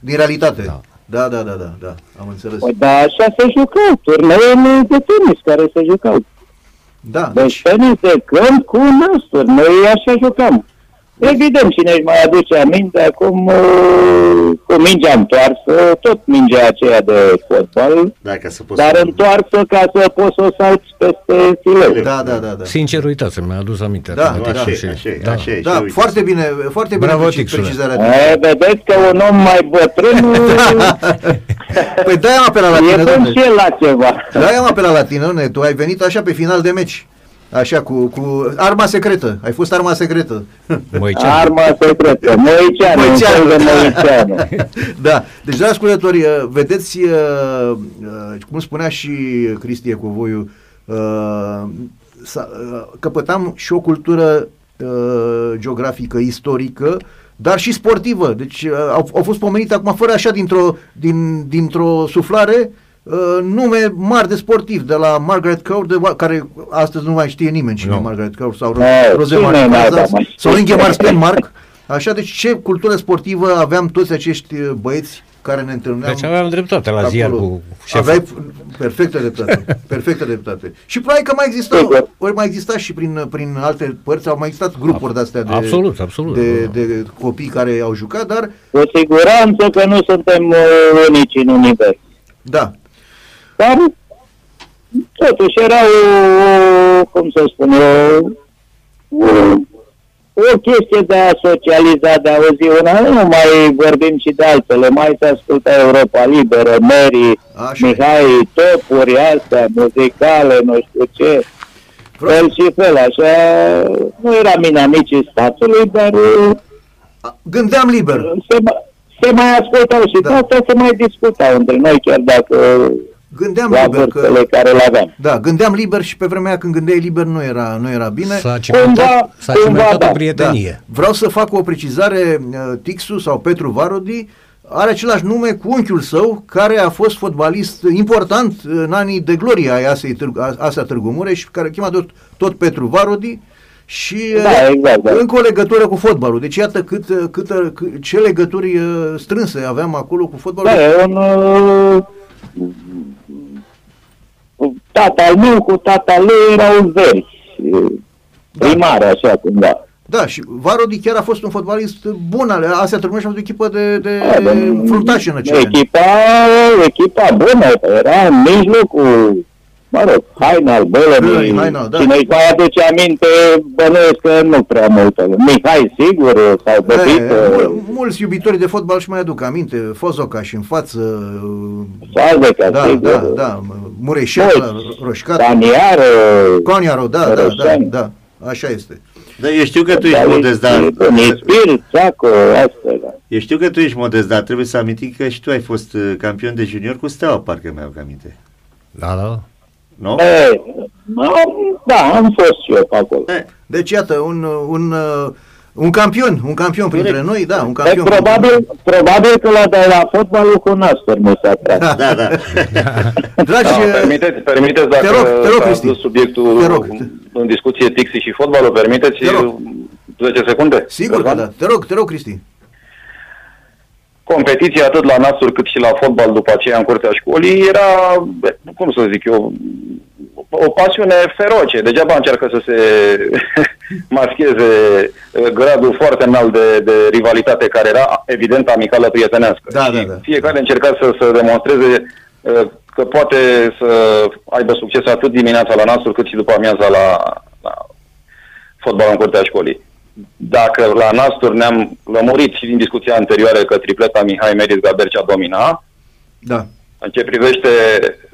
A: din realitate. Da. Da, da, da, da, da, am înțeles.
I: Păi, da, așa se jucau, turnee de tenis care se jucau.
A: Da,
I: Deci tenis de câmp cu nasuri, noi așa jucam. Evident, cine își mai aduce aminte, acum uh, cu mingea întoarsă, tot mingea aceea de fotbal,
B: Da, ca să poți
I: dar
B: să...
I: întoarsă ca să poți să o salți peste fileu.
A: Da, da, da, da.
C: Sincer, uitați, mi-a adus aminte.
A: Da,
C: acum,
B: Nu, așa,
C: și-
B: e, așa, e,
C: da.
B: așa, e, și
A: Da,
B: uite.
A: foarte bine, foarte bine
C: Bravo,
A: preci-
C: Tixule.
A: precizarea.
I: E, vedeți că un om mai bătrân
A: Păi de-aia am apelat la
I: e
A: tine,
I: bun
A: domnule.
I: și el la ceva.
A: De-aia am apelat la tine, domnule. Tu ai venit așa pe final de meci. Așa, cu, cu arma secretă. Ai fost arma secretă.
C: Moiceanu.
I: Arma secretă, Moiceanu, un
A: Moiceanu,
I: fel de
A: da.
I: Moiceanu.
A: da. Deci, dragi ascultători, uh, vedeți, uh, uh, cum spunea și Cristi Ecovoiu, uh, sa- uh, căpătam și o cultură uh, geografică, istorică, dar și sportivă. Deci uh, au, au fost pomenite acum fără așa dintr-o, din, dintr-o suflare uh, nume mari de sportiv, de la Margaret Court, de, care astăzi nu mai știe nimeni cine
C: Nu.
A: e Margaret Court, sau
I: Nu,
A: Rosemary
I: cine n-a
A: Casas,
I: dat mai
A: sau
I: știe?
A: Ingemar Stenmark. Așa, deci ce cultură sportivă aveam toți acești uh, băieți care ne întâlneam
C: Deci aveam dreptate la ziar
A: acolo.
C: cu șeful.
A: Aveai perfectă dreptate, perfectă dreptate. Și probabil că mai exista,
I: Sigur.
A: ori mai exista și prin, prin alte părți, au mai existat grupuri de-astea de,
C: Absolut, absolut.
A: de, de copii care au jucat, dar
I: Cu siguranță că nu suntem uh, unici în univers.
A: da,
I: Dar totuși era o, cum să spun, o, o, o chestie de a socializa, de a auzi una, nu mai vorbim și de altele, mai se asculta Europa Liberă, Mary,
A: Așa e.
I: Mihai, topuri astea, muzicale, nu știu ce,
A: Vreau-
I: fel și fel, așa, nu eram inamicii statului, dar uh,
A: gândeam liber.
I: se, mai- se mai ascultau și
A: Da.
I: da. de asta se mai discutau între noi, chiar dacă
A: Gândeam
I: la
A: liber că...
I: vârstele care le aveam.
A: Da, gândeam liber și pe vremea aia când gândeai liber nu era, nu era bine.
C: S-a cimentat,
I: Cumva-
C: s-a
I: cumva,
C: cimentat
I: da.
C: o prietenie.
A: Vreau să fac o precizare, uh, Tixu sau Petru Varodi are același nume cu unchiul său, care a fost fotbalist important în anii de glorie ai Asei Târgu, a- Asea Târgu Mureș, care chema tot, tot Petru Varodi și
I: Da,
A: uh,
I: exact, da.
A: încă o legătură cu fotbalul. Deci iată cât, uh, cât, uh, cât ce legături uh, strânse aveam acolo cu fotbalul.
I: Da, e un... Uh, tata al meu cu tata lui erau veri.
A: Da.
I: Primare, așa cumva.
A: Da, și Varodi chiar a fost un fotbalist bun. ale- Asea Târgu Mureș a fost o echipă de, de
I: Da, dar
A: fruntași în acele ani.
I: Echipa, echipa bună, era în mijlocul, mă rog, Hainal,
A: Bălăni,
I: Bălăni,
A: Hainal, da.
I: cine își mai aduce aminte, bănuiesc că nu prea multă. Mihai, sigur, sau
A: E,
I: Băbiță,
A: mul, mulți iubitori de fotbal și mai aduc aminte, Fozoca și în față, uh,
I: Salveca,
A: da,
I: sigur,
A: da, da, Mureșean, Roșcat,
I: Daniară,
A: Coniaro, da, da, da,
I: Roșani.
A: da, așa este.
B: Da, eu știu că tu ești modest, dar...
I: Nispir, Țaco, astea, da.
B: Eu știu că tu ești modest, dar trebuie să amintim că și tu ai fost uh, campion de junior cu Steaua, parcă mi-au aminte.
C: Da, da.
B: Nu?
I: E, am- da, am fost și eu pe acolo.
B: Eh,
A: Deci, iată, un, un, uh, un campion, un campion printre noi, da, un
I: Dar
A: campion.
I: probabil, probabil că la, de la fotbalul cu Nastor nu s-a tras.
B: da, da.
A: Dragi,
H: Da,
A: uh,
H: permiteți, permiteți dacă
A: rog, te rog,
H: s-a
A: Cristi.
H: adus subiectul
A: Te rog.
H: în discuție Tixi și fotbalul, permiteți
A: Te rog.
H: 10 secunde?
A: sigur că
H: Răzvan?
A: da, te rog, te rog, Cristi.
H: Competiția atât la nasuri cât și la fotbal după aceea în curtea școlii era, cum să zic eu, o pasiune feroce. Degeaba încearcă să se mascheze eh, gradul foarte înalt de, de rivalitate care era evident amicală prietenească.
A: Da,
H: și
A: da, da.
H: Fiecare încerca să, să demonstreze eh, că poate să aibă succes atât dimineața la nasuri cât și după amiaza la, la fotbal în curtea școlii. Dacă la Nastur ne-am lămurit și din discuția anterioară că tripleta Mihai Meris Gabercea domina,
A: Da.
H: în ce privește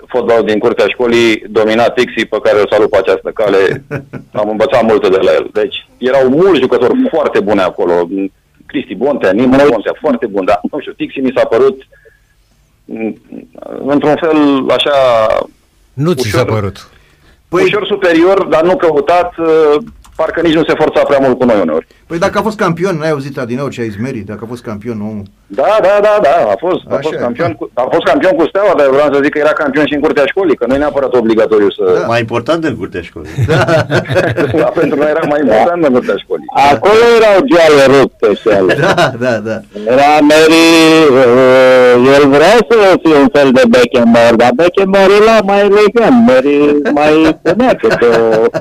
H: fotbalul din curtea școlii, domina Tixi, pe care îl salut pe această cale, am învățat multe de la el. Deci erau mulți jucători foarte buni acolo. Cristi Bontea, Nimo Bontea, foarte bun, dar nu știu, Tixi mi s-a părut mm, într-un fel așa
C: Nu ți s-a
H: Ușor.
C: părut.
H: păi, ușor superior, dar nu căutat, uh, parcă nici nu se forța prea mult cu noi uneori.
A: Păi dacă a fost campion, n-ai auzit adineori ce ai izmerit, dacă a fost campion omul.
H: Da, da, da, da, a fost, a
A: Așa
H: fost,
A: e.
H: campion cu, a fost campion cu Steaua, dar vreau să zic că era campion și în curtea școlii, că nu e neapărat obligatoriu să...
A: Da.
B: Mai important în curtea școlii.
H: Da. pentru noi era mai important în curtea școlii.
I: Acolo erau geale rupte și ale.
A: Da, da, da.
I: Era Mary, uh, el vrea să fie un fel de Beckenbauer, dar Beckenbauer era mai elegant, Mary mai punea câte o,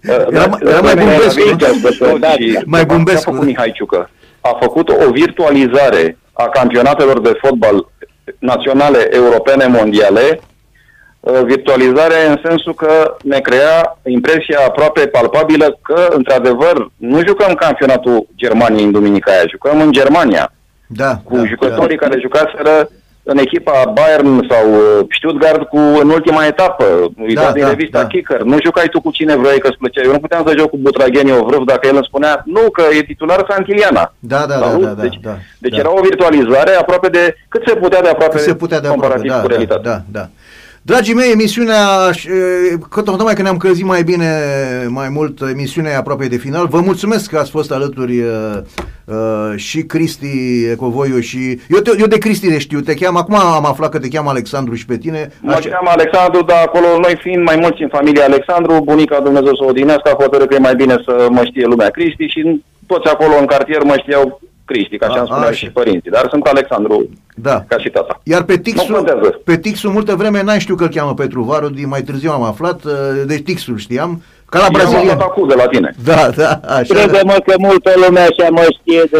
A: Era mai- era mai Bumbescu, nu? Mai Bumbescu,
H: Ce a făcut
A: da.
H: Mihai Ciucă? A făcut o virtualizare a campionatelor de fotbal naționale, europene, mondiale, uh, virtualizare în sensul că ne crea impresia aproape palpabilă că, într-adevăr, nu jucăm campionatul Germaniei în duminica aia, jucăm în Germania
A: Da,
H: cu
A: da,
H: jucătorii
A: da.
H: care jucaseră în echipa Bayern sau uh, Stuttgart cu în ultima etapă, uitați
A: Da,
H: din
A: da,
H: revista
A: da.
H: Kicker, nu jucai tu cu cine vrei că îți plăcea. Eu nu puteam să joc cu Butragheni Ovrâv dacă el îmi spunea, nu, că e titular Santiliana.
A: Da, da, da,
H: Sau-
A: da, da,
H: deci
A: da,
H: deci
A: da.
H: era o virtualizare aproape de, cât se putea de aproape,
A: Cât se putea de aproape,
H: comparativ
A: da,
H: cu
A: da,
H: realitatea.
A: da, da. Dragii mei, emisiunea, aș- e, că tocmai că ne-am călzit mai bine, mai mult, emisiunea e aproape de final. Vă mulțumesc că ați fost alături uh, uh, și Cristi Ecovoiu și... Eu, te, eu de Cristi le știu, te cheam, acum am aflat că te cheamă Alexandru și pe tine.
H: Mă cheamă Alexandru, dar acolo noi fiind mai mulți în familia Alexandru, bunica Dumnezeu să o odinească, a hotărât că e mai bine să mă știe lumea Cristi și toți acolo în cartier mă știau Cristi, ca așa
A: A-
H: îmi spuneau
A: așa.
H: și părinții, dar sunt Alexandru
A: Da.
H: ca și tata.
A: Iar pe
H: Nu
A: Tixul,
H: contează.
A: pe Tixul multă vreme n-am știut că îl cheamă Petru Varu, din mai târziu am aflat, uh, deci Tixul știam, ca la
H: Eu am
A: brazilian.
H: luat acuz de la tine.
A: Da, da, așa.
I: Crede-mă că multă lume așa mă știe de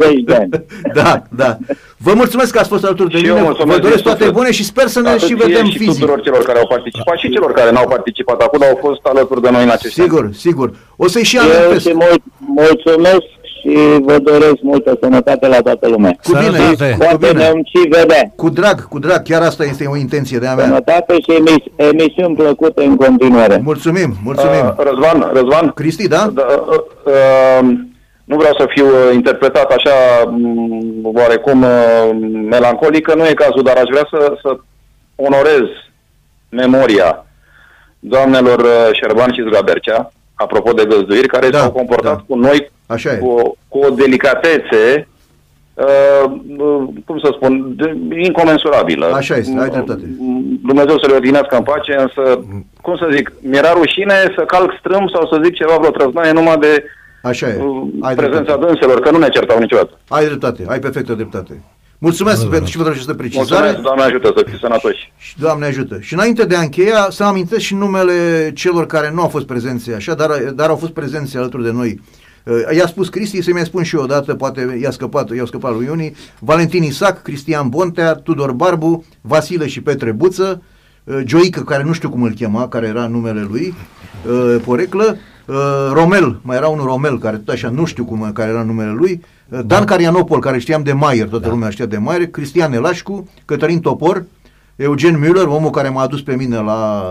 I: zeci de ani.
A: Da, da. Vă mulțumesc că ați fost alături de
H: Și eu
A: mine.
H: mulțumesc
A: Vă doresc
H: din
A: toate
H: suflet.
A: bune și sper să ne
H: Atât
A: și
H: ție
A: vedem
H: și
A: fizic.
H: tuturor celor care au participat și celor care n-au participat acolo au fost alături de noi în acest
A: Sigur, sigur. O să-i și
I: Eu
A: amintesc.
I: și mult, mulțumesc și vă doresc multă sănătate la toată lumea.
A: Cu bine,
C: Sănătate.
A: cu
I: Poate
A: bine.
I: ne-am și vedea.
A: Cu drag, cu drag. Chiar asta este o intenție de a mea.
I: Sănătate și emis- emisiuni plăcute în continuare.
A: Mulțumim, mulțumim.
H: Uh, Răzvan, Răzvan,
A: Cristi, da?
H: Da, uh, uh, nu vreau să fiu uh, interpretat așa mm, oarecum uh, melancolic, că nu e cazul, dar aș vrea să, să onorez memoria doamnelor uh, Șerban și Zgabercea, apropo de găzduiri, care
A: Da,
H: s-au comportat
A: da.
H: cu noi
A: Așa e.
H: cu, o- cu o delicatețe uh, uh, cum să spun, de, incomensurabilă.
A: Așa este, ai dreptate.
H: Mm, Dumnezeu să le odihnească în pace, însă, cum să zic, mi-era rușine să calc strâmb sau să zic ceva vreo trăznaie numai de
A: Așa e.
H: uh,
A: Ai
H: prezența
A: dreptate.
H: dânselor, că nu ne certau niciodată.
A: Ai dreptate, ai perfectă dreptate. Mulțumesc pentru și pentru această precizare.
H: Mulțumesc, Doamne ajută să fiți sănătoși.
A: Și Doamne ajută. Și înainte de a încheia, să amintesc și numele celor care nu au fost prezenți așa, dar, dar au fost prezenți alături de noi. Uh, I-a spus Cristi, să-i mai spun și eu odată, poate i-a scăpat, i-a scăpat lui Iuni, Valentin Isac, Cristian Bontea, Tudor Barbu, Vasile și Petre Buță, uh, Gioică, care nu știu cum îl chema, care era numele lui, uh, Poreclă, uh, Romel, mai era unul Romel, care tot așa nu știu cum, care era numele lui, uh, Dan Carianopol, care știam de Maier, toată lumea știa de Maier, Cristian Elașcu, Cătălin Topor, Eugen Müller, omul care m-a adus pe mine la,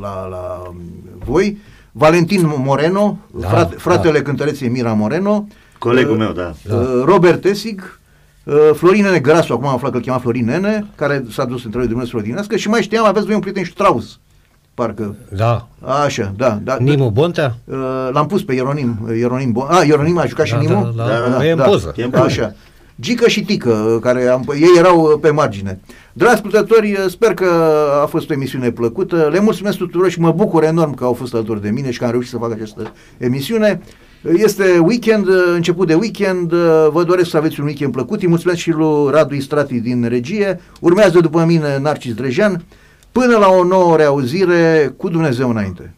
A: la, la um, voi, Valentin Moreno,
C: Da,
A: frate,
C: da.
A: fratele cântăreției Mira Moreno,
B: Colegul
A: uh,
B: meu, da.
A: uh, Robert Tesig, uh, Florin Nene Grasu, acum am aflat că îl chema Florin Nene, care s-a dus între lui Dumnezeu să odinească și mai știam, aveți voi un prieten Strauss, parcă.
C: Da.
A: Așa, da. da
C: Nimu Bontea?
A: Uh, L-am pus pe Ieronim, uh, Ieronim Bon. Ah, Ieronim a jucat și
C: Da,
A: Nimu?
C: da, da, da, e în poză.
B: E în poză.
A: Așa. Gică și Tică, uh, care am, ei erau uh, pe margine. Dragi ascultători, uh, sper că a fost o emisiune plăcută. Le mulțumesc tuturor și mă bucur enorm că au fost alături de mine și că am reușit să fac această emisiune. Uh, Este weekend, uh, început de weekend, uh, vă doresc să aveți un weekend plăcut. Îi mulțumesc și lui Radu Istrati din regie. Urmează după mine Narcis Drejan. Până la o nouă reauzire, cu Dumnezeu înainte.